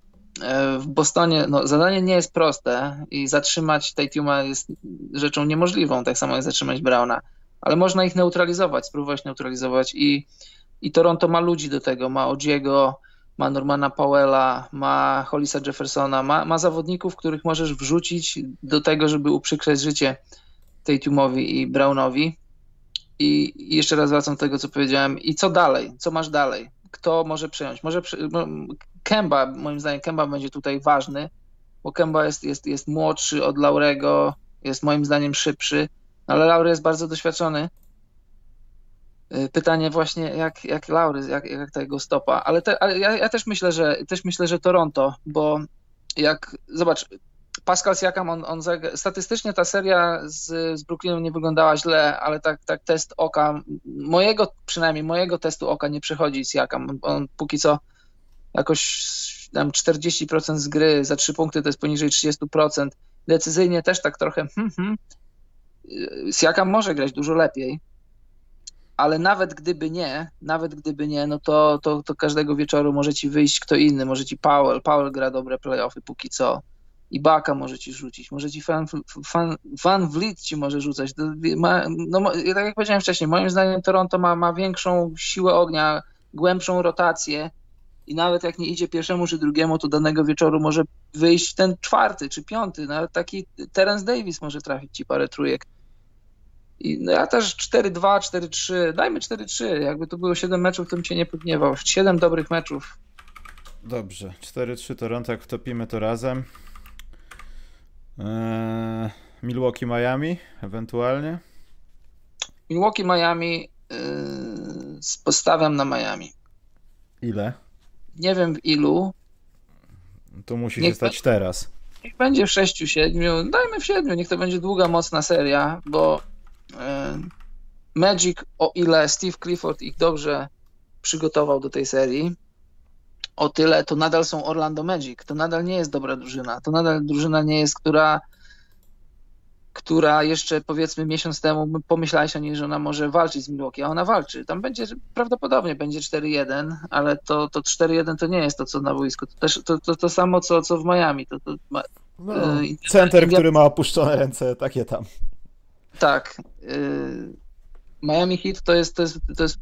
w Bostonie, no zadanie nie jest proste i zatrzymać Tatuma jest rzeczą niemożliwą, tak samo jak zatrzymać Browna, ale można ich neutralizować, spróbować neutralizować i, i Toronto ma ludzi do tego, ma Odziego, ma Normana Powella, ma Hollisa Jeffersona, ma, ma zawodników, których możesz wrzucić do tego, żeby uprzykrzać życie Tatumowi i Brownowi i jeszcze raz wracam do tego, co powiedziałem. I co dalej? Co masz dalej? Kto może przejąć? Może no, Kemba, moim zdaniem Kemba będzie tutaj ważny, bo Kemba jest, jest, jest młodszy od Laurego, jest moim zdaniem szybszy, ale Laury jest bardzo doświadczony. Y, pytanie właśnie, jak, jak Laury, jak, jak ta jego stopa, ale, te, ale ja, ja, też myślę, że też myślę, że Toronto, bo jak, zobacz, Pascal Siakam, on, on statystycznie ta seria z, z Brooklynem nie wyglądała źle, ale tak, tak test oka, mojego, przynajmniej mojego testu oka nie przechodzi Siakam. On, póki co jakoś tam 40% z gry, za 3 punkty to jest poniżej 30%. Decyzyjnie też tak trochę hmm, hmm. Siakam może grać dużo lepiej, ale nawet gdyby nie, nawet gdyby nie, no to, to, to każdego wieczoru może ci wyjść kto inny, może ci Powell, Powell gra dobre playoffy póki co i Baka może ci rzucić, może ci Van, Van, Van Vliet ci może rzucać. Ma, no, tak jak powiedziałem wcześniej, moim zdaniem Toronto ma, ma większą siłę ognia, głębszą rotację i nawet jak nie idzie pierwszemu czy drugiemu, to danego wieczoru może wyjść ten czwarty czy piąty, nawet taki Terence Davis może trafić ci parę trójek. I no ja też 4-2, 4-3, dajmy 4-3, jakby to było 7 meczów, to bym cię nie pogniewał. 7 dobrych meczów. Dobrze, 4-3 Toronto, jak wtopimy to razem. Eee, Milwaukee, Miami ewentualnie? Milwaukee, Miami yy, postawiam na Miami. Ile? Nie wiem w ilu. To musi niech się stać teraz. Niech będzie w 6-7, dajmy w 7, niech to będzie długa, mocna seria, bo yy, Magic, o ile Steve Clifford ich dobrze przygotował do tej serii, o tyle to nadal są Orlando Magic. To nadal nie jest dobra drużyna. To nadal drużyna nie jest, która która jeszcze powiedzmy miesiąc temu pomyślałeś o niej, że ona może walczyć z Milwaukee, a ona walczy. Tam będzie prawdopodobnie będzie 4-1, ale to, to 4-1 to nie jest to, co na boisku. To też to, to, to samo, co, co w Miami. To, to ma, no, e, center, który ma opuszczone ręce, takie tam. Tak. Y, Miami Heat to jest, to jest, to jest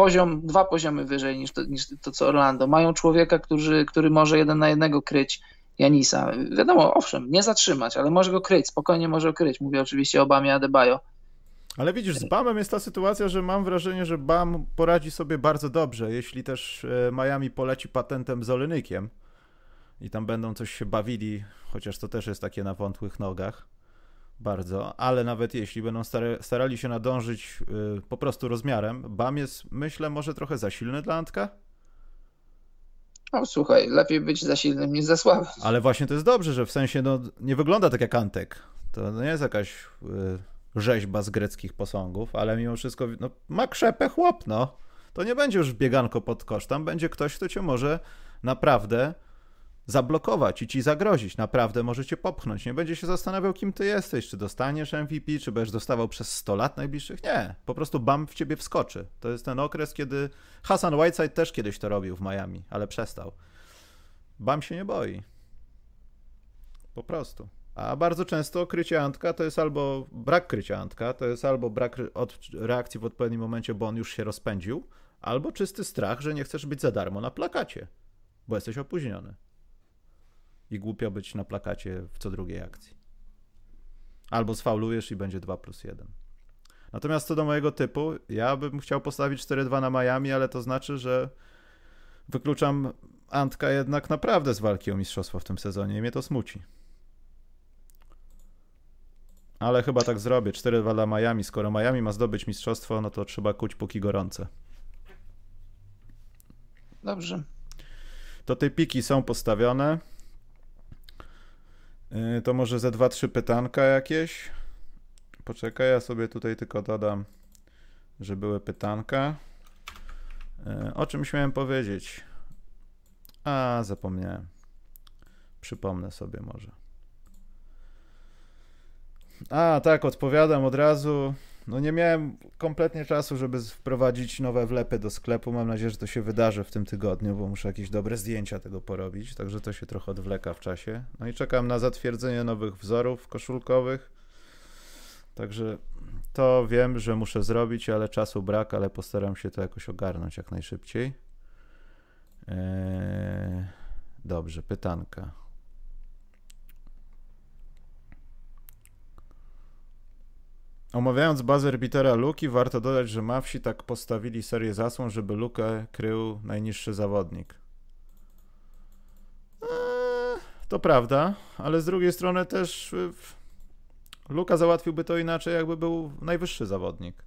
poziom, dwa poziomy wyżej niż to, niż to co Orlando. Mają człowieka, który, który może jeden na jednego kryć Janisa. Wiadomo, owszem, nie zatrzymać, ale może go kryć, spokojnie może kryć. Mówię oczywiście o Bamie Adebayo. Ale widzisz, z Bamem jest ta sytuacja, że mam wrażenie, że Bam poradzi sobie bardzo dobrze, jeśli też e, Miami poleci patentem z Olenykiem i tam będą coś się bawili, chociaż to też jest takie na wątłych nogach bardzo, ale nawet jeśli będą starali się nadążyć yy, po prostu rozmiarem, BAM jest, myślę, może trochę za silny dla Antka? No słuchaj, lepiej być za silnym niż za słabym. Ale właśnie to jest dobrze, że w sensie no, nie wygląda tak jak Antek. To nie jest jakaś yy, rzeźba z greckich posągów, ale mimo wszystko no, ma krzepę chłop, no. To nie będzie już bieganko pod kosz, tam będzie ktoś, kto cię może naprawdę zablokować i ci zagrozić. Naprawdę może cię popchnąć. Nie będzie się zastanawiał, kim ty jesteś. Czy dostaniesz MVP, czy będziesz dostawał przez 100 lat najbliższych. Nie. Po prostu bam w ciebie wskoczy. To jest ten okres, kiedy Hassan Whiteside też kiedyś to robił w Miami, ale przestał. Bam się nie boi. Po prostu. A bardzo często krycie Antka to jest albo brak krycia Antka, to jest albo brak reakcji w odpowiednim momencie, bo on już się rozpędził, albo czysty strach, że nie chcesz być za darmo na plakacie, bo jesteś opóźniony i głupio być na plakacie w co drugiej akcji. Albo sfaulujesz i będzie 2 plus 1. Natomiast co do mojego typu, ja bym chciał postawić 4-2 na Miami, ale to znaczy, że wykluczam Antka jednak naprawdę z walki o mistrzostwo w tym sezonie i mnie to smuci. Ale chyba tak zrobię. 4-2 dla Miami. Skoro Miami ma zdobyć mistrzostwo, no to trzeba kuć póki gorące. Dobrze. To te piki są postawione. Y, to może ze dwa, trzy pytanka jakieś. Poczekaj, ja sobie tutaj tylko dodam, że były pytanka. Y, o czym miałem powiedzieć? A, zapomniałem. Przypomnę sobie może. A, tak, odpowiadam od razu. No nie miałem kompletnie czasu, żeby wprowadzić nowe wlepy do sklepu. Mam nadzieję, że to się wydarzy w tym tygodniu, bo muszę jakieś dobre zdjęcia tego porobić, także to się trochę odwleka w czasie. No i czekam na zatwierdzenie nowych wzorów koszulkowych. Także to wiem, że muszę zrobić, ale czasu brak, ale postaram się to jakoś ogarnąć jak najszybciej. Eee, dobrze, pytanka. Omawiając bazę arbitera Luki, warto dodać, że Mawsi tak postawili serię zasłon, żeby Lukę krył najniższy zawodnik. Eee, to prawda, ale z drugiej strony też y, Luka załatwiłby to inaczej, jakby był najwyższy zawodnik.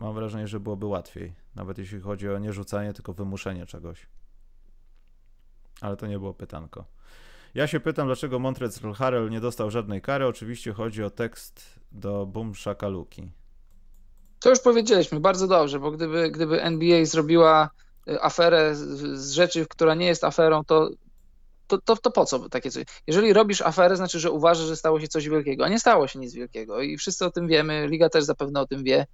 Mam wrażenie, że byłoby łatwiej, nawet jeśli chodzi o nie rzucanie, tylko wymuszenie czegoś. Ale to nie było pytanko. Ja się pytam, dlaczego Montrezl Harrell nie dostał żadnej kary. Oczywiście chodzi o tekst do Boom Shakaluki. To już powiedzieliśmy, bardzo dobrze, bo gdyby, gdyby NBA zrobiła y, aferę z, z rzeczy, która nie jest aferą, to, to, to, to po co takie coś? Jeżeli robisz aferę, znaczy, że uważasz, że stało się coś wielkiego, a nie stało się nic wielkiego i wszyscy o tym wiemy, Liga też zapewne o tym wie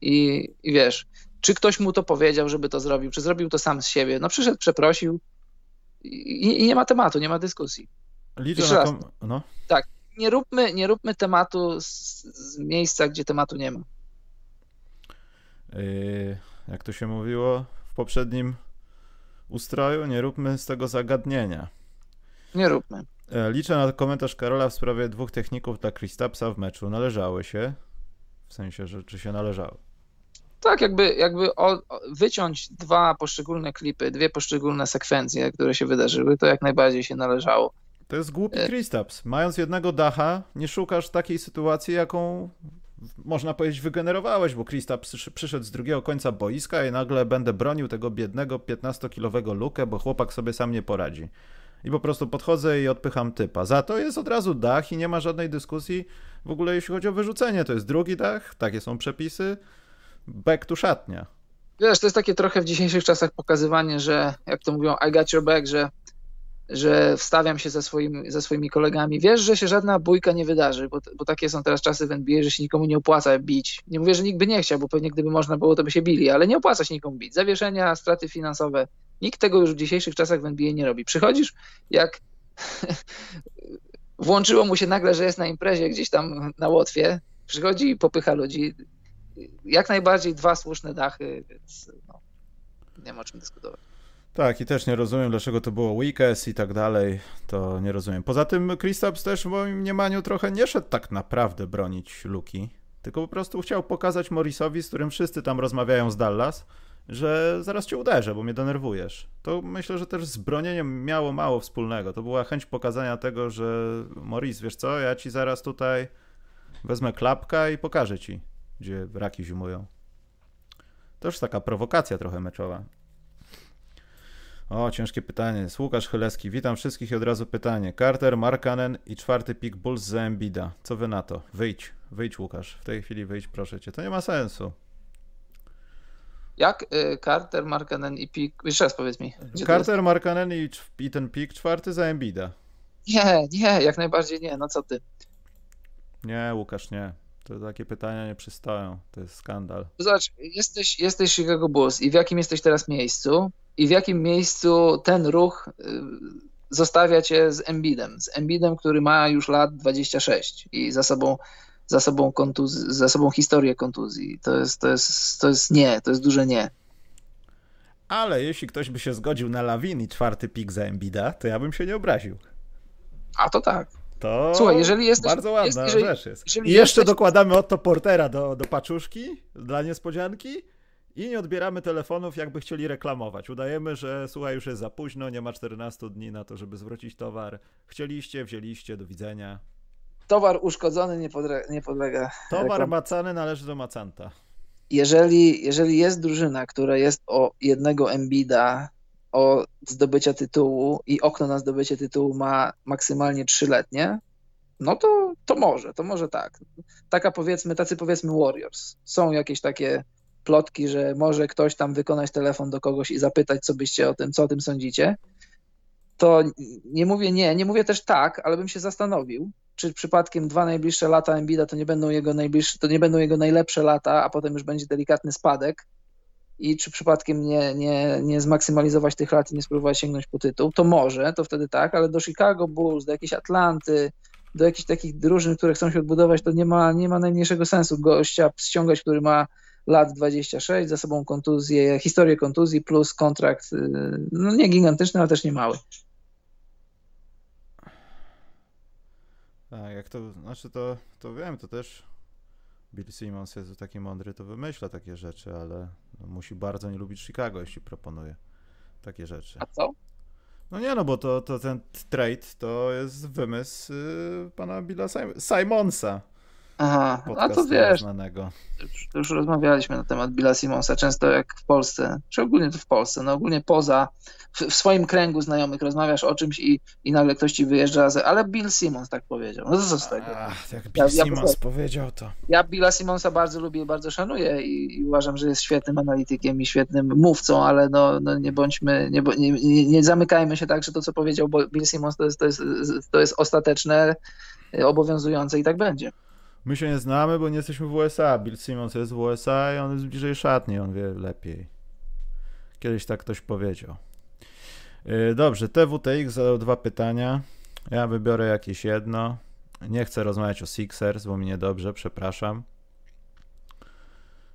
i, i wiesz, czy ktoś mu to powiedział, żeby to zrobił, czy zrobił to sam z siebie, no przyszedł, przeprosił, i, i nie ma tematu, nie ma dyskusji. Liczę na kom... no. Tak, nie róbmy, nie róbmy tematu z, z miejsca, gdzie tematu nie ma. Yy, jak to się mówiło w poprzednim ustroju, nie róbmy z tego zagadnienia. Nie róbmy. E, liczę na komentarz Karola w sprawie dwóch techników dla Kristapsa w meczu. Należały się. W sensie, że czy się należały. Tak, jakby, jakby o, wyciąć dwa poszczególne klipy, dwie poszczególne sekwencje, które się wydarzyły, to jak najbardziej się należało. To jest głupi Kristaps. Mając jednego dacha, nie szukasz takiej sytuacji, jaką można powiedzieć wygenerowałeś, bo Kristaps przyszedł z drugiego końca boiska i nagle będę bronił tego biednego 15-kilowego lukę, bo chłopak sobie sam nie poradzi. I po prostu podchodzę i odpycham typa. Za to jest od razu dach i nie ma żadnej dyskusji w ogóle jeśli chodzi o wyrzucenie. To jest drugi dach, takie są przepisy back to szatnia. Wiesz, to jest takie trochę w dzisiejszych czasach pokazywanie, że jak to mówią, I got your back, że, że wstawiam się ze swoimi, ze swoimi kolegami. Wiesz, że się żadna bójka nie wydarzy, bo, bo takie są teraz czasy w NBA, że się nikomu nie opłaca bić. Nie mówię, że nikt by nie chciał, bo pewnie gdyby można było, to by się bili, ale nie opłaca się nikomu bić. Zawieszenia, straty finansowe. Nikt tego już w dzisiejszych czasach w NBA nie robi. Przychodzisz, jak włączyło mu się nagle, że jest na imprezie gdzieś tam na Łotwie, przychodzi i popycha ludzi. Jak najbardziej dwa słuszne dachy, więc no, nie ma o czym dyskutować. Tak, i też nie rozumiem, dlaczego to było Weekes i tak dalej. To nie rozumiem. Poza tym Kristaps też w moim mniemaniu trochę nie szedł tak naprawdę bronić Luki, tylko po prostu chciał pokazać Morrisowi, z którym wszyscy tam rozmawiają z Dallas, że zaraz cię uderzę, bo mnie denerwujesz. To myślę, że też z bronieniem miało mało wspólnego. To była chęć pokazania tego, że Morris, wiesz co, ja ci zaraz tutaj wezmę klapka i pokażę ci, gdzie raki zimują. To już taka prowokacja trochę meczowa. O, ciężkie pytanie. Jest Łukasz Chyleski. Witam wszystkich i od razu pytanie. Carter, Markanen i czwarty pik Bulls za Embida. Co wy na to? Wyjdź. Wyjdź, Łukasz. W tej chwili wyjdź, proszę cię. To nie ma sensu. Jak y, Carter, Markanen i pik... Jeszcze raz powiedz mi. Carter, Markanen i, i ten pik czwarty za Embida. Nie, nie, jak najbardziej nie. No co ty? Nie, Łukasz, nie. To takie pytania nie przystoją. To jest skandal. Zobacz, jesteś, jesteś Chicago Bulls i w jakim jesteś teraz miejscu? I w jakim miejscu ten ruch y, zostawia cię z Embidem? Z Embidem, który ma już lat 26 i za sobą, za sobą, kontuz, za sobą historię kontuzji. To jest, to, jest, to jest nie, to jest duże nie. Ale jeśli ktoś by się zgodził na Lawin i czwarty pik za Embida, to ja bym się nie obraził. A to tak. To Słuchaj, jeżeli jesteś, bardzo ładna jest, jeżeli, rzecz jest. I jeszcze jesteś... dokładamy Otto Portera do, do paczuszki dla niespodzianki i nie odbieramy telefonów, jakby chcieli reklamować. Udajemy, że słuchaj, już jest za późno, nie ma 14 dni na to, żeby zwrócić towar. Chcieliście, wzięliście, do widzenia. Towar uszkodzony nie, podle nie podlega. Towar reklam. macany należy do macanta. Jeżeli, jeżeli jest drużyna, która jest o jednego Embida o zdobycia tytułu i okno na zdobycie tytułu ma maksymalnie trzyletnie, no to, to może, to może tak. Taka powiedzmy, tacy powiedzmy Warriors. Są jakieś takie plotki, że może ktoś tam wykonać telefon do kogoś i zapytać, co byście o tym, co o tym sądzicie. To nie mówię nie, nie mówię też tak, ale bym się zastanowił, czy przypadkiem dwa najbliższe lata Embida to nie będą jego najbliższe, to nie będą jego najlepsze lata, a potem już będzie delikatny spadek i czy przypadkiem nie, nie, nie zmaksymalizować tych lat i nie spróbować sięgnąć po tytuł, to może, to wtedy tak, ale do Chicago Bulls, do jakiejś Atlanty, do jakichś takich drużyn, które chcą się odbudować, to nie ma, nie ma najmniejszego sensu gościa ściągać, który ma lat 26, za sobą kontuzję, historię kontuzji plus kontrakt, y, no nie gigantyczny, ale też nie mały. Tak, jak to, znaczy to, to wiem, to też Bill Simmons jest taki mądry, to wymyśla takie rzeczy, ale no, musi bardzo nie lubić Chicago, jeśli proponuje takie rzeczy. A co? No nie, no bo to, to ten trade to jest wymysł yy, pana Billa Sim Simonsa. Aha, a to wiesz, znanego. Już, już rozmawialiśmy na temat Billa Simonsa, często jak w Polsce, czy ogólnie to w Polsce, no ogólnie poza, w, w swoim kręgu znajomych rozmawiasz o czymś i, i nagle ktoś ci wyjeżdża, z, ale Bill Simmons tak powiedział, no to co z tego? Ach, jak Bill ja, Simmons ja, powiedział to. Ja Billa Simonsa bardzo lubię i bardzo szanuję i, i, uważam, że jest świetnym analitykiem i świetnym mówcą, ale no, no nie bądźmy, nie, nie, nie zamykajmy się tak, że to co powiedział Bill Simmons to jest, to jest, to jest ostateczne, obowiązujące i tak będzie. My się nie znamy, bo nie jesteśmy w USA. Bill Simmons jest w USA i on jest bliżej szatni, on wie lepiej. Kiedyś tak ktoś powiedział. Y, dobrze, TWTX zadał dwa pytania. Ja wybiorę jakieś jedno. Nie chcę rozmawiać o Sixers, bo mi niedobrze, przepraszam.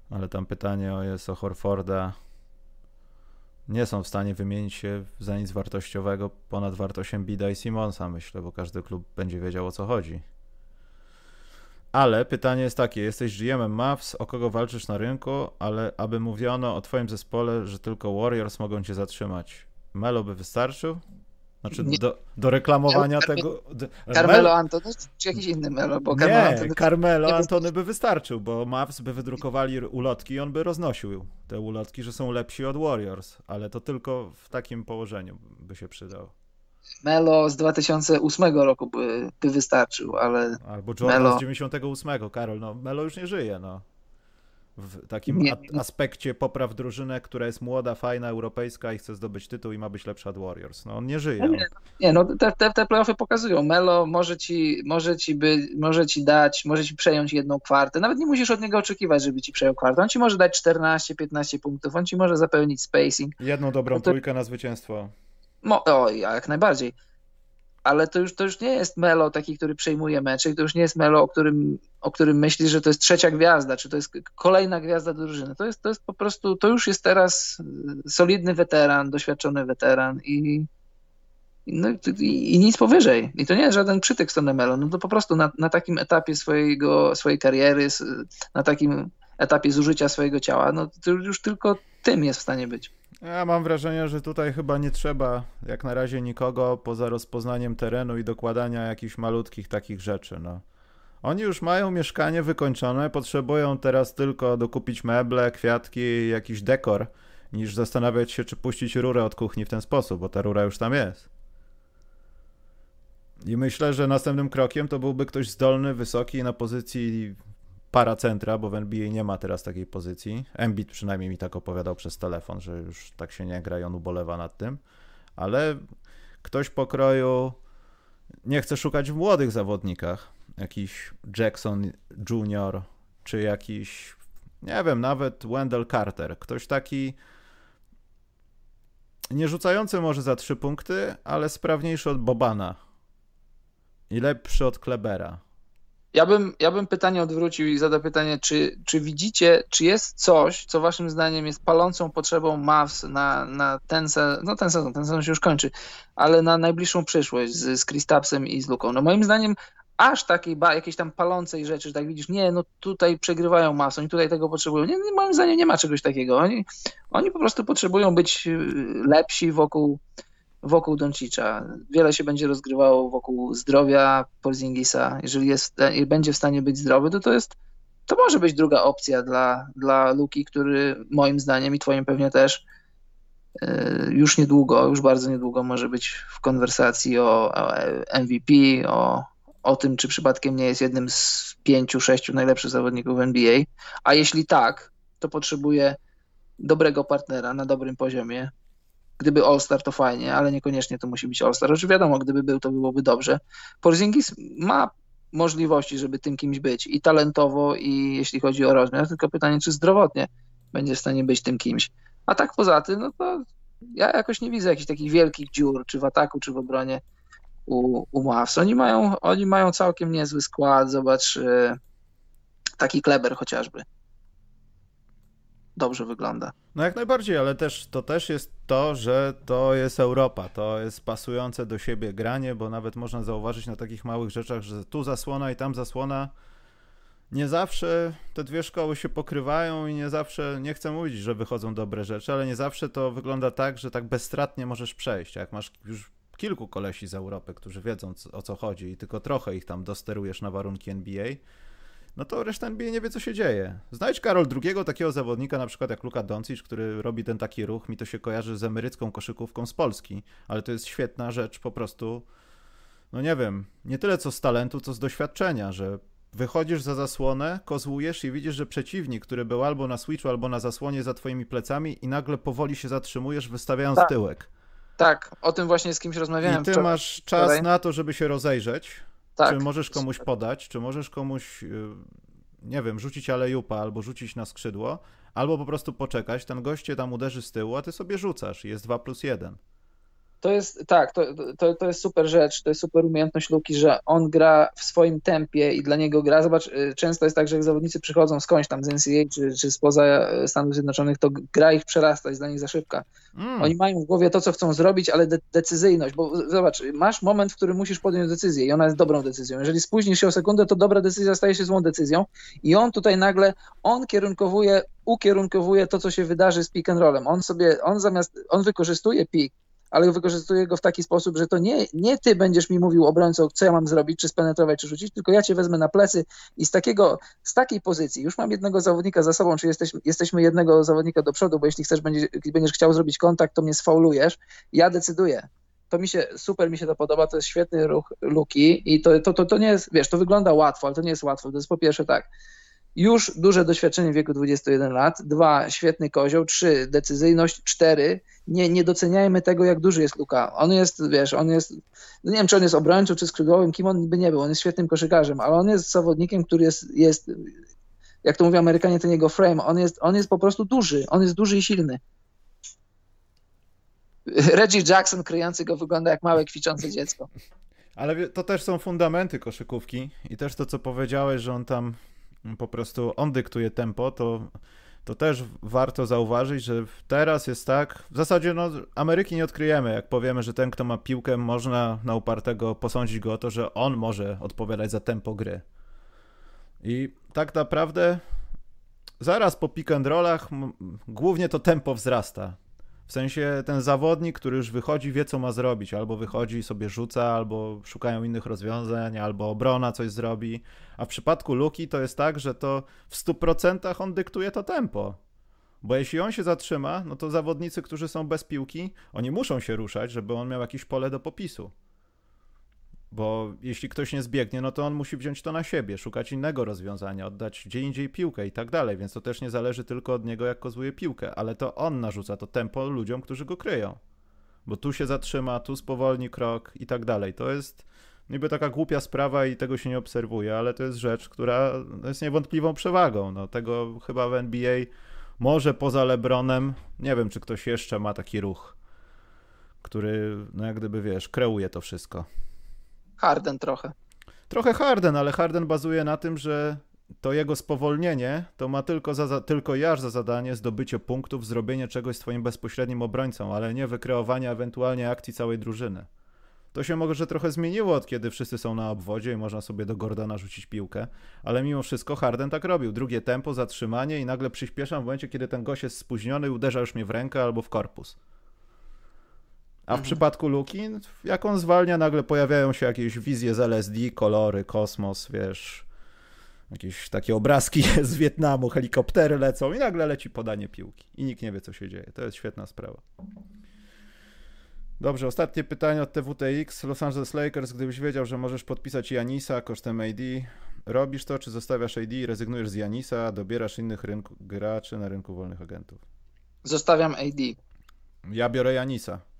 Ale tam pytanie jest o Horforda. Nie są w stanie wymienić się za nic wartościowego ponad wartość Bida i Simonsa, myślę, bo każdy klub będzie wiedział o co chodzi. Ale pytanie jest takie, jesteś GM-em Mavs, o kogo walczysz na rynku, ale aby mówiono o twoim zespole, że tylko Warriors mogą cię zatrzymać. Melo by wystarczył? Znaczy do, do reklamowania Carmelo, tego... Carmelo Antony czy jakiś inny Melo? Bo Carmelo nie, Antony Carmelo Antony by wystarczył, bo Mavs by wydrukowali ulotki i on by roznosił te ulotki, że są lepsi od Warriors, ale to tylko w takim położeniu by się przydał. Melo z 2008 roku by, by wystarczył, ale. Albo Jordan Melo... z 98, Karol. No, Melo już nie żyje, no. W takim nie, nie. aspekcie popraw drużynę, która jest młoda, fajna, europejska i chce zdobyć tytuł i ma być lepsza od Warriors. No on nie żyje. Nie, nie no te, te, te playoffy pokazują. Melo może ci, może, ci by, może ci dać, może ci przejąć jedną kwartę. Nawet nie musisz od niego oczekiwać, żeby ci przejął kwartę. On ci może dać 14-15 punktów, on ci może zapełnić spacing. Jedną dobrą no to... trójkę na zwycięstwo. Mo, o, jak najbardziej. ale to już, to już nie jest Melo taki, który przejmuje mecze, to już nie jest Melo, o którym, o którym myślisz, że to jest trzecia gwiazda, czy to jest kolejna gwiazda drużyny. To jest, to jest po prostu, to już jest teraz solidny weteran, doświadczony weteran i, no, i, i nic powyżej. I to nie jest żaden przytyk stronę Melo, no to po prostu na, na takim etapie swojego, swojej kariery, na takim etapie zużycia swojego ciała, no to już tylko tym jest w stanie być. Ja mam wrażenie, że tutaj chyba nie trzeba jak na razie nikogo poza rozpoznaniem terenu i dokładania jakichś malutkich takich rzeczy. No. Oni już mają mieszkanie wykończone, potrzebują teraz tylko dokupić meble, kwiatki, jakiś dekor, niż zastanawiać się, czy puścić rurę od kuchni w ten sposób, bo ta rura już tam jest. I myślę, że następnym krokiem to byłby ktoś zdolny, wysoki na pozycji paracentra, bo w NBA nie ma teraz takiej pozycji. Embiid przynajmniej mi tak opowiadał przez telefon, że już tak się nie gra i on ubolewa nad tym. Ale ktoś pokroju nie chce szukać w młodych zawodnikach. Jakiś Jackson Junior, czy jakiś, nie wiem, nawet Wendell Carter. Ktoś taki nie rzucający może za trzy punkty, ale sprawniejszy od Bobana i lepszy od Klebera. Ja bym, ja bym pytanie odwrócił i zadał pytanie, czy, czy widzicie, czy jest coś, co waszym zdaniem jest palącą potrzebą Mavs na, na ten, sezon, no ten sezon, ten sezon się już kończy, ale na najbliższą przyszłość z, z Kristapsem i z Luką. No moim zdaniem aż takiej ba, jakiejś tam palącej rzeczy, że tak widzisz, nie, no tutaj przegrywają masą, oni tutaj tego potrzebują. Nie, moim zdaniem nie ma czegoś takiego. Oni, oni po prostu potrzebują być lepsi wokół wokół Doncicza. Wiele się będzie rozgrywało wokół zdrowia Porzingisa. Jeżeli jest, będzie w stanie być zdrowy, to to jest to może być druga opcja dla, dla Luki, który moim zdaniem i twoim pewnie też e, już niedługo, już bardzo niedługo może być w konwersacji o, MVP, o, o tym, czy przypadkiem nie jest jednym z pięciu, sześciu najlepszych zawodników NBA. A jeśli tak, to potrzebuje dobrego partnera na dobrym poziomie, Gdyby All-Star to fajnie, ale niekoniecznie to musi być All-Star. Oczywiście wiadomo, gdyby był, to byłoby dobrze. Porzingis ma możliwości, żeby tym kimś być i talentowo, i jeśli chodzi o rozmiar, tylko pytanie, czy zdrowotnie będzie w stanie być tym kimś. A tak poza tym, no to ja jakoś nie widzę jakichś takich wielkich dziur, czy w ataku, czy w obronie u, u Mavs. Oni mają, oni mają całkiem niezły skład, zobacz, e, taki Kleber chociażby dobrze wygląda. No jak najbardziej, ale też to też jest to, że to jest Europa, to jest pasujące do siebie granie, bo nawet można zauważyć na takich małych rzeczach, że tu zasłona i tam zasłona. Nie zawsze te dwie szkoły się pokrywają i nie zawsze, nie chcę mówić, że wychodzą dobre rzeczy, ale nie zawsze to wygląda tak, że tak bezstratnie możesz przejść. Jak masz już kilku kolesi z Europy, którzy wiedzą o co chodzi i tylko trochę ich tam dosterujesz na warunki NBA, no to reszta NBA nie wie, co się dzieje. Znajdź Karol drugiego takiego zawodnika, na przykład jak Luka Doncic, który robi ten taki ruch, mi to się kojarzy z emerycką koszykówką z Polski, ale to jest świetna rzecz po prostu, no nie wiem, nie tyle co z talentu, co z doświadczenia, że wychodzisz za zasłonę, kozłujesz i widzisz, że przeciwnik, który był albo na switchu, albo na zasłonie za twoimi plecami i nagle powoli się zatrzymujesz, wystawiając tak. tyłek. Tak, o tym właśnie z kimś rozmawiałem. I ty wczoraj. masz czas na to, żeby się rozejrzeć, tak. Czy możesz komuś podać, czy możesz komuś, y, nie wiem, rzucić alejupa albo rzucić na skrzydło, albo po prostu poczekać, ten goście tam uderzy z tyłu, a ty sobie rzucasz jest 2 plus 1 to jest, tak, to, to, to jest super rzecz, to jest super umiejętność Luki, że on gra w swoim tempie i dla niego gra, zobacz, y, często jest tak, że jak zawodnicy przychodzą skądś tam z NCAA czy, czy spoza y, Stanów Zjednoczonych, to gra ich przerasta, jest dla nich za szybka. Mm. Oni mają w głowie to, co chcą zrobić, ale de decyzyjność, bo zobacz, masz moment, w którym musisz podjąć decyzję i ona jest dobrą decyzją. Jeżeli spóźnisz się o sekundę, to dobra decyzja staje się złą decyzją i on tutaj nagle, on kierunkowuje ukierunkowuje to, co się wydarzy z pick and rollem. On sobie, on zamiast, on wykorzystuje pick, ale wykorzystuję go w taki sposób, że to nie, nie ty będziesz mi mówił obrońcą, co ja mam zrobić, czy spenetrować, czy rzucić, tylko ja cię wezmę na plecy i z takiego, z takiej pozycji, już mam jednego zawodnika za sobą, czy jesteśmy, jesteśmy jednego zawodnika do przodu, bo jeśli chcesz, będziesz, będziesz chciał zrobić kontakt, to mnie sfaulujesz, ja decyduję. To mi się, super mi się to podoba, to jest świetny ruch Luki i to, to, to, to nie jest, wiesz, to wygląda łatwo, ale to nie jest łatwo. To jest po pierwsze tak, już duże doświadczenie w wieku 21 lat, dwa, świetny kozioł, trzy, decyzyjność, cztery, nie, nie doceniajmy tego, jak duży jest Luka. On jest, wiesz, on jest, no nie wiem, czy on jest obrońcą, czy skrzydłowym, kim on by nie był, on jest świetnym koszykarzem, ale on jest zawodnikiem, który jest, jest jak to mówią Amerykanie, ten jego frame, on jest, on jest po prostu duży, on jest duży i silny. Reggie Jackson kryjący go wygląda jak małe, kwiczące dziecko. Ale to też są fundamenty koszykówki i też to, co powiedziałeś, że on tam po prostu on dyktuje tempo, to, to też warto zauważyć, że teraz jest tak, w zasadzie no, Ameryki nie odkryjemy, jak powiemy, że ten, kto ma piłkę, można na upartego posądzić go o to, że on może odpowiadać za tempo gry. I tak naprawdę zaraz po pick and rollach głównie to tempo wzrasta. W sensie ten zawodnik, który już wychodzi, wie co ma zrobić. Albo wychodzi i sobie rzuca, albo szukają innych rozwiązań, albo obrona coś zrobi. A w przypadku Luki to jest tak, że to w 100% on dyktuje to tempo. Bo jeśli on się zatrzyma, no to zawodnicy, którzy są bez piłki, oni muszą się ruszać, żeby on miał jakieś pole do popisu. Bo jeśli ktoś nie zbiegnie, no to on musi wziąć to na siebie, szukać innego rozwiązania, oddać gdzie indziej piłkę i tak dalej, więc to też nie zależy tylko od niego, jak kozłuje piłkę, ale to on narzuca to tempo ludziom, którzy go kryją. Bo tu się zatrzyma, tu spowolni krok i tak dalej. To jest niby taka głupia sprawa i tego się nie obserwuje, ale to jest rzecz, która jest niewątpliwą przewagą. No, tego chyba w NBA może poza LeBronem, nie wiem, czy ktoś jeszcze ma taki ruch, który, no jak gdyby, wiesz, kreuje to wszystko. Harden trochę. Trochę Harden, ale Harden bazuje na tym, że to jego spowolnienie to ma tylko, za, tylko jaż za zadanie zdobycie punktów, zrobienie czegoś z twoim bezpośrednim obrońcą, ale nie wykreowanie ewentualnie akcji całej drużyny. To się może trochę zmieniło od kiedy wszyscy są na obwodzie i można sobie do Gordona rzucić piłkę, ale mimo wszystko Harden tak robił. Drugie tempo, zatrzymanie i nagle przyspieszam w momencie, kiedy ten gość jest spóźniony i uderza już mnie w rękę albo w korpus. A w mhm. przypadku Luki, jak on zwalnia, nagle pojawiają się jakieś wizje z LSD, kolory, kosmos, wiesz, jakieś takie obrazki z Wietnamu, helikoptery lecą i nagle leci podanie piłki. I nikt nie wie, co się dzieje. To jest świetna sprawa. Dobrze, ostatnie pytanie od TWTX. Los Angeles Lakers, gdybyś wiedział, że możesz podpisać Janisa kosztem AD, robisz to, czy zostawiasz AD i rezygnujesz z Janisa, dobierasz innych rynku, graczy na rynku wolnych agentów? Zostawiam AD. Ja biorę Janisa.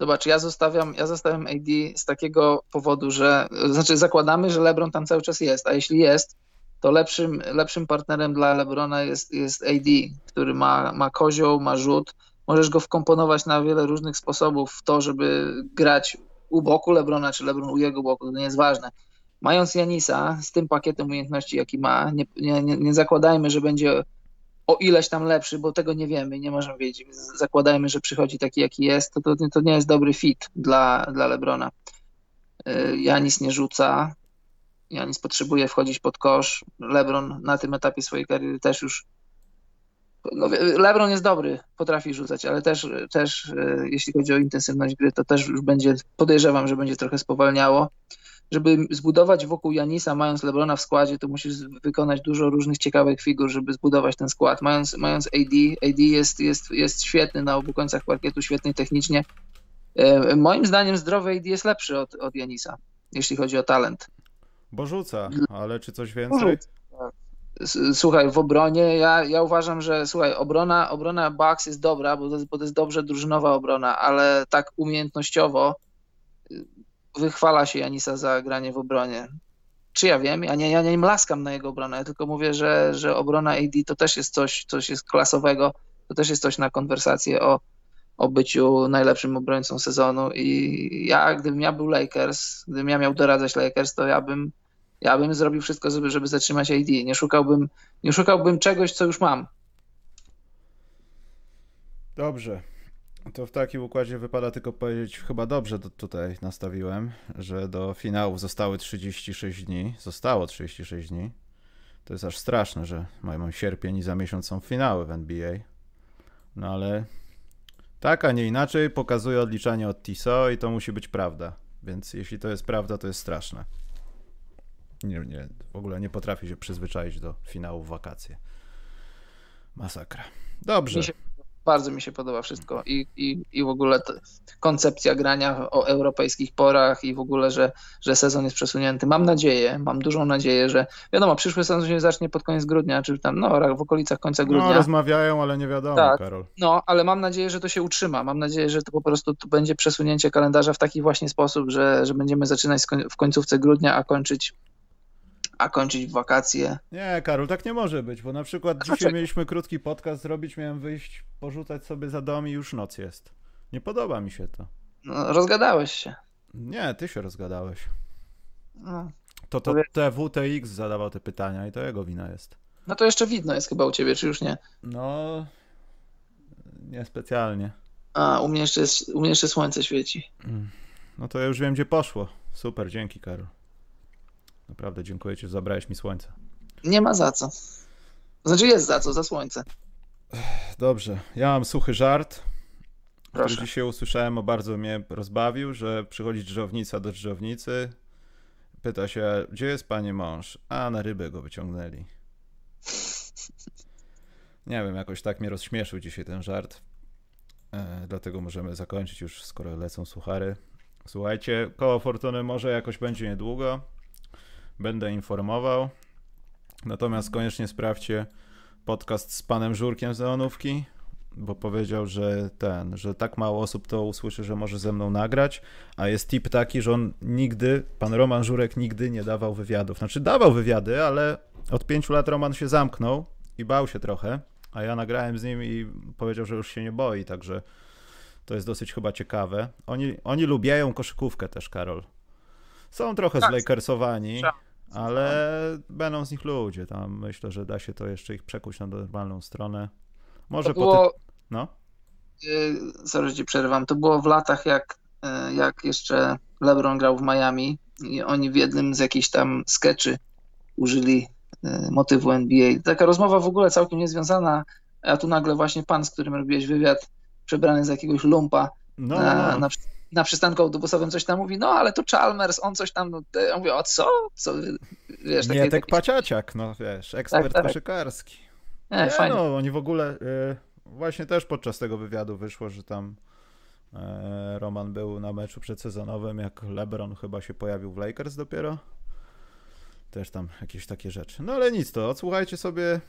Zobacz, ja zostawiam, ja zostawiam AD z takiego powodu, że znaczy zakładamy, że LeBron tam cały czas jest, a jeśli jest, to lepszym, lepszym partnerem dla LeBrona jest, jest AD, który ma, ma kozioł, ma rzut. Możesz go wkomponować na wiele różnych sposobów w to, żeby grać u boku LeBrona, czy LeBron u jego boku, to nie jest ważne. Mając Janisa z tym pakietem umiejętności, jaki ma, nie, nie, nie zakładajmy, że będzie o ileś tam lepszy, bo tego nie wiemy, nie możemy wiedzieć. Zakładajmy, że przychodzi taki, jaki jest, to, to, to nie jest dobry fit dla, dla Lebrona. Y, Janis nie rzuca, Janis potrzebuje wchodzić pod kosz. Lebron na tym etapie swojej kariery też już. No, Lebron jest dobry, potrafi rzucać, ale też, też y, jeśli chodzi o intensywność gry, to też już będzie, podejrzewam, że będzie trochę spowalniało żeby zbudować wokół Janisa, mając Lebrona w składzie, to musisz wykonać dużo różnych ciekawych figur, żeby zbudować ten skład. Mając, mając AD, AD jest, jest, jest świetny na obu końcach parkietu, świetny technicznie. E, moim zdaniem zdrowy AD jest lepszy od, od Janisa, jeśli chodzi o talent. Bo rzuca, ale czy coś więcej? Słuchaj, w obronie ja, ja uważam, że słuchaj, obrona, obrona Bucks jest dobra, bo to, bo to jest dobrze drużynowa obrona, ale tak umiejętnościowo wychwala się Janisa za granie w obronie. Czy ja wiem? Ja nie, ja nie mlaskam na jego obronę, ja tylko mówię, że, że obrona AD to też jest coś, coś jest klasowego, to też jest coś na konwersację o, o byciu najlepszym obrońcą sezonu i ja, gdybym ja był Lakers, gdybym ja miał doradzać Lakers, to ja bym, ja bym zrobił wszystko, żeby, żeby zatrzymać AD. Nie szukałbym, nie szukałbym czegoś, co już mam. Dobrze. To w takim układzie wypada tylko powiedzieć, chyba dobrze tutaj nastawiłem, że do finałów zostały 36 dni. Zostało 36 dni. To jest aż straszne, że mają sierpień i za miesiąc są finały w NBA. No ale tak, a nie inaczej pokazuje odliczanie od TISO i to musi być prawda. Więc jeśli to jest prawda, to jest straszne. Nie, nie, w ogóle nie potrafię się przyzwyczaić do finału w wakacje. Masakra. Dobrze. Bardzo mi się podoba wszystko i, i, i w ogóle koncepcja grania o europejskich porach i w ogóle, że, że sezon jest przesunięty. Mam nadzieję, mam dużą nadzieję, że wiadomo, przyszły sezon się zacznie pod koniec grudnia, czy tam no, w okolicach końca no, grudnia. No, rozmawiają, ale nie wiadomo, tak, Karol. No, ale mam nadzieję, że to się utrzyma. Mam nadzieję, że to po prostu to będzie przesunięcie kalendarza w taki właśnie sposób, że, że będziemy zaczynać w końcówce grudnia, a kończyć a kończyć wakacje. Nie, Karol, tak nie może być, bo na przykład dzisiaj mieliśmy krótki podcast zrobić, miałem wyjść, porzucać sobie za dom i już noc jest. Nie podoba mi się to. No, rozgadałeś się. Nie, ty się rozgadałeś. No. To, to TWTX zadawał te pytania i to jego wina jest. no to jeszcze widno jest chyba u ciebie, czy już nie? No, niespecjalnie. A, u mnie jeszcze, jest, u mnie jeszcze słońce świeci. No to ja już wiem, gdzie poszło. Super, dzięki, Karol. Naprawdę dziękuję ci, że zabrałeś mi słońce. Nie ma za co. Znaczy jest za co, za słońce. Dobrze, ja mam suchy żart, który Proszę. dzisiaj usłyszałem, a bardzo mnie rozbawił, że przychodzi drzewnica do drzewnicy, pyta się, gdzie jest pani mąż? A, na rybę go wyciągnęli. Nie wiem, jakoś tak mnie rozśmieszył dzisiaj ten żart. E, dlatego możemy zakończyć już, skoro lecą suchary. Słuchajcie, koło fortuny może jakoś będzie niedługo. Będę informował. Natomiast koniecznie sprawdźcie podcast z panem Żurkiem z Neonówki, bo powiedział, że ten, że tak mało osób to usłyszy, że może ze mną nagrać, a jest tip taki, że on nigdy, pan Roman Żurek nigdy nie dawał wywiadów. Znaczy dawał wywiady, ale od pięciu lat Roman się zamknął i bał się trochę, a ja nagrałem z nim i powiedział, że już się nie boi, także to jest dosyć chyba ciekawe. Oni, oni lubiają koszykówkę też, Karol. Są trochę Tak. zlejkersowani, Tak. Ale będą z nich ludzie. Tam myślę, że da się to jeszcze ich przekuć na normalną stronę. Może To po było, ty... No, y, sorry, że ci przerwam, to było w latach, jak, y, jak jeszcze LeBron grał w Miami i oni w jednym z jakichś tam sketchy użyli y, motywu NBA. Taka rozmowa w ogóle całkiem niezwiązana, a tu nagle właśnie pan, z którym robiłeś wywiad, przebrany z jakiegoś lumpa no, na, no. na, przy- na przystanku autobusowym coś tam mówi, no ale to Chalmers, on coś tam, no, ja mówię, o co? co? Wiesz, takie, Nie tak takie, paciaciak, no wiesz, ekspert tak. koszykarski. nie, Nie, fajnie. no, oni w ogóle y, właśnie też podczas tego wywiadu wyszło, że tam e, Roman był na meczu przedsezonowym, jak LeBron chyba się pojawił w Lakers dopiero. Też tam jakieś takie rzeczy. No ale nic to, odsłuchajcie sobie.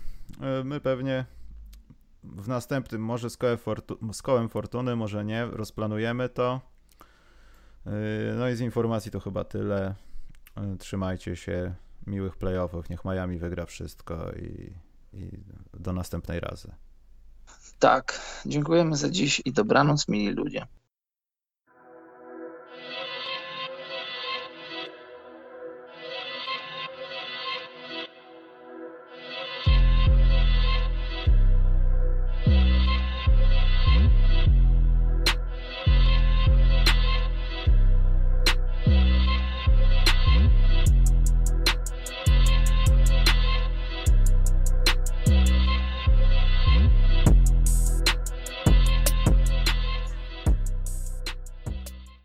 y, My pewnie w następnym, może z kołem, fortu- z kołem fortuny, może nie, rozplanujemy to. Y, No i z informacji to chyba tyle. Y, Trzymajcie się, miłych playoffów, niech Miami wygra wszystko i, i do następnej razy. Tak, dziękujemy za dziś i dobranoc, mili ludzie.